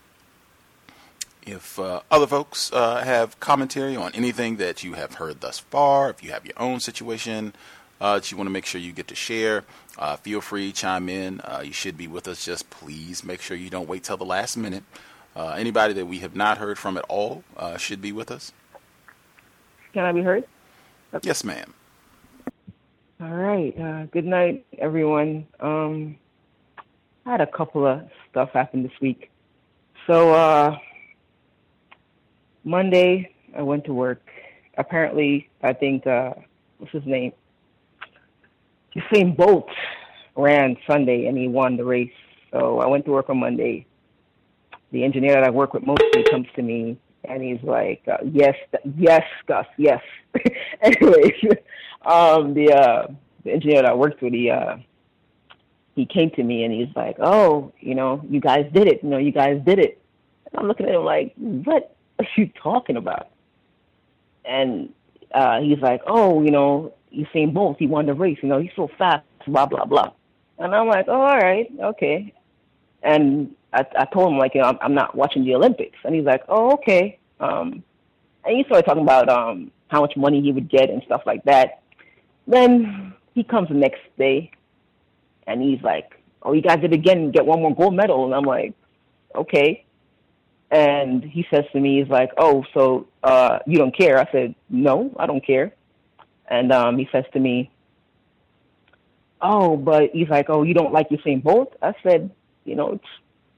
if uh, other folks uh, have commentary on anything that you have heard thus far, if you have your own situation uh, that you want to make sure you get to share, uh, feel free chime in. Uh, you should be with us. Just please make sure you don't wait till the last minute. Uh, anybody that we have not heard from at all uh, should be with us. Can I be heard? Yes, ma'am. All right. Uh, good night, everyone. Um, I had a couple of stuff happen this week. So uh, Monday, I went to work. Apparently, I think uh, what's his name? Usain Bolt ran Sunday and he won the race. So I went to work on Monday. The engineer that I work with mostly comes to me and he's like, uh, "Yes, yes, Gus, yes." Anyways, um, the uh, the engineer that I worked with, he uh, he came to me and he's like, "Oh, you know, you guys did it. You know, you guys did it." And I'm looking at him like, "What are you talking about?" And uh, he's like, "Oh, you know, Usain Bolt, he won the race. You know, he's so fast, blah blah blah. And I'm like, oh, all right, okay. And I, I told him like, you know, I'm, I'm not watching the Olympics. And he's like, oh, okay. Um, and he started talking about um how much money he would get and stuff like that. Then he comes the next day, and he's like, oh, you guys did again, get one more gold medal. And I'm like, okay. And he says to me, he's like, oh, so uh, you don't care? I said, no, I don't care. And um, he says to me, "Oh, but he's like, oh, you don't like Usain Bolt?" I said, "You know, it's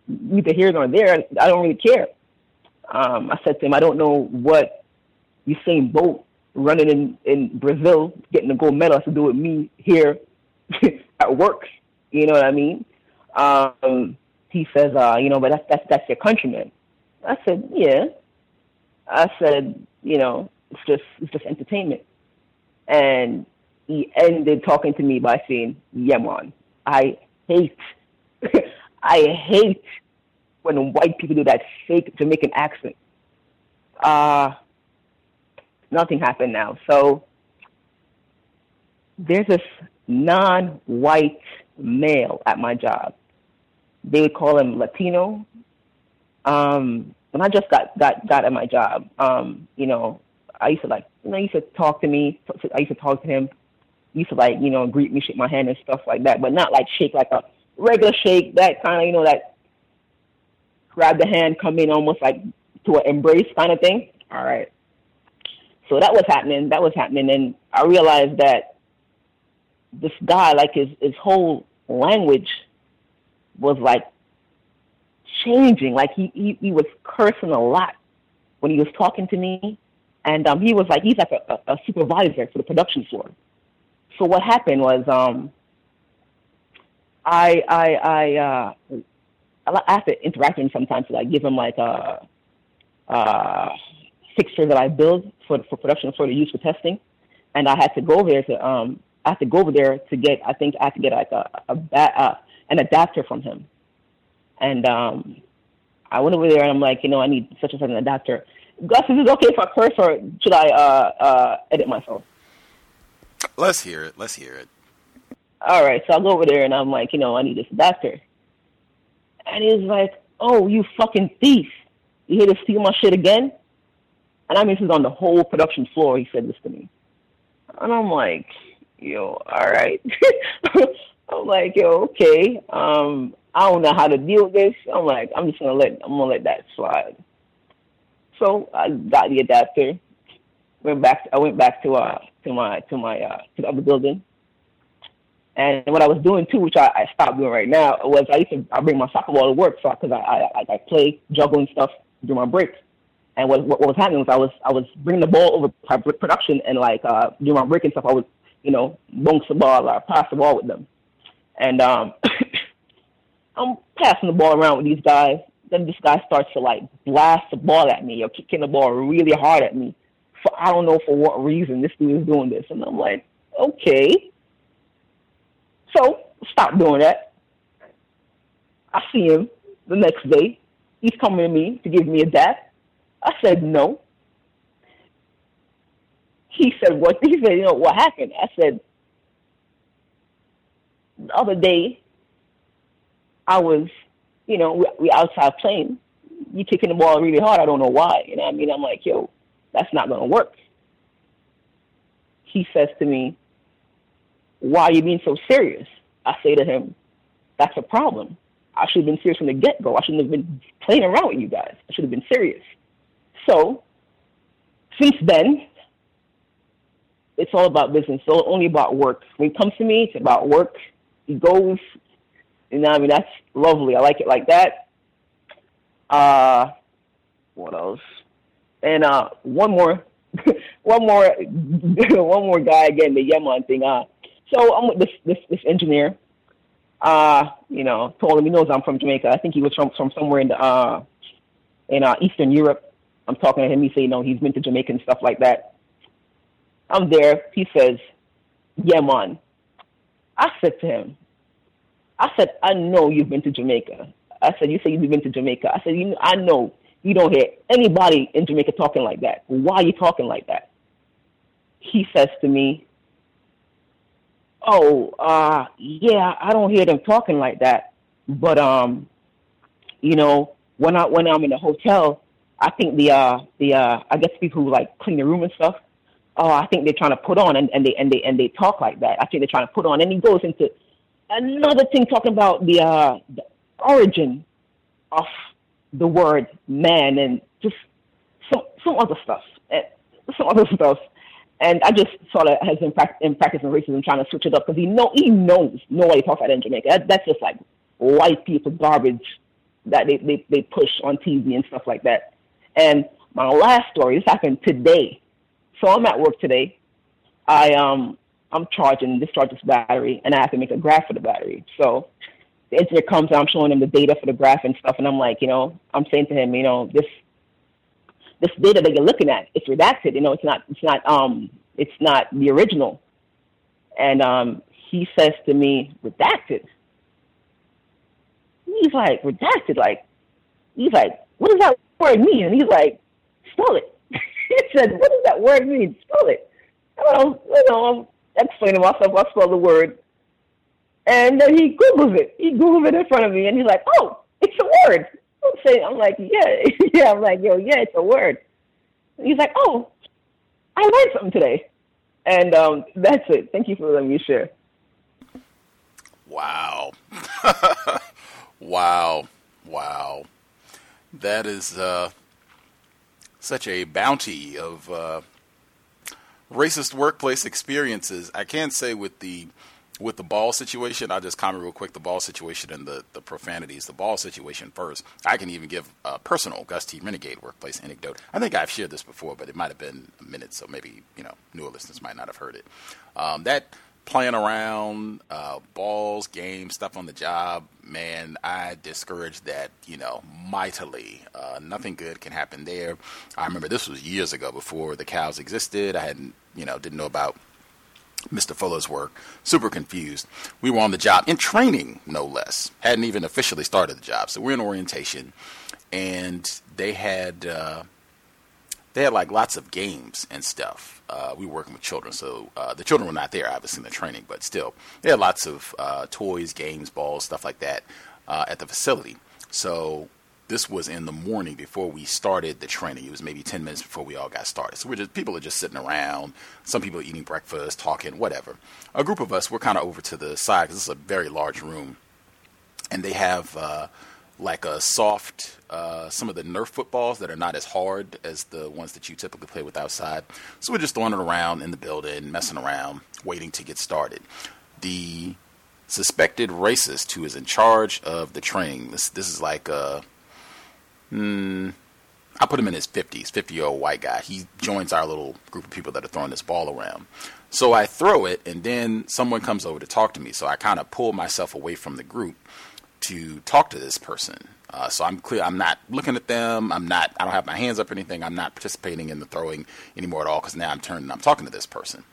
neither here nor there. I don't really care." Um, I said to him, "I don't know what Usain Bolt running in in Brazil getting a gold medal has to do with me here at work. You know what I mean?" Um, he says, uh, "You know, but that's that's that's your countryman." I said, "Yeah." I said, "You know, it's just it's just entertainment." And he ended talking to me by saying, "Yeah, I hate, I hate when white people do that fake Jamaican accent." Uh nothing happened now. So there's this non-white male at my job. They would call him Latino. Um, when I just got got got at my job, um, you know, I used to like, you know, he used to talk to me. I used to talk to him. He used to like, you know, greet me, shake my hand and stuff like that, but not like shake like a regular shake, that kind of, you know, that grab the hand, come in almost like to an embrace kind of thing. All right. So that was happening. That was happening, and I realized that this guy, like his his whole language, was like changing. Like he he, he was cursing a lot when he was talking to me and um, he was like he's like a, a supervisor for the production floor. So what happened was um, I I I uh, I have to interact with him sometimes to like give him like a, a fixture that I build for for production floor to use for testing, and I had to go over there to um I had to go over there to get I think I had to get like a a, a uh, an adapter from him, and um I went over there and I'm like you know I need such and such an adapter Gus, is it okay if I curse or should I uh, uh, edit myself? Let's hear it. Let's hear it. All right, so I go over there and I'm like, you know, I need this doctor. And he's like, oh, you fucking thief. You here to steal my shit again? And I mean, this is on the whole production floor. He said this to me. And I'm like, yo, all right. I'm like, yo, okay. Um, I don't know how to deal with this. I'm like, I'm just gonna let I'm gonna let that slide. So I got the adapter. Went back. I went back to uh to my to my uh to the other building. And what I was doing too, which I, I stopped doing right now, was I used to I bring my soccer ball to work, so because I, I I play juggling stuff during my breaks. And what, what was happening was I was I was bringing the ball over production and like uh, during my break and stuff I would you know bonk the ball or pass the ball with them, and um, I'm passing the ball around with these guys. Then this guy starts to like blast the ball at me or kicking the ball really hard at me. For I don't know for what reason this dude is doing this, and I'm like, okay. So stop doing that. I see him the next day. He's coming to me to give me a dap. I said no. He said what? He said, you know what happened? I said the other day I was, you know, we, outside playing. You kicking the ball really hard. I don't know why. You know I mean? I'm like, yo, that's not gonna work. He says to me, why are you being so serious? I say to him, that's a problem. I should have been serious from the get go. I shouldn't have been playing around with you guys. I should have been serious. So, since then, it's all about business. It's only about work. When it comes to me, it's about work. He goes, you know, I mean, that's lovely. I like it like that. Uh, what else? And uh, one more, one more, one more guy again. The Yemen thing. Uh, so I'm with this this this engineer. Uh, you know, told him he knows I'm from Jamaica. I think he was from from somewhere in the uh in uh, Eastern Europe. I'm talking to him. He say, know, he's been to Jamaica and stuff like that. I'm there. He says, yeah, man. I said to him, I said, I know you've been to Jamaica. I said, you say you've been to Jamaica. I said, you, know, I know you don't hear anybody in Jamaica talking like that. Why are you talking like that? He says to me, oh, uh, yeah, I don't hear them talking like that. But, um, you know, when I, when I'm in the hotel, I think the uh the uh I guess people who like clean the room and stuff. Oh, I think they're trying to put on and, and they and they and they talk like that. I think they're trying to put on and he goes into another thing talking about the uh the origin of the word man and just some some other stuff. And some other stuff. And I just sort of has in, practice, in practicing racism trying to switch it up because he know he knows nobody talks that in Jamaica. That, that's just like white people garbage that they, they, they push on TV and stuff like that. And my last story, this happened today. So I'm at work today. I um I'm charging this battery and I have to make a graph for the battery. So the engineer comes and I'm showing him the data for the graph and stuff and I'm like, you know, I'm saying to him, you know, this this data that you're looking at, it's redacted, you know, it's not it's not um it's not the original. And um he says to me, redacted. He's like, redacted, like he's like, what does that word mean? And he's like, spell it. he said, what does that word mean? Spell it. I don't you know, I'm explaining myself, I spell the word. And then he Googles it. He Googles it in front of me and he's like, oh, it's a word. I'm saying, I'm like, yeah, yeah. I'm like, yo, yeah, it's a word. He's like, oh, I learned something today. And um, that's it. Thank you for letting me share. Wow. wow. Wow that is uh, such a bounty of uh, racist workplace experiences. I can't say with the with the ball situation. I'll just comment real quick. The ball situation and the, the profanities. The ball situation first. I can even give a personal Gus T. Renegade workplace anecdote. I think I've shared this before, but it might have been a minute, so maybe you know newer listeners might not have heard it. Um, that playing around, uh, balls, games, stuff on the job, man, I discourage that, you know, mightily. Uh, nothing good can happen there. I remember this was years ago before the cows existed. I hadn't, you know, didn't know about Mr. Fuller's work. Super confused. We were on the job in training, no less. Hadn't even officially started the job. So we're in orientation, and they had. Uh, they had like lots of games and stuff. Uh, we were working with children, so uh, the children were not there, obviously, in the training, but still, they had lots of uh, toys, games, balls, stuff like that uh, at the facility. So this was in the morning before we started the training. It was maybe 10 minutes before we all got started. So we're just, people are just sitting around. Some people are eating breakfast, talking, whatever. A group of us, we're kind of over to the side because this is a very large room. And they have uh, like a soft, uh, some of the Nerf footballs that are not as hard as the ones that you typically play with outside. So we're just throwing it around in the building, messing around, waiting to get started. The suspected racist who is in charge of the training, this, this is like a, hmm, I put him in his 50s, 50 year old white guy. He joins our little group of people that are throwing this ball around. So I throw it, and then someone comes over to talk to me. So I kind of pull myself away from the group to talk to this person. Uh, so I'm clear. I'm not looking at them. I'm not. I don't have my hands up or anything. I'm not participating in the throwing anymore at all because now I'm turning. I'm talking to this person.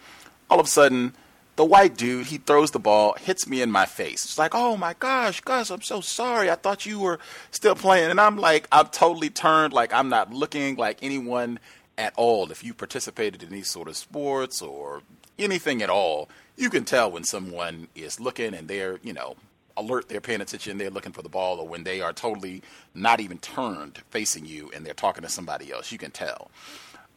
All of a sudden, the white dude he throws the ball, hits me in my face. It's like, oh my gosh, Gus, I'm so sorry. I thought you were still playing, and I'm like, I'm totally turned. Like I'm not looking like anyone at all. If you participated in these sort of sports or anything at all, you can tell when someone is looking and they're, you know, alert, they're paying attention, they're looking for the ball, or when they are totally not even turned facing you and they're talking to somebody else, you can tell.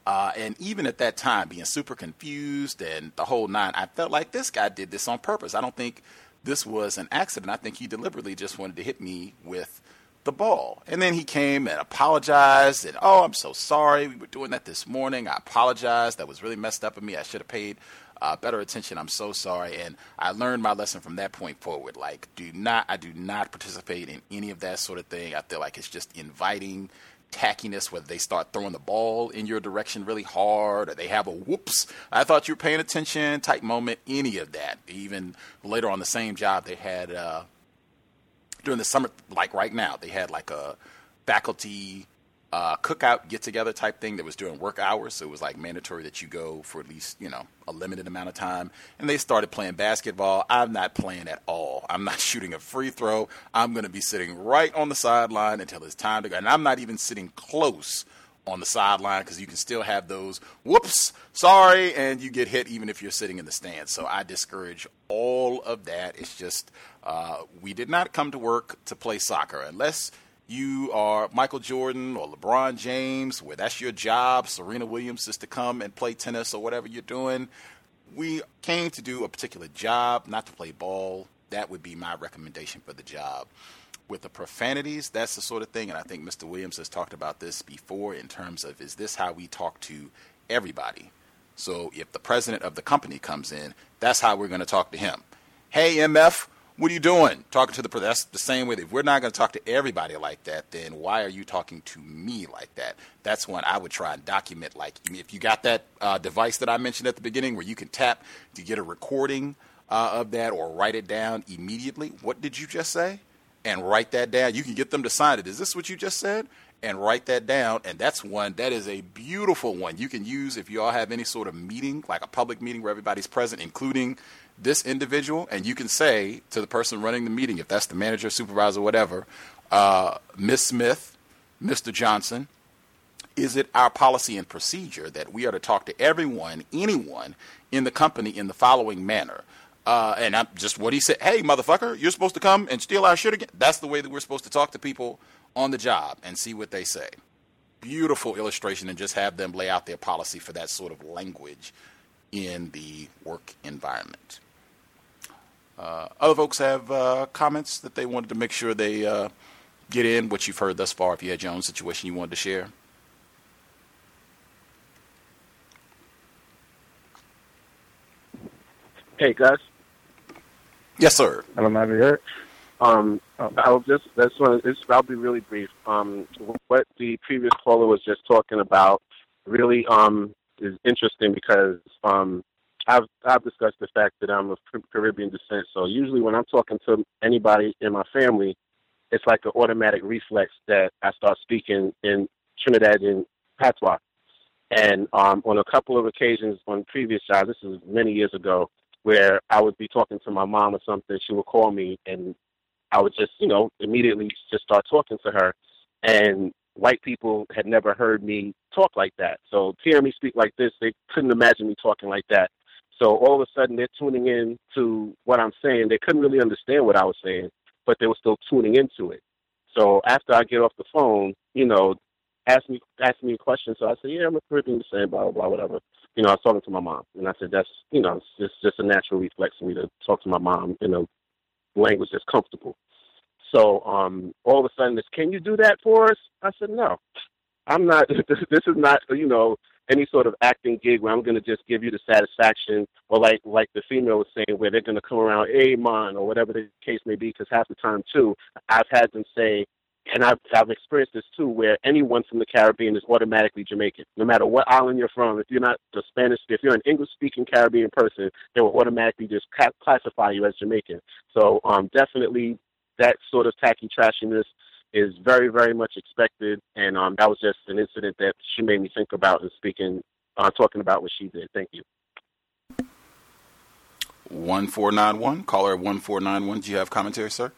Uh, and even at that time, being super confused and the whole nine, I felt like this guy did this on purpose. I don't think this was an accident. I think he deliberately just wanted to hit me with the ball. And then he came and apologized and, oh, I'm so sorry. We were doing that this morning. I apologize. That was really messed up of me. I should have paid uh, better attention. I'm so sorry. And I learned my lesson from that point forward. Like, do not, I do not participate in any of that sort of thing. I feel like it's just inviting tackiness, whether they start throwing the ball in your direction really hard or they have a whoops, I thought you were paying attention type moment, any of that. Even later on the same job, they had, uh, during the summer, like right now, they had like a faculty uh, cookout get together type thing that was during work hours. So it was like mandatory that you go for at least, you know, a limited amount of time. And they started playing basketball. I'm not playing at all. I'm not shooting a free throw. I'm going to be sitting right on the sideline until it's time to go. And I'm not even sitting close on the sideline because you can still have those whoops, sorry, and you get hit even if you're sitting in the stands. So I discourage all of that. It's just uh, we did not come to work to play soccer unless you are Michael Jordan or LeBron James, where that's your job, Serena Williams is to come and play tennis or whatever you're doing. We came to do a particular job, not to play ball. That would be my recommendation for the job. With the profanities, that's the sort of thing, and I think Mr. Williams has talked about this before in terms of is this how we talk to everybody? So if the president of the company comes in, that's how we're going to talk to him. Hey, MF, what are you doing? Talking to the person. That's the same way. If we're not going to talk to everybody like that, then why are you talking to me like that? That's when I would try and document. Like, if you got that uh, device that I mentioned at the beginning, where you can tap to get a recording uh, of that or write it down immediately. What did you just say? And write that down. You can get them to sign it. Is this what you just said? And write that down. And that's one that is a beautiful one you can use if you all have any sort of meeting, like a public meeting where everybody's present, including this individual, and you can say to the person running the meeting, if that's the manager, supervisor, whatever, uh, Miss Smith, Mr. Johnson, is it our policy and procedure that we are to talk to everyone, anyone in the company in the following manner? Uh, and I'm just what he said. Hey, motherfucker, you're supposed to come and steal our shit again. That's the way that we're supposed to talk to people on the job and see what they say. Beautiful illustration, and just have them lay out their policy for that sort of language in the work environment. Uh, other folks have uh, comments that they wanted to make sure they uh, get in what you've heard thus far. If you had your own situation you wanted to share. Hey, Gus. Yes, sir. I don't know if you heard. Um, I'll just that's one. This I'll be really brief. Um, what the previous caller was just talking about really um is interesting because um I've I've discussed the fact that I'm of Caribbean descent. So usually when I'm talking to anybody in my family, it's like an automatic reflex that I start speaking in Trinidadian patois. And um, on a couple of occasions on previous shows, this is many years ago, where I would be talking to my mom or something, she would call me, and I would just, you know, immediately just start talking to her. And white people had never heard me talk like that. So hearing me speak like this, they couldn't imagine me talking like that. So all of a sudden they're tuning in to what I'm saying. They couldn't really understand what I was saying, but they were still tuning into it. So after I get off the phone, you know, ask me ask me a question. So I said, Yeah, I'm a Caribbean descent, blah blah blah, whatever. You know, I was talking to my mom and I said that's you know, it's just, just a natural reflex for me to talk to my mom in a language that's comfortable. So um all of a sudden it's can you do that for us? I said, No. I'm not this is not you know, any sort of acting gig where I'm going to just give you the satisfaction, or like like the female was saying, where they're going to come around, hey man, or whatever the case may be. Because half the time too, I've had them say, and I've, I've experienced this too, where anyone from the Caribbean is automatically Jamaican, no matter what island you're from. If you're not the Spanish, if you're an English-speaking Caribbean person, they will automatically just classify you as Jamaican. So um, definitely, that sort of tacky trashiness is very, very much expected, and um, that was just an incident that she made me think about and speaking, uh, talking about what she did. Thank you. 1491, caller 1491. Do you have commentary, sir?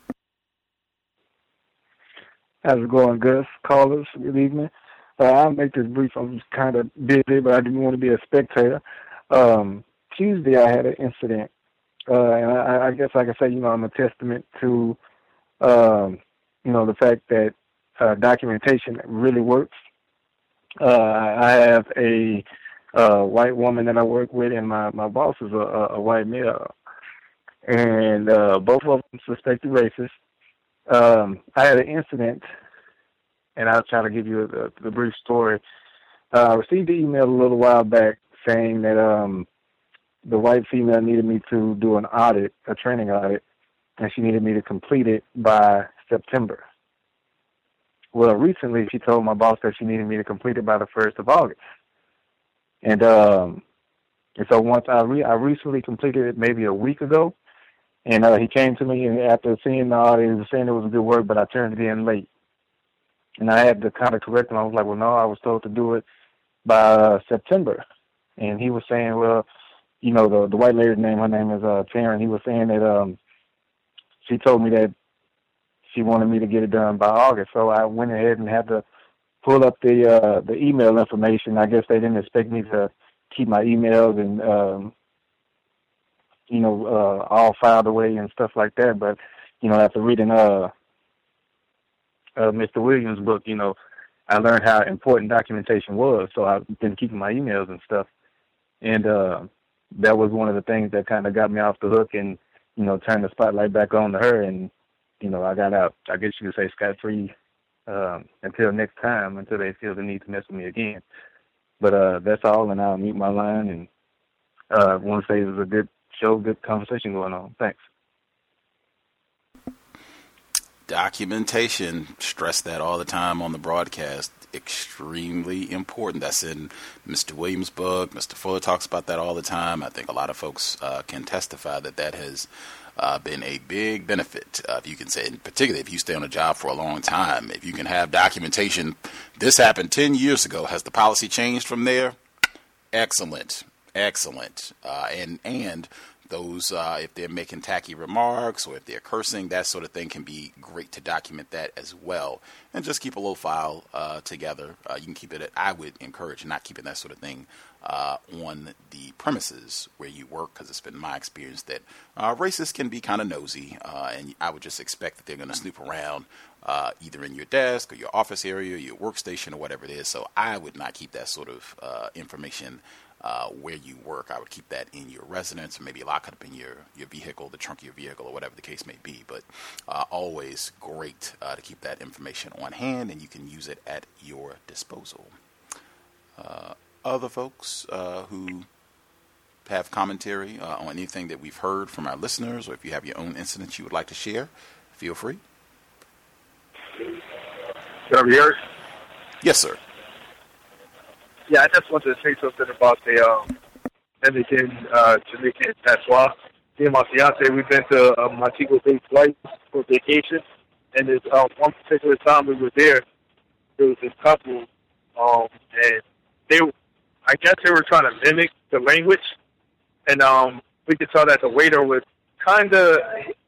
How's it going, Gus? Callers, good evening. Uh, I'll make this brief. I'm just kind of busy, but I didn't want to be a spectator. Um, Tuesday, I had an incident, uh, and I, I guess I can say, you know, I'm a testament to, um, you know, the fact that uh, documentation really works. Uh, I have a uh, white woman that I work with, and my my boss is a, a, white male, and uh, both of them suspected racist. Um, I had an incident, and I'll try to give you the, the brief story. Uh, I received an email a little while back saying that um, the white female needed me to do an audit, a training audit, and she needed me to complete it by September. Well, recently she told my boss that she needed me to complete it by the first of August, and um, and so once I re- I recently completed it maybe a week ago, and uh, he came to me and after seeing the audit, he was saying it was a good work, but I turned it in late. And I had to kind of correct him. I was like, well, no, I was told to do it by uh, September. And he was saying, well, you know, the the white lady's name, her name is uh, Taryn. He was saying that um, she told me that she wanted me to get it done by August. So I went ahead and had to pull up the uh, the email information. I guess they didn't expect me to keep my emails and um, you know, uh, all filed away and stuff like that. But, you know, after reading uh, uh, Mr. Williams' book, you know, I learned how important documentation was. So I've been keeping my emails and stuff. And uh, that was one of the things that kind of got me off the hook and, you know, turned the spotlight back on to her. And, you know, I got out, I guess you could say, scot free um, until next time, until they feel the need to mess with me again. But uh, that's all, and I'll mute my line. And uh, want to say it was a good show, good conversation going on. Thanks. Documentation, stress that all the time on the broadcast. Extremely important. That's in Mr. Williams' book. Mr. Fuller talks about that all the time. I think a lot of folks uh, can testify that that has uh, been a big benefit. Uh, if you can say, particularly if you stay on a job for a long time, if you can have documentation. This happened 10 years ago. Has the policy changed from there? Excellent. Excellent. Uh, and and those uh, if they're making tacky remarks or if they're cursing, that sort of thing can be great to document that as well. And just keep a little file uh, together. Uh, you can keep it. At, I would encourage not keeping that sort of thing uh, on the premises where you work because it's been my experience that uh, racists can be kind of nosy, uh, and I would just expect that they're going to snoop around. Uh, either in your desk or your office area, your workstation, or whatever it is. So I would not keep that sort of uh, information uh, where you work. I would keep that in your residence or maybe lock it up in your, your vehicle, the trunk of your vehicle, or whatever the case may be. But uh, always great uh, to keep that information on hand and you can use it at your disposal. Uh, other folks uh, who have commentary uh, on anything that we've heard from our listeners, or if you have your own incidents you would like to share, feel free. Yes, sir. Yeah, I just wanted to say something about the um, Dominican, uh, Jamaican patois. Me and my fiance, we've been to uh, Montego Bay twice for vacation, and there's uh, one particular time we were there. There was this couple, um, and they, I guess they were trying to mimic the language, and um, we could tell that the waiter was kind of,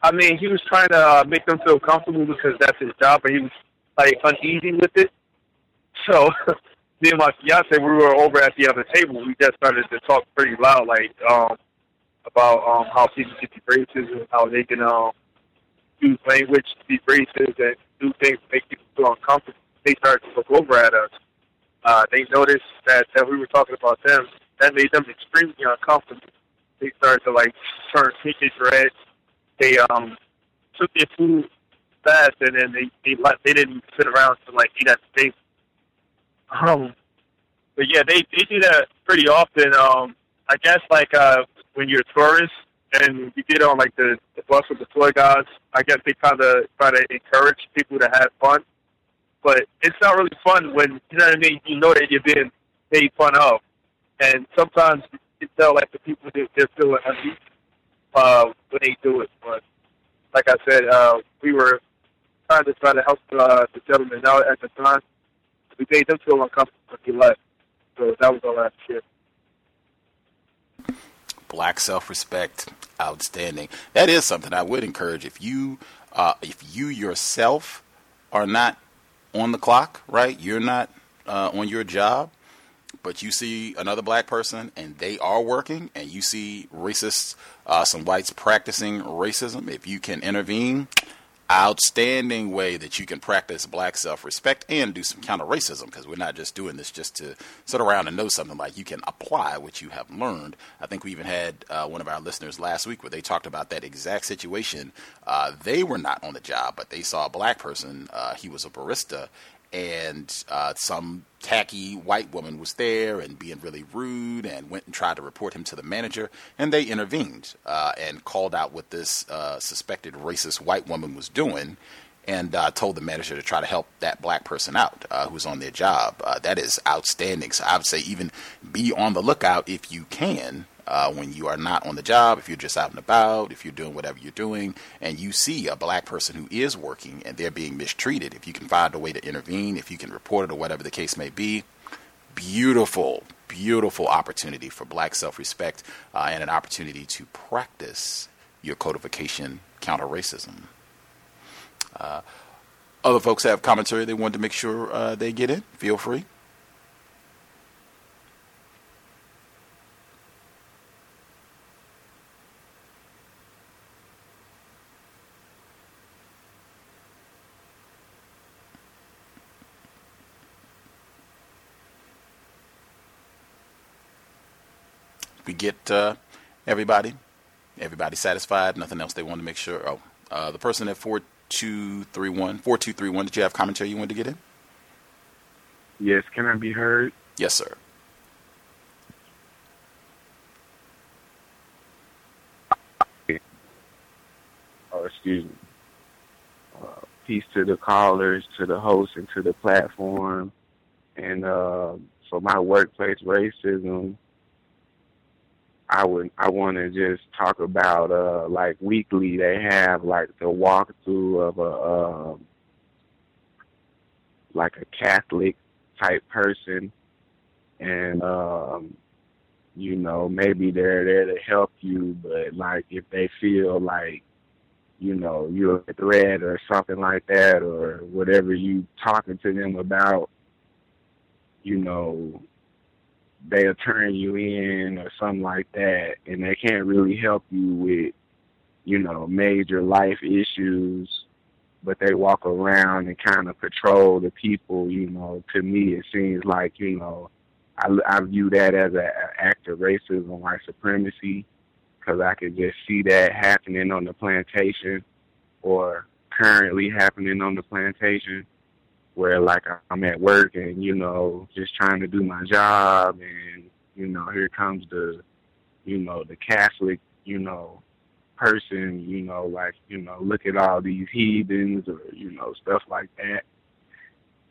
I mean, he was trying to uh, make them feel comfortable because that's his job, but he was like uneasy with it. So me and my fiance, we were over at the other table. We just started to talk pretty loud, like um, about um, how people can be racist and how they can um, use language to be racist and do things to make people feel uncomfortable. They started to look over at us. Uh, they noticed that, that we were talking about them. That made them extremely uncomfortable. They started to like turn pinkish red. They um took their food fast, and then they they left. They didn't sit around to like eat at the table. Um, but yeah, they they do that pretty often. Um, I guess like uh, when you're a tourist and you get on like the, the bus with the tour guides, I guess they kind of try to encourage people to have fun but it's not really fun when you know what I mean. You know that you're being made fun of, and sometimes you can tell like the people that they're feeling uneasy uh, when they do it. But like I said, uh, we were trying to try to help uh, the gentleman out at the time. We made them feel uncomfortable when he left. So that was our last year. Black self-respect, outstanding. That is something I would encourage if you, uh, if you yourself are not on the clock, right? You're not uh, on your job, but you see another black person and they are working, and you see racists, uh, some whites practicing racism. If you can intervene, outstanding way that you can practice black self-respect and do some counter racism because we're not just doing this just to sit around and know something like you can apply what you have learned. I think we even had uh, one of our listeners last week where they talked about that exact situation. Uh, they were not on the job but they saw a black person uh, he was a barista and uh, some tacky white woman was there and being really rude and went and tried to report him to the manager and they intervened uh, and called out what this uh, suspected racist white woman was doing and uh, told the manager to try to help that black person out uh, who's on their job. Uh, that is outstanding. So I would say even be on the lookout if you can uh, when you are not on the job, if you're just out and about, if you're doing whatever you're doing, and you see a black person who is working and they're being mistreated, if you can find a way to intervene, if you can report it or whatever the case may be, beautiful, beautiful opportunity for black self respect uh, and an opportunity to practice your codification counter racism. Uh, other folks have commentary they want to make sure uh, they get in. Feel free. we get uh, everybody, everybody satisfied. Nothing else they want to make sure. Oh, uh, the person at four two three one four two three one. Did you have commentary you wanted to get in? Yes. Can I be heard? Yes, sir. Oh, excuse me. Uh, peace to the callers, to the host, and to the platform. And uh, for my workplace racism, I would I want to just talk about uh like weekly they have like the walkthrough of a um like a Catholic type person. And um you know maybe they're there to help you but like if they feel like you know you're a threat or something like that or whatever you talking to them about you know they'll turn you in or something like that and they can't really help you with you know major life issues but they walk around and kind of patrol the people you know. To me it seems like you know i, I view that as an act of racism white supremacy because i could just see that happening on the plantation or currently happening on the plantation where like I'm at work and you know just trying to do my job and you know here comes the you know the Catholic you know person you know like you know look at all these heathens or you know stuff like that.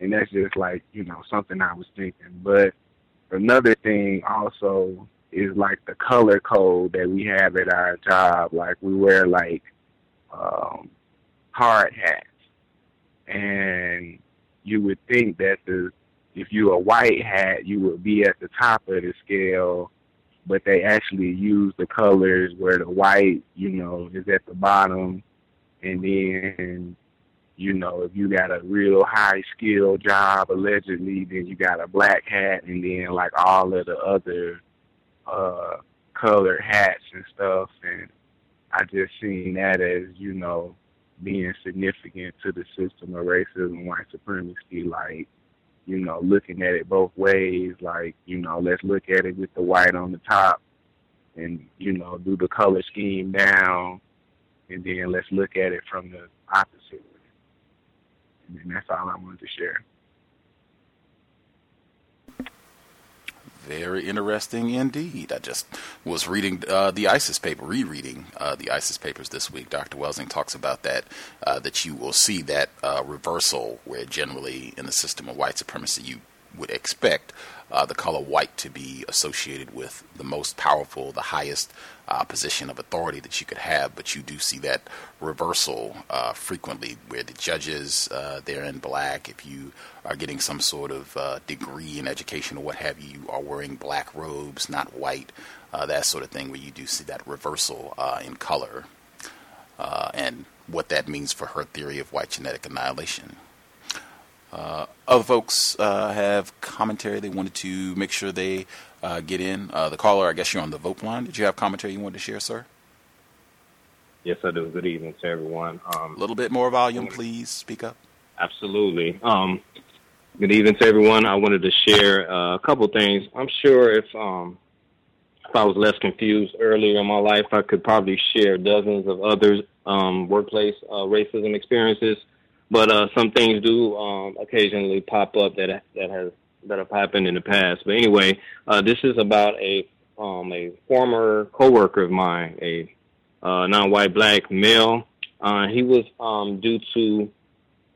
And that's just like you know something I was thinking. But another thing also is like the color code that we have at our job. Like we wear like um hard hats. And you would think that the if you're a white hat, you would be at the top of the scale, but they actually use the colors where the white, you know, is at the bottom, and then, you know, if you got a real high skill job, allegedly, then you got a black hat, and then like all of the other uh colored hats and stuff, and I just seen that as, you know, being significant to the system of racism, white supremacy, like, you know, looking at it both ways, like, you know, let's look at it with the white on the top and, you know, do the color scheme down and then let's look at it from the opposite And that's all I wanted to share. Very interesting indeed. I just was reading uh, the ISIS paper, rereading uh, the ISIS papers this week. Dr. Welsing talks about that, uh, that you will see that uh, reversal where generally in the system of white supremacy you would expect uh, the color white to be associated with the most powerful, the highest uh, position of authority that you could have, but you do see that reversal uh, frequently where the judges, uh, they're in black. If you are getting some sort of uh, degree in education or what have you, you are wearing black robes, not white, uh, that sort of thing, where you do see that reversal in color and what that means for her theory of white genetic annihilation. Uh, other folks uh, have commentary they wanted to make sure they uh, get in. Uh, the caller, I guess you're on the vote line. Did you have commentary you wanted to share, sir? Yes, I do. Good evening to everyone. Um, a little bit more volume, please. Speak up. Absolutely. Um, good evening to everyone. I wanted to share uh, a couple things. I'm sure if um, if I was less confused earlier in my life, I could probably share dozens of other um, workplace uh, racism experiences but uh, some things do um, occasionally pop up that that has that have happened in the past. But anyway, uh, this is about a um, a former coworker of mine, a uh, non-white black male. Uh, he was um, due to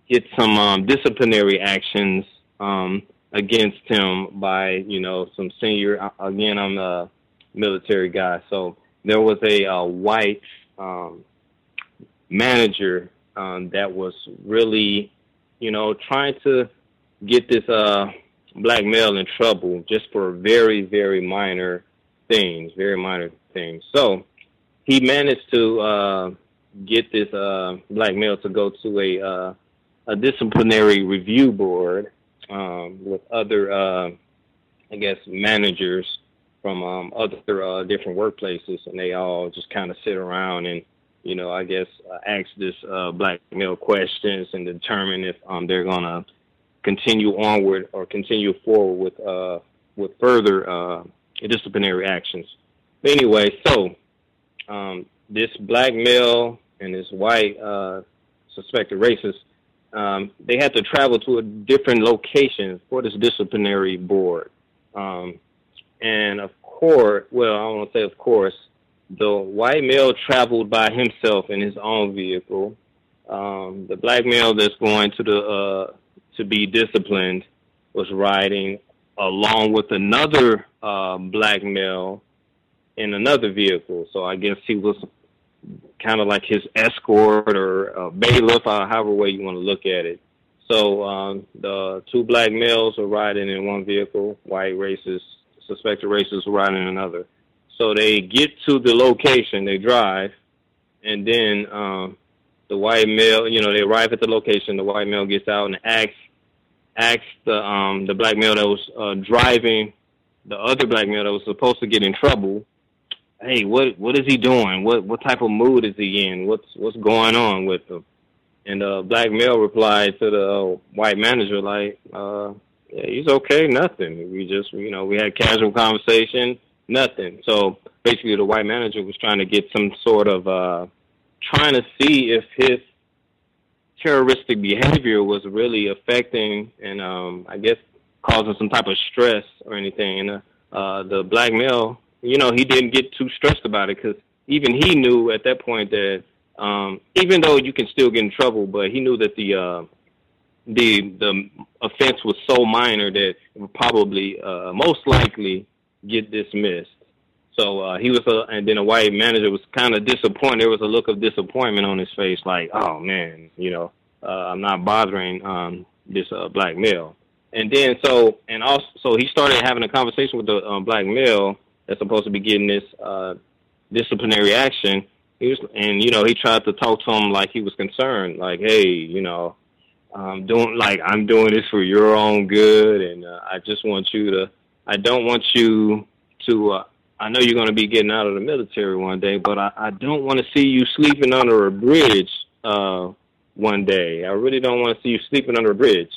get some um, disciplinary actions um, against him by you know some senior. Uh, again, I'm a military guy, so there was a uh, white um, manager um, that was really, you know, trying to get this uh, black male in trouble just for very, very minor things, very minor things. So he managed to uh, get this uh, black male to go to a uh, a disciplinary review board um, with other, uh, I guess, managers from um, other uh, different workplaces, and they all just kind of sit around and you know, I guess uh, ask this uh, black male questions and determine if um, they're gonna continue onward or continue forward with uh, with further uh, disciplinary actions. But anyway, so um, this black male and this white uh, suspected racist, um, they had to travel to a different location for this disciplinary board. Um, and of course, well, I want to say of course, the white male traveled by himself in his own vehicle. Um, the black male that's going to the uh, to be disciplined was riding along with another uh, black male in another vehicle. So I guess he was kind of like his escort or bailiff, or however way you want to look at it. So um, the two black males were riding in one vehicle, white racists, suspected racists were riding in another. So they get to the location, they drive, and then um, the white male, you know, they arrive at the location. The white male gets out and asks asks the um, the black male that was uh, driving the other black male that was supposed to get in trouble. Hey, what what is he doing? What what type of mood is he in? What's what's going on with him? And the black male replied to the uh, white manager like, uh, yeah, "He's okay, nothing. We just you know we had casual conversation." Nothing. So basically, the white manager was trying to get some sort of uh, trying to see if his terroristic behavior was really affecting and um, I guess causing some type of stress or anything. And uh, uh, the black male, you know, he didn't get too stressed about it because even he knew at that point that um, even though you can still get in trouble, but he knew that the uh, the the offense was so minor that it would probably uh, most likely get dismissed. So uh, he was, a, and then a white manager was kind of disappointed. There was a look of disappointment on his face, like, "Oh man, you know, uh, I'm not bothering um, this uh, black male." And then so, and also, so he started having a conversation with the um, black male that's supposed to be getting this uh, disciplinary action. He was, and you know, he tried to talk to him like he was concerned, like, "Hey, you know, I'm doing like I'm doing this for your own good, and uh, I just want you to." I don't want you to. Uh, I know you're going to be getting out of the military one day, but I, I don't want to see you sleeping under a bridge uh, one day. I really don't want to see you sleeping under a bridge.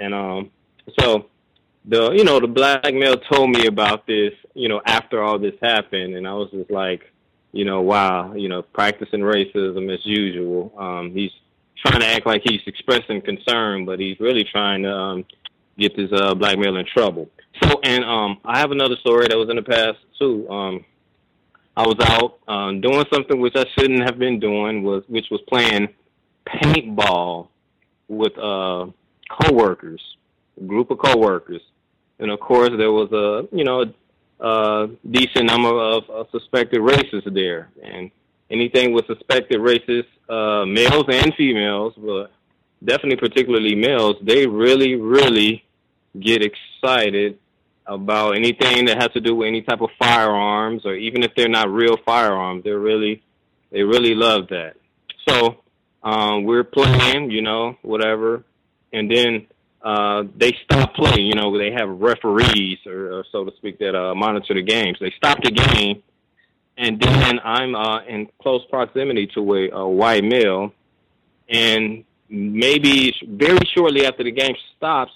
And um, so the you know the black male told me about this you know after all this happened, and I was just like, you know, wow, you know, practicing racism as usual. Um, he's trying to act like he's expressing concern, but he's really trying to um, get this uh, black male in trouble. So, and um, I have another story that was in the past too. Um, I was out um, doing something which I shouldn't have been doing, was which was playing paintball with uh, coworkers, a group of coworkers, and of course there was a you know a, decent number of, suspected racists there, and anything with suspected racist uh, males and females, but definitely particularly males, they really really get excited about anything that has to do with any type of firearms or even if they're not real firearms they're really they really love that. So um we're playing you know whatever and then uh they stop playing you know they have referees or, or so to speak that uh monitor the games. They stop the game and then i'm uh in close proximity to a, a white male and maybe very shortly after the game stops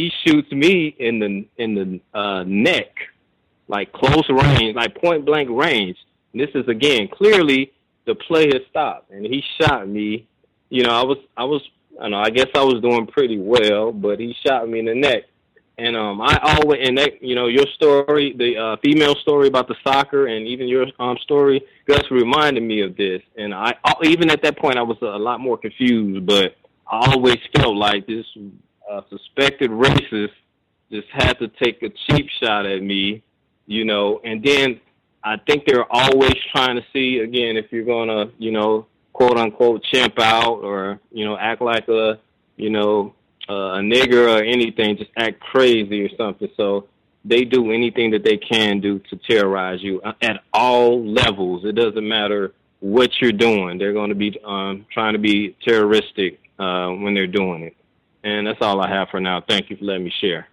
he shoots me in the in the uh, neck, like close range, like point blank range. And this is again clearly the play has stopped, and he shot me. You know, I was I was I know I guess I was doing pretty well, but he shot me in the neck. And um, I always and that you know your story, the uh, female story about the soccer, and even your um story, Gus reminded me of this. And I even at that point I was a lot more confused, but I always felt like this uh, suspected racist just had to take a cheap shot at me, you know, and then I think they're always trying to see again if you're gonna, you know, quote unquote chimp out or you know act like a, you know, a nigger or anything, just act crazy or something. So they do anything that they can do to terrorize you uh, at all levels. It doesn't matter what you're doing; they're going to be um, trying to be terroristic uh, when they're doing it. And that's all I have for now. Thank you for letting me share.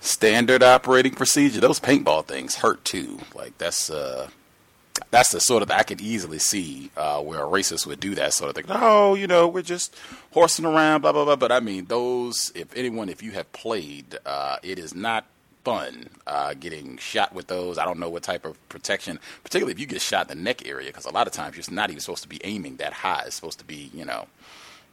Standard operating procedure. Those paintball things hurt too. Like that's uh, that's the sort of I could easily see uh, where a racist would do that sort of thing. Oh, you know, we're just horsing around, blah blah blah. But I mean, those. If anyone, if you have played, uh, it is not fun uh, getting shot with those. I don't know what type of protection, particularly if you get shot in the neck area, because a lot of times you're not even supposed to be aiming that high. It's supposed to be, you know,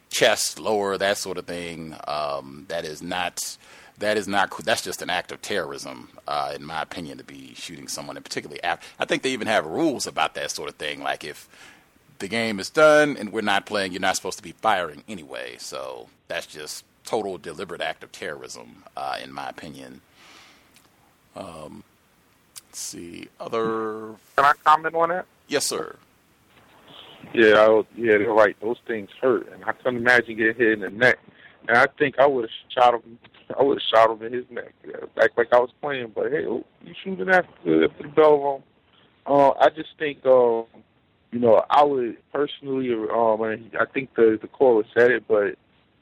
chest, lower, that sort of thing. Um, that is not. That is not. That's just an act of terrorism, uh, in my opinion, to be shooting someone. And particularly, after, I think they even have rules about that sort of thing. Like if the game is done and we're not playing, you're not supposed to be firing anyway. So that's just total deliberate act of terrorism, uh, in my opinion. Um, let's see. Other. Can I comment on that? Yes, sir. Yeah, I, yeah, they're right. Those things hurt, and I couldn't imagine getting hit in the neck. And I think I would have shot him. I would have shot him in his neck, yeah, like like I was playing. But hey, you shooting after, after the bell rung. Uh, I just think, uh, you know, I would personally. Um, I think the the caller said it, but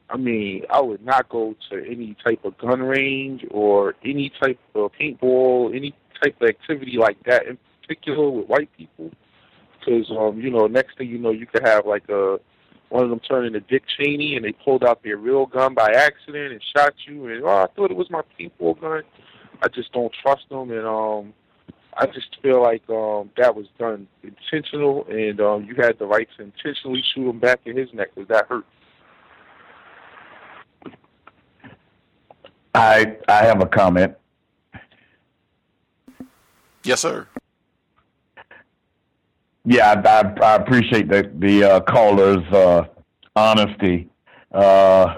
I mean, I would not go to any type of gun range or any type of paintball, any type of activity like that in particular with white people. Because, um, you know, next thing you know, you could have like a one of them turn into Dick Cheney and they pulled out their real gun by accident and shot you. And, oh, I thought it was my paintball gun. I just don't trust them. And, um, I just feel like um, that was done intentional, and um, you had the right to intentionally shoot him back in his neck because that hurt. I I have a comment. Yes, sir. Yeah, I, I, I appreciate the the uh, caller's uh, honesty uh,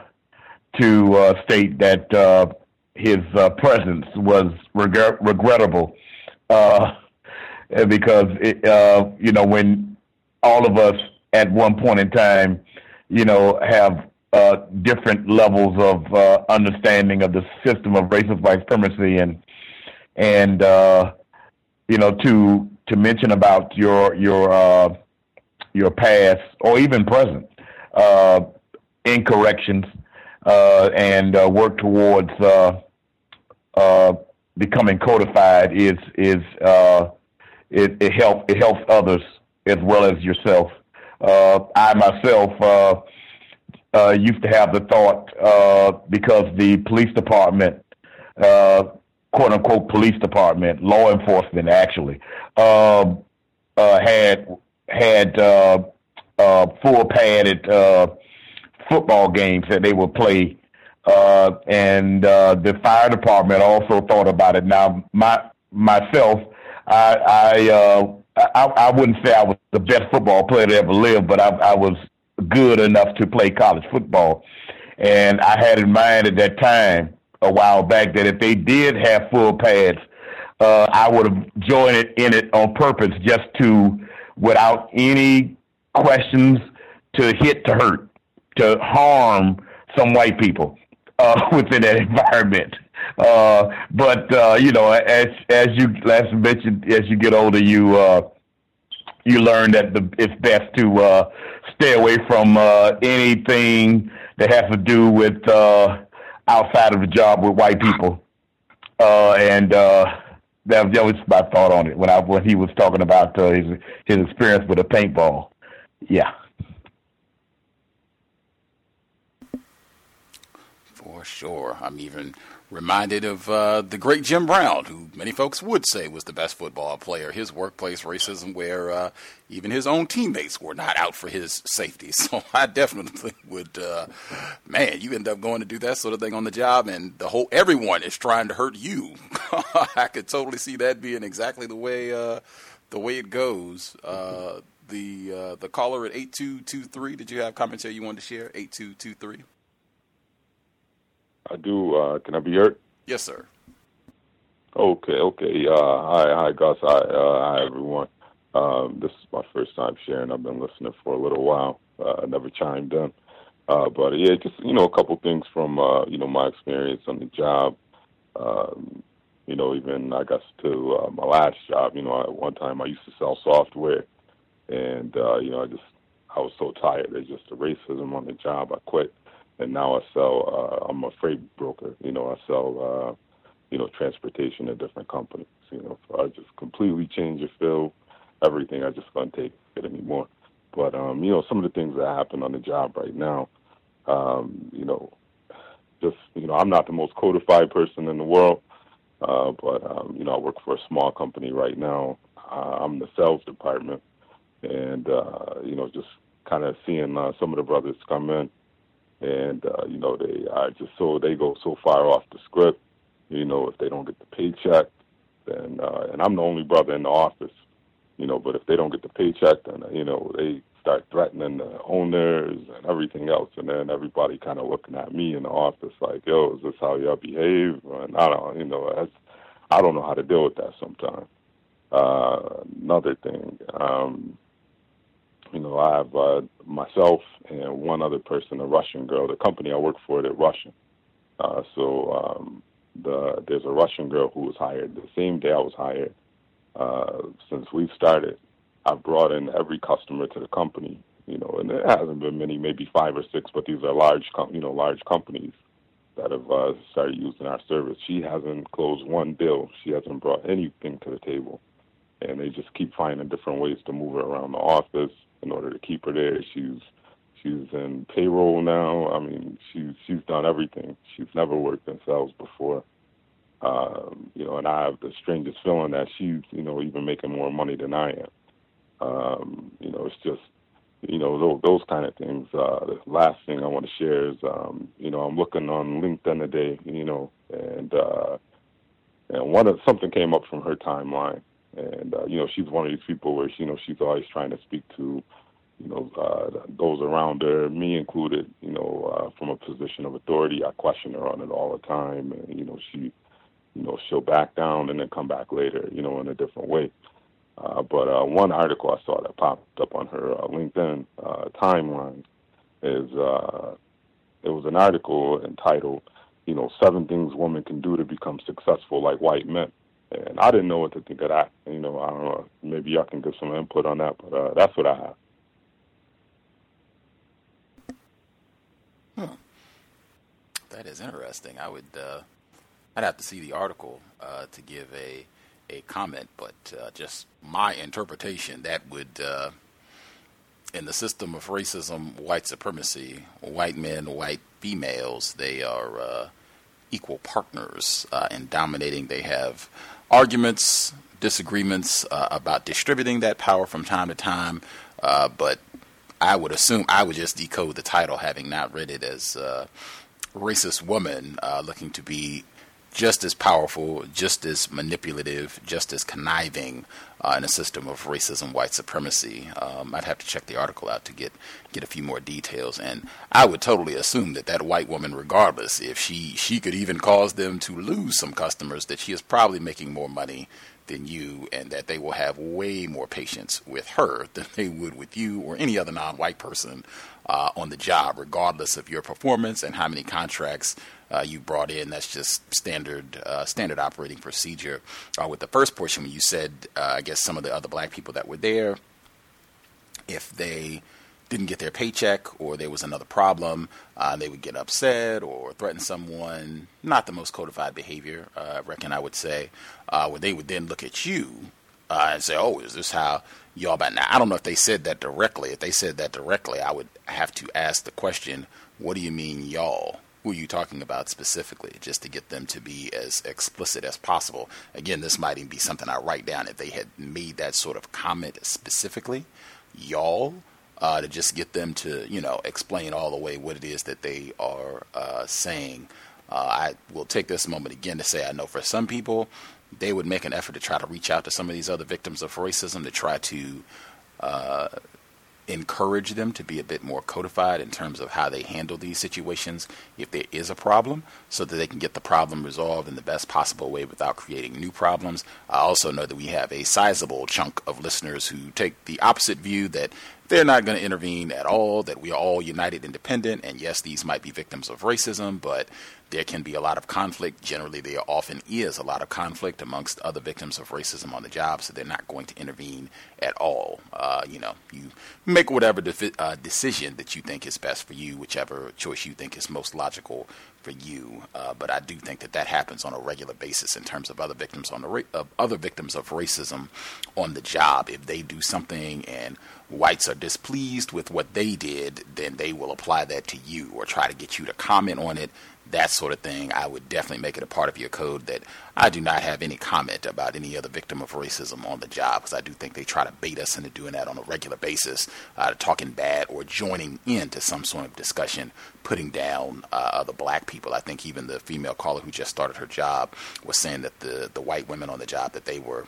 to uh, state that uh, his uh, presence was reg- regrettable because it, you know when all of us at one point in time, you know, have uh, different levels of uh, understanding of the system of racist white supremacy and and uh, you know to to mention about your your uh, your past or even present uh, incorrections uh, and work towards becoming codified is is it, it helps it helps others as well as yourself. I myself. Uh, used to have the thought uh, because the police department, uh, quote unquote, police department, law enforcement actually, um, uh, had had uh, uh, full padded, football games that they would play. And the fire department also thought about it. Now, my myself, I I, I I wouldn't say I was the best football player to ever live, but I, I was good enough to play college football. And I had in mind at that time, a while back, that if they did have full pads, uh, I would have joined it in it on purpose, just to, without any questions, to hit to hurt, to harm some white people uh, within that environment. Uh, but uh, you know, as as you last mentioned, as you get older, you uh, you learn that the, it's best to uh, stay away from uh, anything that has to do with uh, outside of the job with white people. Uh, and uh, that, that was my thought on it when I when he was talking about uh, his his experience with a paintball. Yeah. For sure. I'm even reminded of uh, the great Jim Brown, who many folks would say was the best football player. His workplace racism, where uh, even his own teammates were not out for his safety. So I definitely would, uh, man, you end up going to do that sort of thing on the job, and the whole everyone is trying to hurt you. I could totally see that being exactly the way uh, the way it goes. Uh, the uh, the caller at eight two two three. Did you have commentary you wanted to share? Eight two two three. I do. Uh, can I be heard? Yes, sir. Okay, okay. Uh, hi, hi, Gus. Hi, uh, hi, everyone. Um, this is my first time sharing. I've been listening for a little while. Uh, I never chimed in. Uh, but yeah, just you know, a couple things from uh, you know my experience on the job. Um, you know, even I guess to uh, my last job. You know, at one time I used to sell software, and uh, you know, I just I was so tired. There's just the racism on the job. I quit and now I sell. Uh, I'm a freight broker. You know, I sell. Uh, you know, transportation to different companies. You know, so I just completely change the field. Everything. I just couldn't take it anymore. But um, you know, some of the things that happen on the job right now. Um, you know, just you know, I'm not the most codified person in the world. Uh, but um, you know, I work for a small company right now. Uh, I'm in the sales department, and uh, you know, just kind of seeing uh, some of the brothers come in and uh, you know they are just so they go so far off the script. You know, if they don't get the paycheck, then uh, and I'm the only brother in the office. You know, but if they don't get the paycheck, then you know they start threatening the owners and everything else, and then everybody kind of looking at me in the office like, "Yo, is this how y'all behave?" And I don't, you know, that's, I don't know how to deal with that sometimes. Uh, another thing, um, you know, I have uh, myself and one other person, a Russian girl. The company I work for, they're Russian. Uh, so um, the there's a Russian girl who was hired the same day I was hired. Uh, since we've started, I've brought in every customer to the company. You know, and there hasn't been many, maybe five or six, but these are large, com- you know, large companies that have uh, started using our service. She hasn't closed one deal. She hasn't brought anything to the table, and they just keep finding different ways to move her around the office in order to keep her there. She's she's in payroll now. I mean, she's she's done everything. She's never worked in sales before. Um, you know, and I have the strangest feeling that she's, you know, even making more money than I am. Um, you know, it's just, you know, those, those kind of things. Uh, the last thing I want to share is, um, you know, I'm looking on LinkedIn today, you know, and uh, and one of something came up from her timeline, and uh, you know she's one of these people where she, you know she's always trying to speak to you know uh, those around her, me included. You know, uh, from a position of authority, I question her on it all the time, and you know she, you know, she'll back down and then come back later, you know, in a different way. Uh, but uh, one article I saw that popped up on her uh, LinkedIn uh, timeline is uh, it was an article entitled, you know, seven things women can do to become successful like white men and I didn't know what to think of that. You know, I don't know. Maybe y'all can give some input on that, but uh, that's what I have. Hmm. That is interesting. I would, uh, I'd have to see the article uh, to give a a comment, but uh, just my interpretation that would, uh, in the system of racism, white supremacy, white men, white females, they are uh, equal partners in dominating. They have arguments, disagreements uh, about distributing that power from time to time, uh, but I would assume I would just decode the title, having not read it, as uh, racist woman uh, looking to be just as powerful, just as manipulative, just as conniving uh, in a system of racism, white supremacy. Um, I'd have to check the article out to get get a few more details, and I would totally assume that that white woman, regardless if she she could even cause them to lose some customers, that she is probably making more money than you, and that they will have way more patience with her than they would with you or any other non-white person uh, on the job, regardless of your performance and how many contracts uh, you brought in. That's just standard uh, standard operating procedure. Uh, with the first portion, when you said, uh, I guess some of the other black people that were there, if they didn't get their paycheck or there was another problem, uh, they would get upset or threaten someone. Not the most codified behavior, uh, I reckon I would say, uh, where they would then look at you uh, and say, "Oh, is this how y'all?" About now, I don't know if they said that directly. If they said that directly, I would have to ask the question, "What do you mean, y'all?" Who are you talking about specifically, just to get them to be as explicit as possible. Again, this might even be something I write down if they had made that sort of comment specifically, y'all, uh, to just get them to, you know, explain all the way what it is that they are uh, saying. Uh, I will take this moment again to say I know for some people, they would make an effort to try to reach out to some of these other victims of racism to try to uh, encourage them to be a bit more codified in terms of how they handle these situations if there is a problem so that they can get the problem resolved in the best possible way without creating new problems. I also know that we have a sizable chunk of listeners who take the opposite view that they're not going to intervene at all, that we are all united independent, and yes, these might be victims of racism, but there can be a lot of conflict. Generally, there often is a lot of conflict amongst other victims of racism on the job, so they're not going to intervene at all. Uh, you know, you make whatever defi- uh, decision that you think is best for you, whichever choice you think is most logical for you. Uh, but I do think that that happens on a regular basis in terms of other victims on the ra- of other victims of racism on the job. If they do something and whites are displeased with what they did, then they will apply that to you or try to get you to comment on it that sort of thing, I would definitely make it a part of your code that I do not have any comment about any other victim of racism on the job because I do think they try to bait us into doing that on a regular basis, uh, talking bad or joining into some sort of discussion, putting down uh, other black people. I think even the female caller who just started her job was saying that the, the white women on the job that they were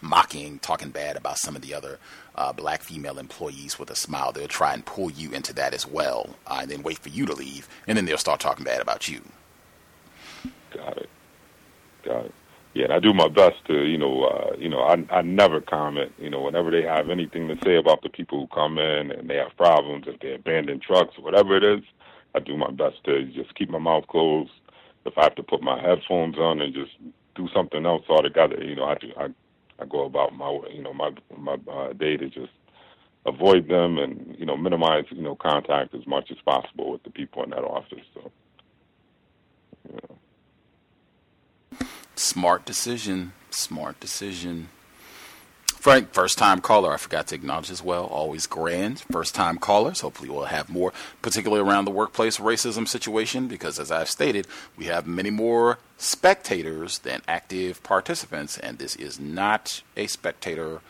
mocking, talking bad about some of the other uh, black female employees with a smile. They'll try and pull you into that as well, uh, and then wait for you to leave, and then they'll start talking bad about you. Got it. Got it. Yeah, and I do my best to, you know, uh, you know, I I never comment. You know, whenever they have anything to say about the people who come in and they have problems, if they abandon trucks, whatever it is, I do my best to just keep my mouth closed. If I have to put my headphones on and just do something else altogether, you know, I do, I I go about my you know my my uh, day to just avoid them and you know minimize you know contact as much as possible with the people in that office. So, know. Smart decision. Smart decision. Frank, first time caller. I forgot to acknowledge as well. Always grand. First time callers. Hopefully, we'll have more, particularly around the workplace racism situation, because as I've stated, we have many more spectators than active participants, and this is not a spectator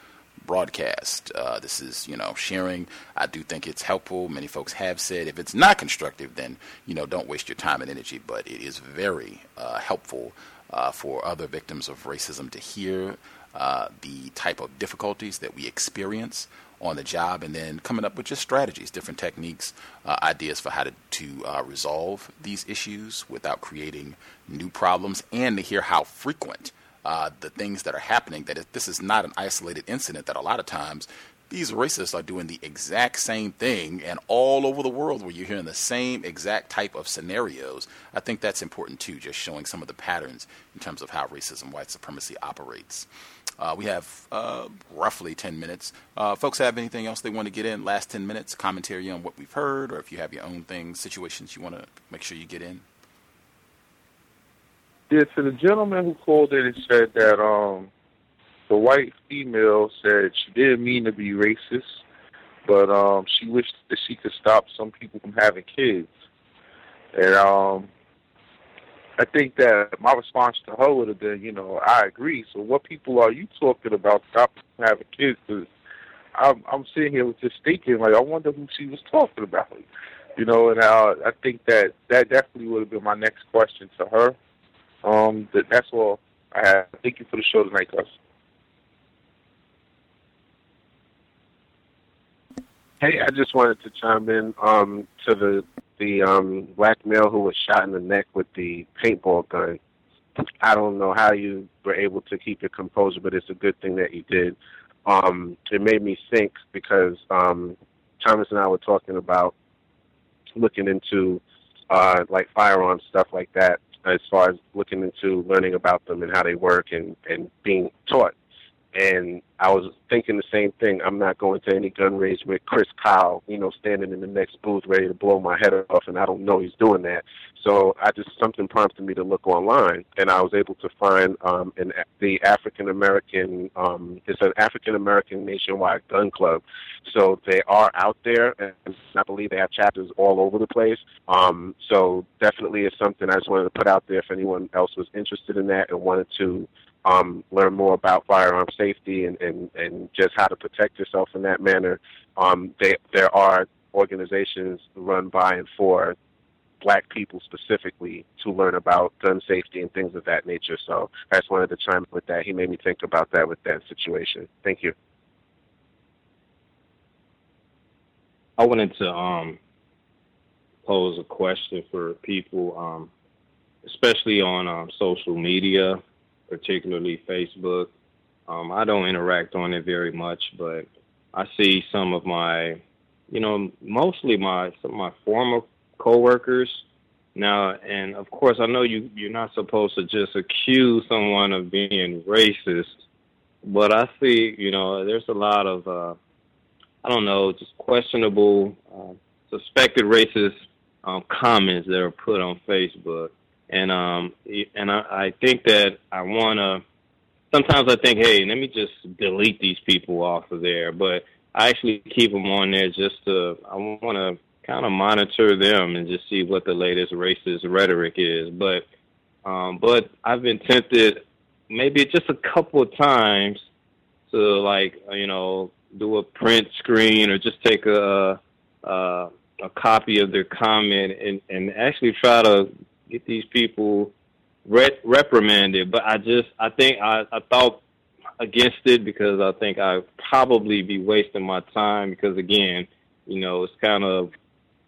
broadcast. Uh, this is, you know, sharing. I do think it's helpful. Many folks have said if it's not constructive, then, you know, don't waste your time and energy, but it is very uh, helpful uh, for other victims of racism to hear uh, the type of difficulties that we experience on the job, and then coming up with just strategies, different techniques, uh, ideas for how to, to uh, resolve these issues without creating new problems, and to hear how frequent uh, the things that are happening. That this is not an isolated incident. That a lot of times these racists are doing the exact same thing and all over the world where you're hearing the same exact type of scenarios. I think that's important too, just showing some of the patterns in terms of how racism, white supremacy operates. Uh, we have uh, roughly 10 minutes. Uh, folks have anything else they want to get in? Last 10 minutes, commentary on what we've heard, or if you have your own things, situations you want to make sure you get in. Yeah, to the gentleman who called in and said that um, the white female said she didn't mean to be racist, but um, she wished that she could stop some people from having kids. And um, I think that my response to her would have been, you know, I agree. So what people are you talking about stopping having kids? Cause I'm I'm sitting here with just thinking like I wonder who she was talking about. You know, and I think that that definitely would have been my next question to her. Um, that that's all I have. Thank you for the show tonight, Gus. Hey, I just wanted to chime in um, to the the um, black male who was shot in the neck with the paintball gun. I don't know how you were able to keep your composure, but it's a good thing that you did. Um, it made me think because um, Thomas and I were talking about looking into uh, like firearms stuff like that, as far as looking into learning about them and how they work and and being taught. And I was thinking the same thing. I'm not going to any gun range with Chris Kyle, you know, standing in the next booth ready to blow my head off, and I don't know he's doing that. So I just something prompted me to look online, and I was able to find um, an the African American. Um, it's an African American nationwide gun club. So they are out there, and I believe they have chapters all over the place. Um, so definitely, it's something I just wanted to put out there if anyone else was interested in that and wanted to um, learn more about firearm safety and, and, and just how to protect yourself in that manner. Um, they, there are organizations run by and for black people specifically to learn about gun safety and things of that nature. So I just wanted to chime in with that. He made me think about that with that situation. Thank you. I wanted to um, pose a question for people, um, especially on um, social media particularly Facebook. Um, I don't interact on it very much, but I see some of my, you know, mostly my some of my former coworkers now, and of course, I know you you're not supposed to just accuse someone of being racist, but I see, you know, there's a lot of, uh, I don't know, just questionable, uh, suspected racist um, comments that are put on Facebook and um and I, I think that I want to. Sometimes I think, hey, let me just delete these people off of there, but I actually keep them on there just to. I want to kind of monitor them and just see what the latest racist rhetoric is. But um, but I've been tempted maybe just a couple of times to like you know do a print screen or just take a a, a copy of their comment and and actually try to get these people re- reprimanded. But I just, I think I, I thought against it because I think I'd probably be wasting my time because again, you know, it's kind of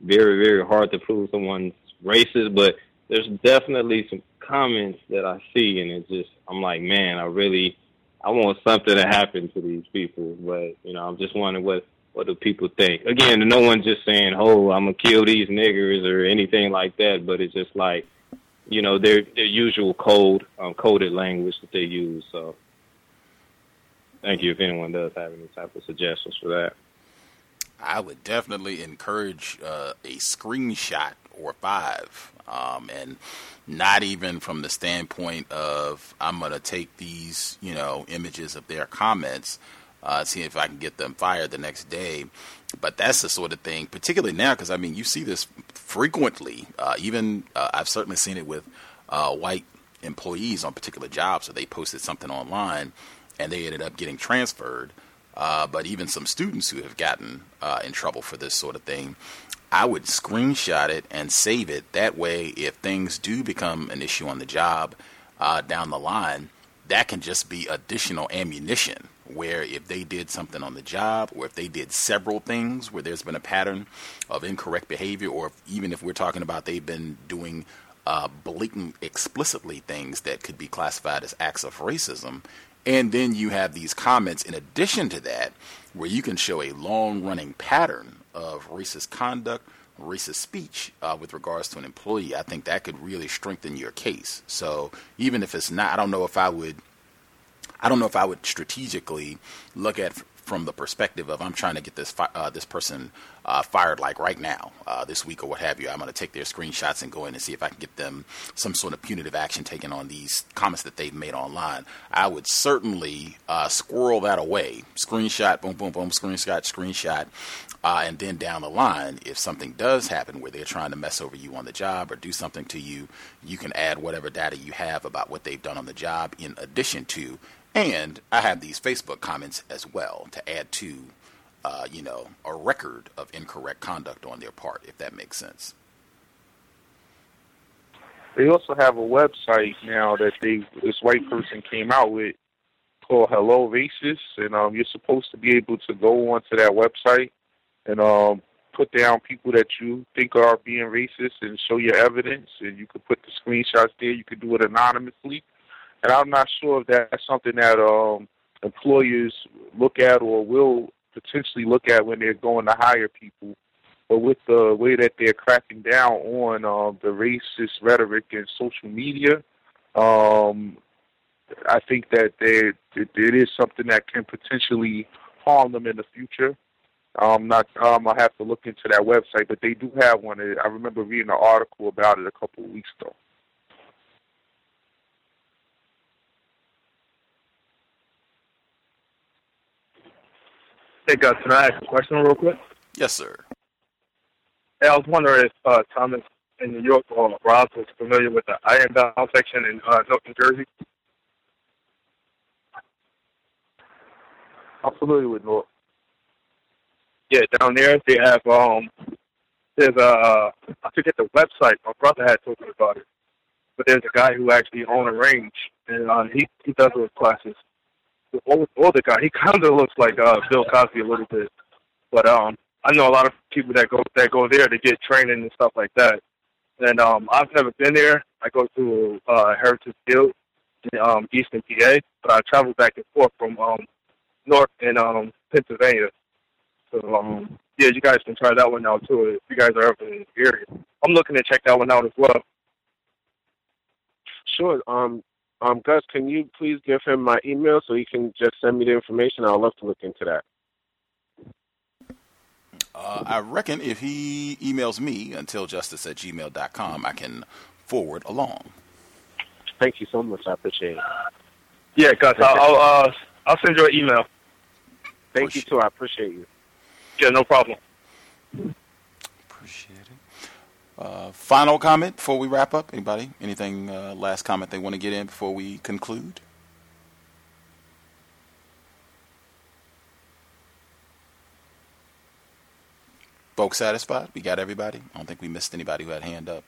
very, very hard to prove someone's racist, but there's definitely some comments that I see and it's just, I'm like, man, I really, I want something to happen to these people, but you know, I'm just wondering what what do people think? Again, no one's just saying, "Oh, I'm gonna kill these niggers" or anything like that. But it's just like, you know, their their usual code, um, coded language that they use. So, thank you if anyone does have any type of suggestions for that. I would definitely encourage uh, a screenshot or five, um, and not even from the standpoint of I'm to take these, you know, images of their comments uh, see if I can get them fired the next day. But that's the sort of thing, particularly now, because I mean, you see this frequently. Uh, even uh, I've certainly seen it with uh, white employees on particular jobs. So they posted something online and they ended up getting transferred. Uh, but even some students who have gotten uh, in trouble for this sort of thing, I would screenshot it and save it. That way, if things do become an issue on the job down the line, that can just be additional ammunition where if they did something on the job or if they did several things where there's been a pattern of incorrect behavior or if, even if we're talking about they've been doing uh, blatant explicitly things that could be classified as acts of racism and then you have these comments in addition to that where you can show a long running pattern of racist conduct racist speech uh, with regards to an employee, I think that could really strengthen your case. So even if it's not, I don't know if I would I don't know if I would strategically look at from the perspective of I'm trying to get this fi- uh, this person uh, fired like right now, uh, this week or what have you. I'm going to take their screenshots and go in and see if I can get them some sort of punitive action taken on these comments that they've made online. I would certainly uh, squirrel that away, screenshot, boom, boom, boom, screenshot, screenshot, uh, and then down the line, if something does happen where they're trying to mess over you on the job or do something to you, you can add whatever data you have about what they've done on the job in addition to and I have these Facebook comments as well to add to uh, you know, a record of incorrect conduct on their part, if that makes sense. They also have a website now that they this white person came out with called Hello Racist, and um, you're supposed to be able to go onto that website and um, put down people that you think are being racist and show your evidence, and you could put the screenshots there. You could do it anonymously, and I'm not sure if that's something that um, employers look at or will potentially look at when they're going to hire people. But with the way that they're cracking down on um, the racist rhetoric in social media, um, I think that they, it, it is something that can potentially harm them in the future. Um, not, um, I have to look into that website, but they do have one. I remember reading an article about it a couple of weeks ago. Hey guys, can I ask a question real quick? Yes, sir. Hey, I was wondering if uh, Thomas in New York or Rob was familiar with the Ironbound section in uh, New Jersey. I'm familiar with North. Yeah, down there they have um there's a I forget the website. My brother had told me about it. But there's a guy who actually owns a range and uh, he he does those classes. The old, older guy, he kind of looks like uh Bill Cosby a little bit. But um I know a lot of people that go that go there to get training and stuff like that. And um I've never been there. I go to uh Heritage Field in um Eastern PA, but I travel back and forth from um North and um Pennsylvania. So um yeah, you guys can try that one out too if you guys are ever in the area. I'm looking to check that one out as well. Sure. Um, um, Gus, can you please give him my email so he can just send me the information? I'd love to look into that. Uh, I reckon if he emails me until justice at gmail.com, I can forward along. Thank you so much. I appreciate it. Yeah, Gus, I'll I'll, uh, I'll send you an email. Thank you too. I appreciate you. Yeah, no problem. Appreciate it. Uh, final comment before we wrap up? Anybody? Anything? Uh, last comment they want to get in before we conclude? Folks satisfied? We got everybody? I don't think we missed anybody who had hand up.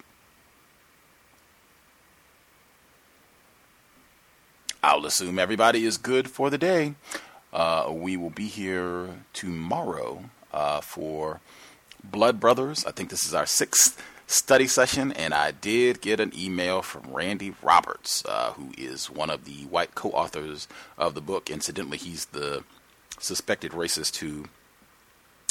I'll assume everybody is good for the day. Uh, we will be here tomorrow uh, for Blood Brothers. I think this is our sixth study session, and I did get an email from Randy Roberts, uh, who is one of the white co authors of the book. Incidentally, he's the suspected racist who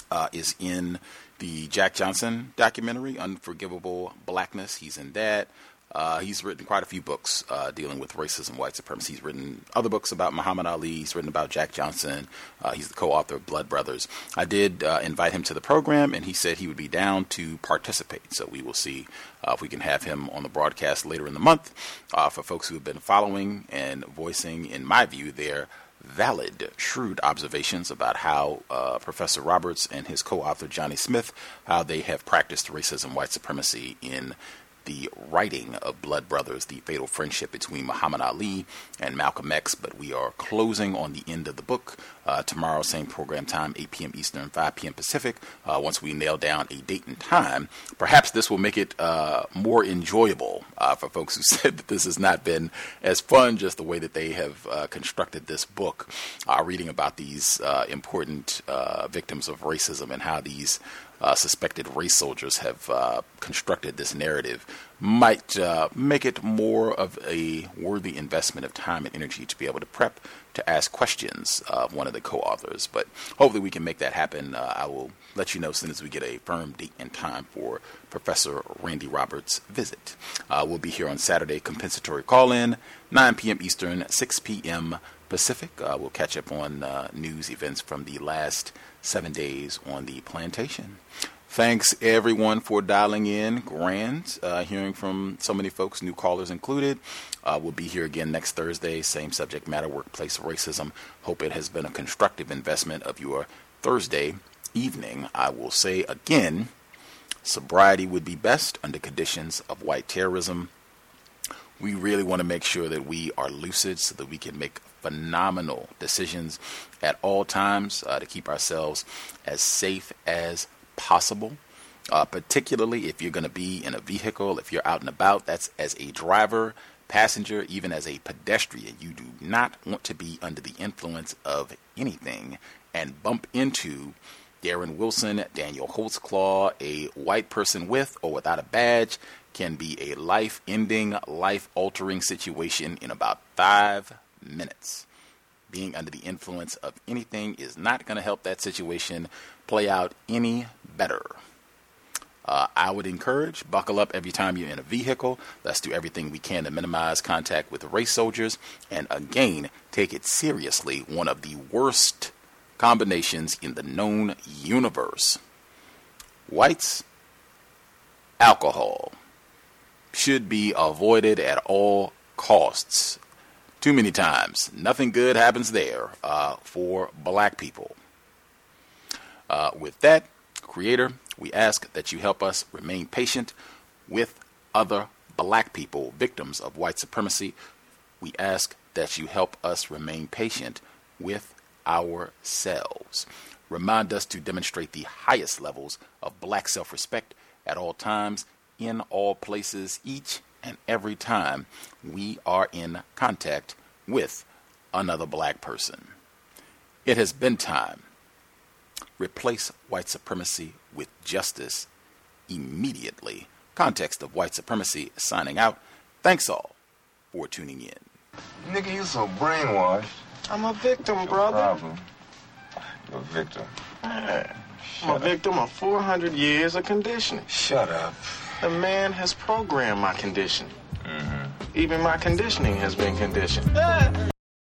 uh, is in the Jack Johnson documentary, Unforgivable Blackness. He's in that. Uh, he's written quite a few books uh, dealing with racism, white supremacy. He's written other books about Muhammad Ali. He's written about Jack Johnson. Uh, he's the co-author of Blood Brothers. I did uh, invite him to the program, and he said he would be down to participate. So we will see uh, if we can have him on the broadcast later in the month. Uh, for folks who have been following and voicing, in my view, their valid, shrewd observations about how uh, Professor Roberts and his co-author Johnny Smith, how they have practiced racism, white supremacy in the writing of Blood Brothers, the fatal friendship between Muhammad Ali and Malcolm X. But we are closing on the end of the book. Uh, tomorrow, same program time, 8 p.m. Eastern, 5 p.m. Pacific. Uh, once we nail down a date and time, perhaps this will make it uh, more enjoyable uh, for folks who said that this has not been as fun, just the way that they have uh, constructed this book, uh, reading about these important victims of racism and how these uh, suspected race soldiers have uh, constructed this narrative might uh, make it more of a worthy investment of time and energy to be able to prep to ask questions of one of the co-authors. But hopefully we can make that happen. Uh, I will let you know as soon as we get a firm date and time for Professor Randy Roberts' visit. Uh, we'll be here on Saturday, compensatory call-in, 9 p.m. Eastern, 6 p.m. Pacific. Uh, we'll catch up on news events from the last seven days on the plantation. Thanks everyone for dialing in. Grand, uh, hearing from so many folks, new callers included. Uh, we'll be here again next Thursday. Same subject matter, workplace racism. Hope it has been a constructive investment of your Thursday evening. I will say again, sobriety would be best under conditions of white terrorism. We really want to make sure that we are lucid so that we can make phenomenal decisions at all times uh, to keep ourselves as safe as possible. Uh, particularly if you're going to be in a vehicle, if you're out and about, that's as a driver, passenger, even as a pedestrian. You do not want to be under the influence of anything and bump into Darren Wilson, Daniel Holtzclaw, a white person with or without a badge, can be a life ending, life altering situation in about five minutes. Being under the influence of anything is not going to help that situation play out any better. Uh, I would encourage buckle up every time you're in a vehicle. Let's do everything we can to minimize contact with race soldiers. And again, take it seriously. One of the worst combinations in the known universe. Whites, alcohol should be avoided at all costs. Too many times, nothing good happens there uh, for black people. Uh, with that, Creator, we ask that you help us remain patient with other black people, victims of white supremacy. We ask that you help us remain patient with ourselves. Remind us to demonstrate the highest levels of black self respect at all times, in all places, each and every time we are in contact with another black person. It has been time. Replace white supremacy with justice immediately. Context of white supremacy signing out. Thanks all for tuning in. Nigga, you so brainwashed. I'm a victim, brother. Problem. You're a victim. Man, I'm a victim of 400 years of conditioning. Shut up. The man has programmed my conditioning. Mm-hmm. Even my conditioning has been conditioned.